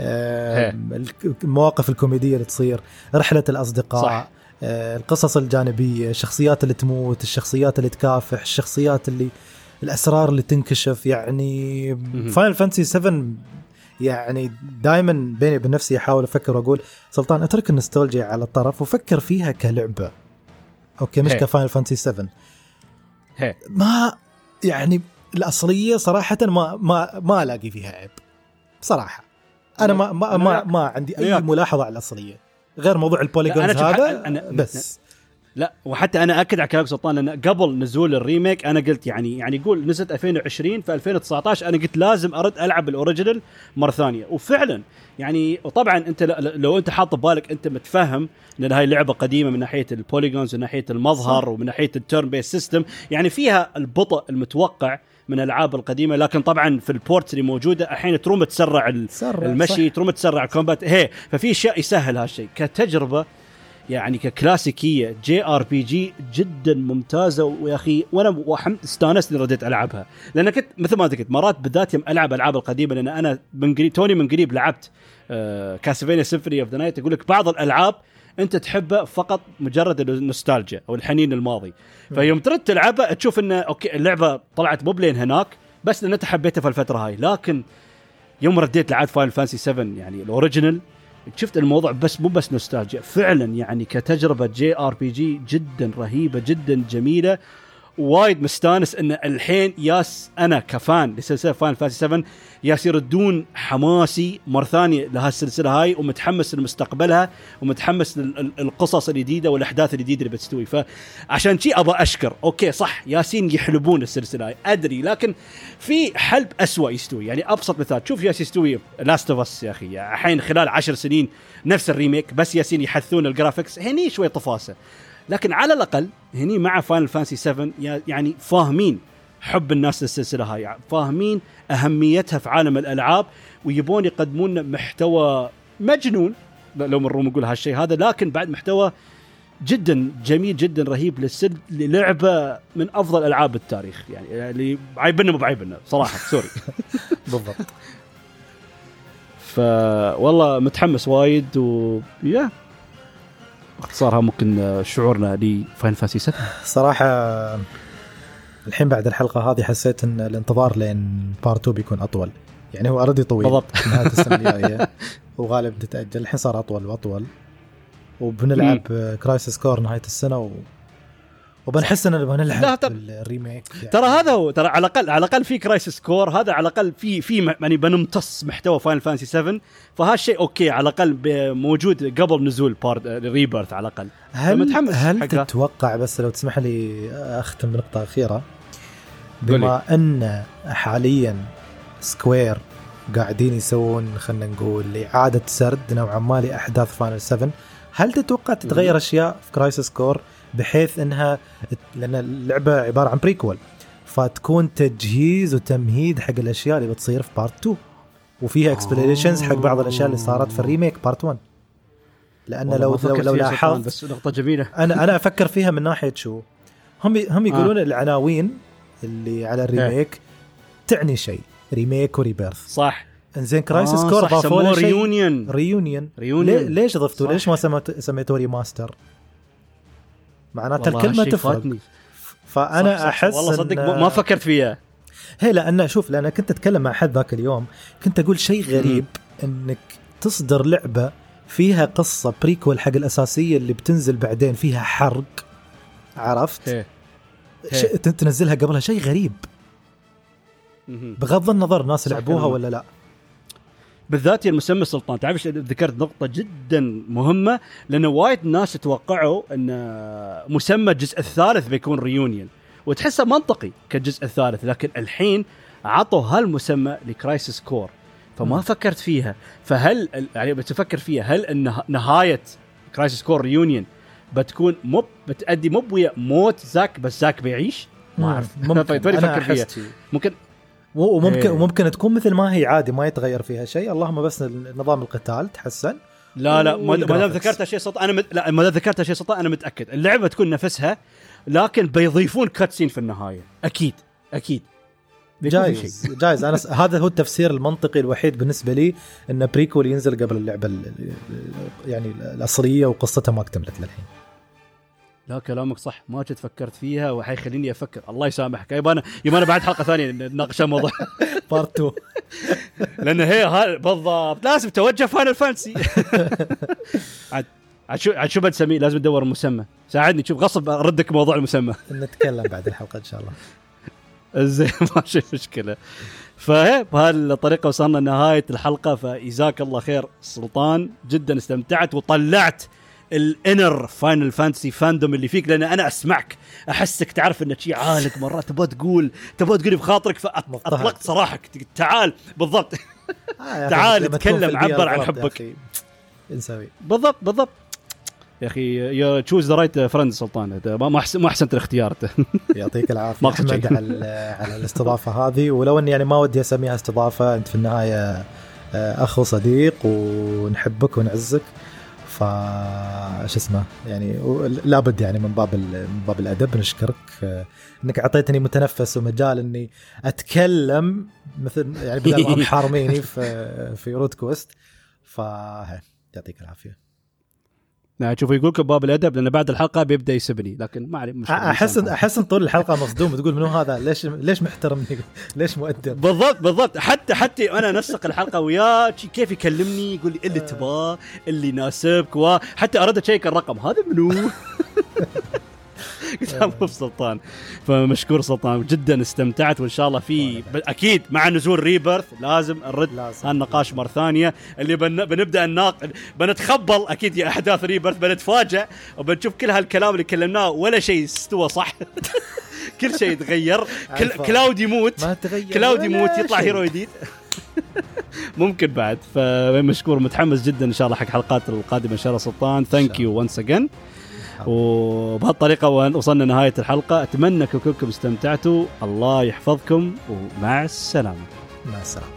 آم، الك- المواقف الكوميدية اللي تصير رحلة الأصدقاء صح. آه، القصص الجانبية الشخصيات اللي تموت الشخصيات اللي تكافح الشخصيات اللي الأسرار اللي تنكشف يعني. فاينل فانتسي 7 يعني دائما بيني وبين نفسي أحاول أفكر وأقول سلطان أترك النوستالجيا على الطرف وفكر فيها كلعبة okay مش هي. كفاينل فانتسي 7 هي. ما يعني الأصلية صراحة ما ما ما ألاقي فيها عيب صراحة. أنا ما ما ما, ما عندي أي. ملاحظة على الأصلية غير موضوع ال polygons هذا أنا- بس. لا وحتى أنا أكد على كلامك سلطان لأن قبل نزول ال remake أنا قلت يعني يعني يقول نزلت 2020 في 2019 أنا قلت لازم أرد ألعب ال original مرة ثانية. وفعلا يعني وطبعا أنت لو أنت حاط ببالك أنت متفهم ان هاي لعبة قديمة من ناحية ال polygons ومن ناحية المظهر صح. ومن ناحية ال turn-based system يعني فيها البطء المتوقع من الألعاب القديمة لكن طبعا في ال ports اللي موجودة الحين تروم تسرع ال- سرع، المشي صح. تروم تسرع ال combat. هي ففي أشياء يسهل هالشيء. كتجربة يعني ككلاسيكية JRPG جدا ممتازة. ويا أخي وأنا استانست إني رديت ألعبها. لأن كنت مثل ما أنت قلت مرات بالذات يوم ألعب ألعاب القديمة لأن أنا من قريب توني من قريب لعبت آه كاسلفينيا سيمفوني اوف ذا نايت يقول لك بعض الألعاب انت تحبها فقط مجرد النوستالجيا أو الحنين الماضي. فيوم ترد تلعبها تشوف إنه okay اللعبة طلعت مو بلين هناك بس لأن أنت حبيتها في الفترة هاي. لكن يوم رديت لعبت فاينل فانتسي 7 يعني ال original شفت الموضوع بس مو بس نوستالجيا فعلا يعني كتجربة JRPG جدا رهيبة جدا جميلة. وايد مستانس إن الحين ياس أنا ك fan لسلسلة Final Fantasy 7 ياس يردون حماسي مرة ثانية لهالسلسله هاي ومتحمس لمستقبلها ومتحمس للقصص الجديدة والأحداث الجديدة اللي بتستوي. فعشان شي أبغى أشكر. أوكي صح ياسين يحلبون السلسلة هاي. أدري لكن في حلب أسوأ يستوي. يعني أبسط مثال شوف ياس يستوي Last of Us يا أخي. الحين خلال عشر سنين نفس ال remake بس ياسين يحدثون ال graphics هني شوي طفاسة. لكن على الأقل هني مع Final Fantasy 7 يعني فاهمين حب الناس للسلسلة هاي يعني فاهمين أهميتها في عالم الألعاب ويبون يقدمون لنا محتوى مجنون لو مروا نقول هالشيء هذا لكن بعد محتوى جدا جميل جدا رهيب للسل للعبة من أفضل ألعاب التاريخ يعني اللي عيبنا مو بعيبنا صراحة sorry. بالضبط فوالله متحمس وايد و يا باختصارها ممكن شعورنا ل Final Fantasy 7 صراحة الحين بعد الحلقة هذه حسيت إن الانتظار لين part 2 بيكون أطول. يعني هو already طويل. بالضبط. نهاية السنة الجاية. وغالب تتأجل. الحين صار أطول وأطول. وبنلعب Crisis Core نهاية السنة و... وبنحس إننا نبغى نلعب ال remake يعني. ترى هذا هو ترى على الاقل على الأقل في Crisis Core هذا على الأقل في في يعني بنمتص محتوى Final Fantasy 7 فهالشيء أوكي على الأقل موجود قبل نزول part Rebirth على الأقل. هل هل حقا. تتوقع بس لو تسمح لي أختم بنقطة أخيرة؟ بما أن حاليا Square قاعدين يسوون خلينا نقول إعادة سرد نوعا ما لأحداث Final 7 هل تتوقع تتغير أشياء في Crisis Core بحيث إنها لأن اللعبة عبارة عن prequel فتكون تجهيز وتمهيد حق الأشياء اللي بتصير في part 2 وفيها explanations حق بعض الأشياء اللي صارت في ال remake part 1 لأن لو لو, لو لاحظت بس نقطة جميلة. أنا أنا أفكر فيها من ناحية شو؟ هم هم يقولون آه. العناوين اللي على ال remake تعني شيء remake و Rebirth صح. إنزين Crisis آه Core ضافوا Reunion Reunion Reunion ليش ضفتوا؟ ليش ما سميتوه remaster؟ معناته الكلمة تفرق. فأنا صح صح. أحس والله صدق ما فكرت فيها. هي لأن شوف لأن كنت أتكلم مع حد ذاك اليوم كنت أقول شيء غريب إنك تصدر لعبة فيها قصة بريكول حق الأساسية اللي بتنزل بعدين فيها حرق عرفت؟ هي. هي. تنزلها قبلها شيء غريب. بغض النظر الناس لعبوها ولا لا. بالذات المسمى السلطان تعرف ذكرت نقطة جدا مهمة؟ لأن وايد ناس توقعوا أن مسمى الجزء الثالث بيكون ريونيون وتحسه منطقي كالجزء الثالث لكن الحين عطوا هالمسمى ل Crisis Core فما م. فكرت فيها. فهل يعني بتفكر فيها هل إن نهاية Crisis Core Reunion بتكون مو بتأدي مو ويا موت زاك بس زاك بيعيش؟ ما أعرف. ممكن. أنا فيها. ممكن وممكن إيه. وممكن تكون مثل ما هي عادي ما يتغير فيها شيء. اللهم بس نظام القتال تحسن. لا لا ما دام ذكرت شيء سلطان أنا مت... لا ما دام ذكرت شيء سلطان أنا متأكد. اللعبة تكون نفسها لكن بيضيفون cutscene في النهاية. أكيد أكيد. جايز جايز. أنا س... هذا هو التفسير المنطقي الوحيد بالنسبة لي إن prequel ينزل قبل اللعبة يعني الأصلية وقصتها ما اكتملت للحين. لا كلامك صح ما كنت فكرت فيها وحيخليني أفكر. الله يسامحك. يبا أنا يبا أنا بعد حلقة ثانية نناقش الموضوع. part 2 لأن هي بالضبط. لازم توجه Final Fantasy عاد عاد شو عاد شو بتسميه لازم تدور مسمى ساعدني شوف غصب اردك موضوع المسمى. نتكلم بعد الحلقة إن شاء الله. زين ما في مشكلة. فهي بهالطريقه وصلنا لنهاية الحلقة. فجزاك الله خير سلطان. جدا استمتعت وطلعت ال inner Final Fantasy fandom اللي فيك لأن أنا أسمعك. أحسك تعرف إنك شيء عالق مرات تبغى تقول تبغى تقول بخاطرك فأطلقت صراحة. تعال. بالضبط. آه تعال تكلم عبر عن حبك. نسوي بالضبط بالضبط. يا أخي you chose the right friend سلطان. ما أحسنت الاختيار. يعطيك العافية. أحمد على على الاستضافة هذه. ولو إني يعني ما ودي أسميها استضافة أنت في النهاية آه، أخ وصديق ونحبك ونعزك. ف شو اسمه يعني لابد يعني من باب من باب الأدب نشكرك. إنك أعطيتني متنفس ومجال إني أتكلم مثل يعني بدل ما حارميني في في رود كويست. ف يعطيك العافية. شوف يقول لك باب الأدب لأن بعد الحلقة بيبدأ يسبني لكن ما عليه أحس أحس طول الحلقة مصدوم تقول منو هذا؟ ليش ليش محترمني ليش مؤدب؟ بالضبط بالضبط. حتى حتى أنا أنسق الحلقة وياه كيف يكلمني؟ يقول لي اللي تبغاه اللي يناسبك وحتى أرد اشيك الرقم. هذا منو؟ قلت مو بسلطان. فمشكور سلطان جدا استمتعت وإن شاء الله في أكيد مع نزول Rebirth لازم نرد. هالنقاش مرة ثانية. اللي بن... بنبدأ الناق بنتخبل أكيد يا احداث Rebirth بنتفاجئ وبنشوف كل هالكلام اللي كلمناه ولا شيء استوى صح. كل شيء يتغير. كل... كلاود يموت. ما تغير كلاود يموت يطلع. hero جديد ممكن بعد. فمشكور متحمس جدا إن شاء الله حق حلقات القادمة إن شاء الله سلطان thank you once again وبهالطريقة وصلنا نهايه الحلقة أتمنى كلكم استمتعتوا. الله يحفظكم ومع السلامة. مع السلامة.